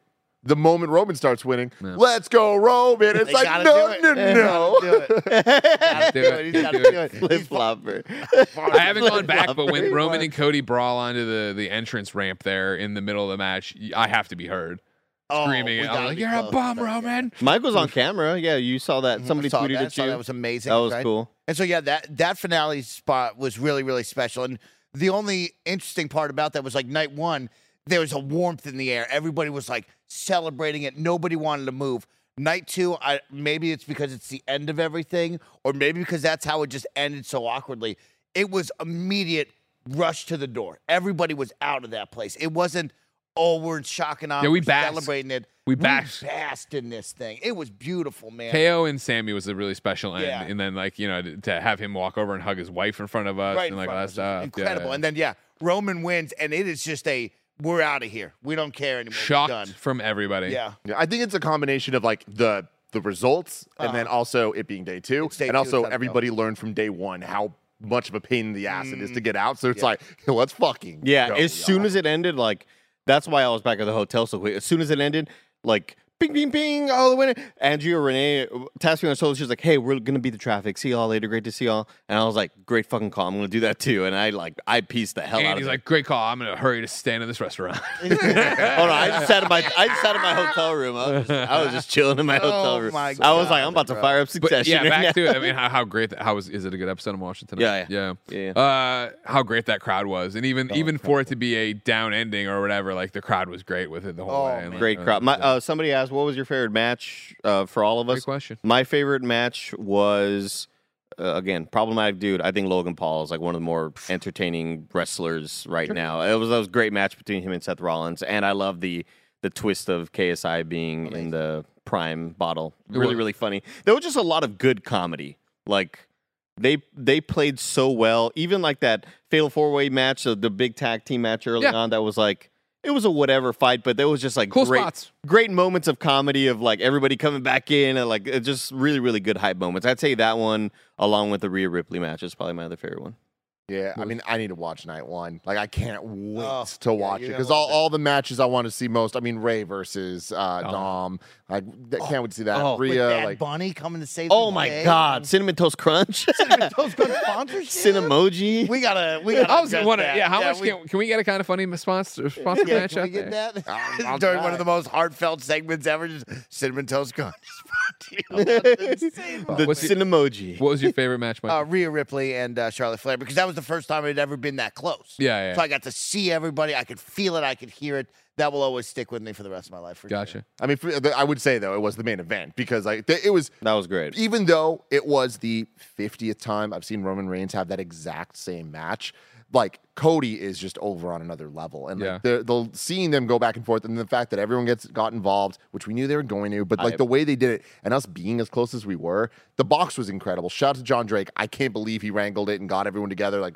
The moment Roman starts winning, let's go, Roman. It's They like, no, do it. no, They no. do it. Do do it. it. He's gotta Do it. do it. flip flopper. I haven't gone back, but when Roman and Cody brawl onto the, the entrance ramp there in the middle of the match, I have to be heard Oh, screaming. we it. I gotta like, "You're a close. bum, Yeah. Roman!" Mike was on camera. Yeah, you saw that. Mm, Somebody Saw tweeted that, at you. That was amazing. That was right? cool. And so yeah, that that finale spot was really really special. And the only interesting part about that was like night one, there was a warmth in the air. Everybody was like celebrating it. Nobody wanted to move. Night two, I maybe it's because it's the end of everything, or maybe because that's how it just ended so awkwardly. It was immediate rush to the door. Everybody was out of that place. It wasn't. Oh, we're shocking awe. Yeah, we we're celebrating it. We basked. basked in this thing. It was beautiful, man. KO and Sami was a really special end, Yeah. and then like you know to, have him walk over and hug his wife in front of us right and like all that stuff. Incredible. yeah. And then yeah, Roman wins, and it is just a we're out of here. We don't care anymore. We're shocked done. from everybody. Yeah. Yeah, I think it's a combination of like the the results, and then also it being day two, Uh-huh. Day and two, also it's go. everybody learned from day one how much of a pain in the ass it is Mm. to get out. So it's like, let's fucking Yeah, go, as soon y'all. as it ended, like that's why I was back at the hotel so quick. As soon as it ended, like ping, ping, ping, all the way. Andrea Rene tasked me on the shoulder. She was like, "Hey, we're gonna beat the traffic. See y'all later. Great to see y'all." And I was like, "Great fucking call. I'm gonna do that too." And I like I pieced the hell out of it. He's like, "Great call. I'm gonna hurry to stand in this restaurant." it. Oh no, I just sat in my I just sat in my hotel room. I was just, I was just chilling in my hotel Oh room. my I was like, I'm about to fire up But Succession. yeah, right back to it. I mean, how, how great that, how was is it a good episode I'm watching tonight? Yeah, yeah, Yeah, Uh, how great that crowd was, and even Oh, even for it to be a down ending or whatever, like the crowd was great with it the whole Oh, way. man. Great uh, crowd. My, uh, somebody asked, "What was your favorite match uh, for all of Great us?" question. My favorite match was uh, again, problematic dude. I think Logan Paul is like one of the more entertaining wrestlers right now. It was that was a great match between him and Seth Rollins, and I love the the twist of KSI being in the prime bottle. Really, really funny. There was just a lot of good comedy. Like they they played so well. Even like that fatal four way match, the, the big tag team match early Yeah. on, that was like it was a whatever fight, but there was just like Cool great, spots. great moments of comedy of like everybody coming back in and like just really really good hype moments. I'd say that one along with the Rhea Ripley match is probably my other favorite one. Yeah, I mean, I need to watch night one. Like, I can't wait Oh, to yeah, watch it because all, all the matches I want to see most. I mean, Rhea versus uh, Dom. Dom. Like, th- can't wait to see that. oh, With Rhea, Bad like, Bunny coming to save. Oh the my day. god, cinnamon toast crunch, Cinnamon Toast Crunch sponsorship. cinemoji. We gotta. We gotta. I was address wondering, that. yeah, how much we- can, can we get a kind of funny sponsor, sponsor Yeah, match can we get there? that I'll- I'll during one of the most heartfelt segments ever? Just cinnamon toast crunch. the What's cinemoji. What was your favorite match, Mike? uh, Rhea Ripley and uh, Charlotte Flair because that was the first time it had ever been that close. yeah, yeah. So I got to see everybody. I could feel it. I could hear it. That will always stick with me for the rest of my life. For sure. gotcha. I mean, for, I would say though it was the main event because like th- it was That was great. even though it was the 50th time I've seen Roman Reigns have that exact same match, like Cody is just over on another level. And Yeah. like the, the seeing them go back and forth and the fact that everyone gets got involved, which we knew they were going to, but like I- the way they did it and us being as close as we were, the box was incredible. Shout out to John Drake. I can't believe he wrangled it and got everyone together. Like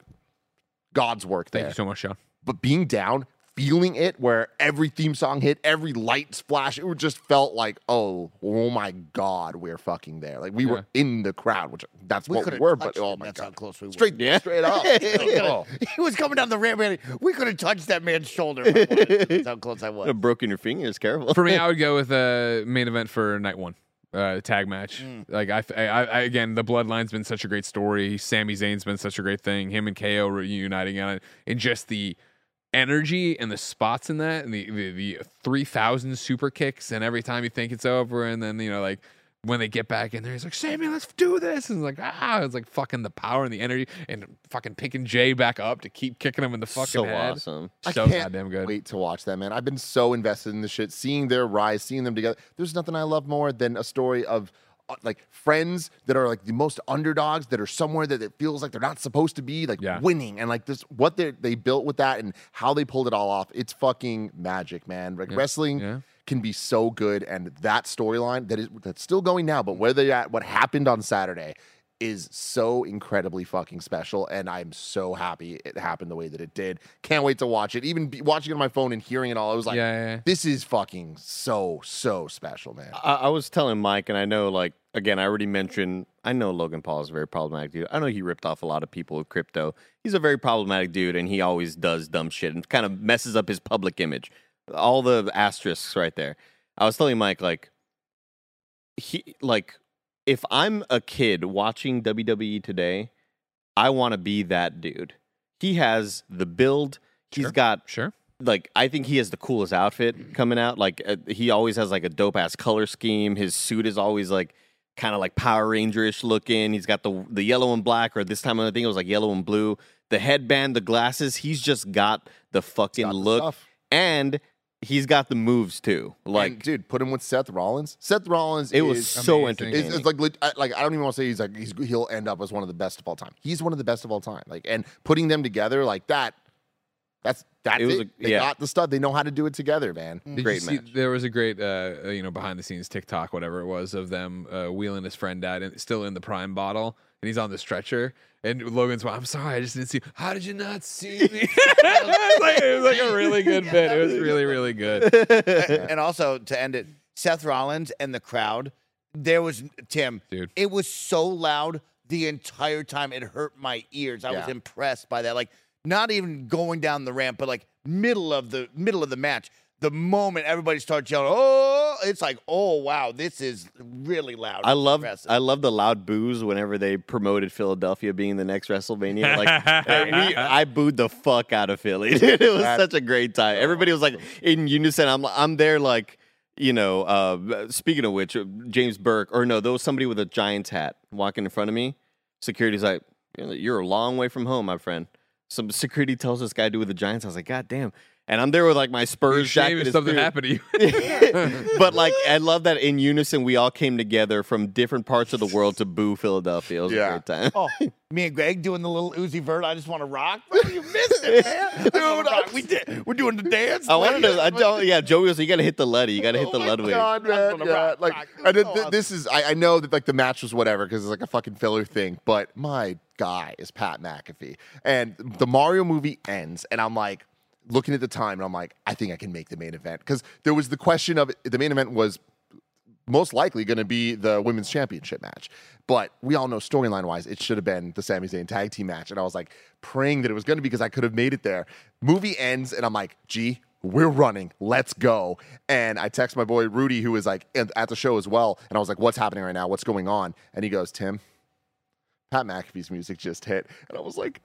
God's work Thank there. you so much, Sean. but being down, feeling it where every theme song hit, every lights flash, it just felt like, oh, oh my God, we're fucking there. Like we Yeah. were in the crowd, which that's We what we were, but oh my That's how God. close we were. Straight, Yeah. straight up. Oh. He was coming down the ramp, man. We could have touched that man's shoulder. if I to. That's how close I was. Have broken your fingers. Careful. For me, I would go with a main event for night one. Uh, tag match. Like I, I, I, again, the Bloodline's been such a great story. Sami Zayn's been such a great thing. Him and KO reuniting on it, and just the energy and the spots in that, and the the, the three thousand super kicks, and every time you think it's over, and then you know like when they get back in there, he's like, Sami, let's do this. And it's like, ah, it's like fucking the power and the energy and fucking picking Jey back up to keep kicking him in the fucking so head. awesome. I So can't goddamn good. Wait to watch that, man. I've been so invested in the shit, seeing their rise, seeing them together. There's nothing I love more than a story of Uh, like friends that are like the most underdogs that are somewhere that it feels like they're not supposed to be, like Yeah. winning, and like this what they they built with that and how they pulled it all off. It's fucking magic, man. Like wrestling Yeah. can be so good, and that storyline that is that's still going now, but where they at, what happened on Saturday. Is so incredibly fucking special, and I'm so happy it happened the way that it did. Can't wait to watch it. Even be, watching it on my phone and hearing it all, I was like, Yeah, yeah, yeah. "This is fucking so so special, man." I, I was telling Mike, and I know, like, again, I already mentioned, I know Logan Paul is a very problematic dude. I know he ripped off a lot of people with crypto. He's a very problematic dude, and he always does dumb shit and kind of messes up his public image. All the asterisks right there. I was telling Mike, like, he, like, if I'm a kid watching WWE today, I want to be that dude. He has the build. He's Sure. got Sure. like I think he has the coolest outfit coming out. Like uh, he always has like a dope ass color scheme. His suit is always like kind of like Power Ranger-ish looking. He's got the the yellow and black, or this time I think it was like yellow and blue. The headband, the glasses. He's just got the fucking Got the look, stuff. and he's got the moves too. Like And, dude, put him with Seth Rollins. Seth Rollins it was so amazing. entertaining. It's, it's like I- like I don't even want to say he's like he's he'll end up as one of the best of all time. He's one of the best of all time. Like and putting them together like that, that's that's It it. was a- they yeah. got the stuff. They know how to do it together, man. Did Great you see, match. There was a great, uh, uh, you know, behind the scenes TikTok, whatever it was, of them uh, wheeling his friend out, and still in the prime bottle, and he's on the stretcher, and Logan's, "I'm sorry, I just didn't see. you. How did you not see me?" it, was like, it was like a really good bit. It was really, really good. and also to end it, Seth Rollins and the crowd. There was Tim. Dude. it was so loud the entire time. It hurt my ears. I was impressed by that. Like not even going down the ramp, but like middle of the middle of the match. The moment everybody starts yelling, "Oh!" It's like, "Oh wow, this is really loud." I love. I love the loud boos whenever they promoted Philadelphia being the next WrestleMania. Like we, I booed the fuck out of Philly. It was such a great time. Everybody was like in unison. I'm I'm there like you know. Uh, speaking of which, uh, James Burke or no, there was somebody with a Giants hat walking in front of me. Security's like, "You're- "You're a long way from home, my friend." Some security tells this guy to do with the Giants. I was like, "God damn." And I'm there with like my Spurs Shame jacket. if something through- happened to you. but like, I love that in unison we all came together from different parts of the world to boo Philadelphia. It was Yeah. a great time. Oh, me and Greg doing the little Uzi Vert. I just want to rock. Bro, you missed it, man. Dude, rock. we did. We're doing the dance. I wanted to. I don't. Yeah, Joey was. You got to hit the Luddy. You got to hit the Oh my Ludwig. God, man. That's what I'm Yeah, rock- like, rock. and it- th- this is. I, I know that like the match was whatever because it's like a fucking filler thing, but my guy is Pat McAfee, and the Mario movie ends, and I'm like looking at the time, and I'm like, I think I can make the main event because there was the question of the main event was most likely going to be the women's championship match. But we all know storyline wise, it should have been the Sami Zayn tag team match. And I was like praying that it was going to be because I could have made it there. Movie ends, and I'm like, gee, we're running. Let's go. And I text my boy Rudy, who was like at the show as well. And I was like, what's happening right now? What's going on? And he goes, Tim, Pat McAfee's music just hit. And I was like,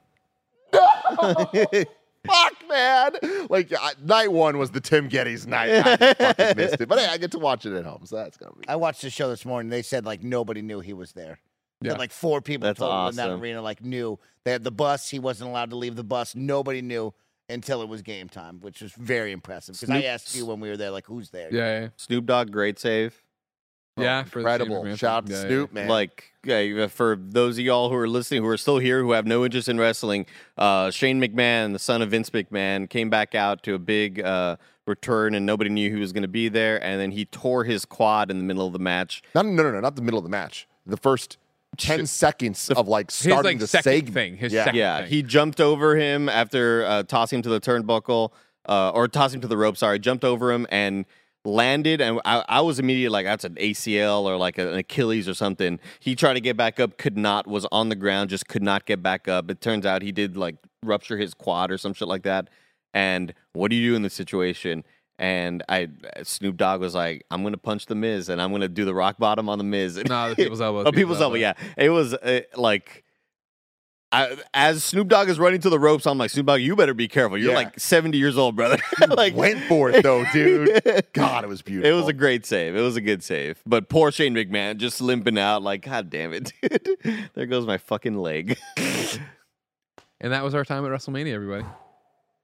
no. Fuck, man. Like, I, night one was the Tim Gettys night. I fucking missed it. But hey, I get to watch it at home. So that's going to be. I watched the show this morning. They said like nobody knew he was there. Yeah. had, like four people That's total in that arena like knew. They had the bus. He wasn't allowed to leave the bus. Nobody knew until it was game time, which was very impressive. Because I asked you when we were there, like, who's there? yeah, yeah, Snoop Dogg, great save. Yeah. for Incredible. McMahon Shout out to Yeah, Snoop, man. Like yeah, for those of y'all who are listening, who are still here, who have no interest in wrestling, uh, Shane McMahon, the son of Vince McMahon, came back out to a big uh, return, and nobody knew he was going to be there. And then he tore his quad in the middle of the match. Not, no, no, no, not the middle of the match. The first 10 seconds of like His starting like the second segment. thing. His Yeah. second Yeah, thing. he jumped over him after uh, tossing him to the turnbuckle, uh, or tossing him to the rope. Sorry, jumped over him and landed. And I, I was immediately like, "That's an ACL or like an Achilles or something." He tried to get back up, could not. Was on the ground, just could not get back up. It turns out he did like rupture his quad or some shit like that. And what do you do in this situation? And I Snoop Dogg was like, "I'm gonna punch the Miz, and I'm gonna do the rock bottom on the Miz." no, the people's elbow. Oh, people's elbow. Yeah, it was uh, like. I, as Snoop Dogg is running to the ropes, I'm like, Snoop Dogg, you better be careful. You're Yeah. like 70 years old, brother. like, Went for it though, dude. God, it was beautiful. it was a great save. It was a good save. But poor Shane McMahon just limping out, like, God damn it, dude. there goes my fucking leg. And that was our time at WrestleMania, everybody.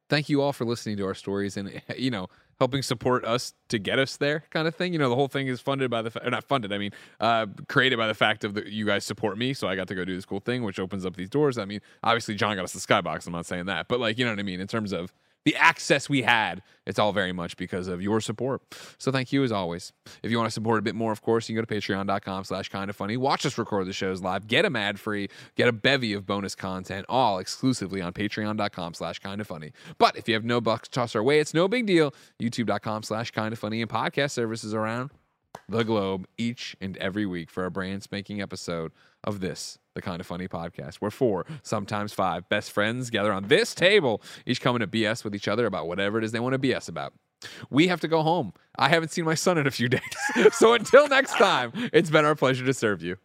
Thank you all for listening to our stories and you know helping support us to get us there, kind of thing. You know, the whole thing is funded by the fa- not funded. I mean, uh, created by the fact of that you guys support me, so I got to go do this cool thing, which opens up these doors. I mean, obviously John got us the skybox. I'm not saying that, but like you know what I mean in terms of the access we had. It's all very much because of your support. So thank you as always. If you want to support a bit more, of course, you can go to patreon.com slash kind of funny. Watch us record the shows live. Get them ad free. Get a bevy of bonus content, all exclusively on patreon.com slash kind of funny. But if you have no bucks to toss our way, it's no big deal. YouTube.com slash kind of funny and podcast services around the globe each and every week for a brand spanking episode of this, the Kind of Funny podcast, where four, sometimes five best friends gather on this table, each coming to BS with each other about whatever it is they want to BS about. We have to go home. I haven't seen my son in a few days. so until next time, it's been our pleasure to serve you.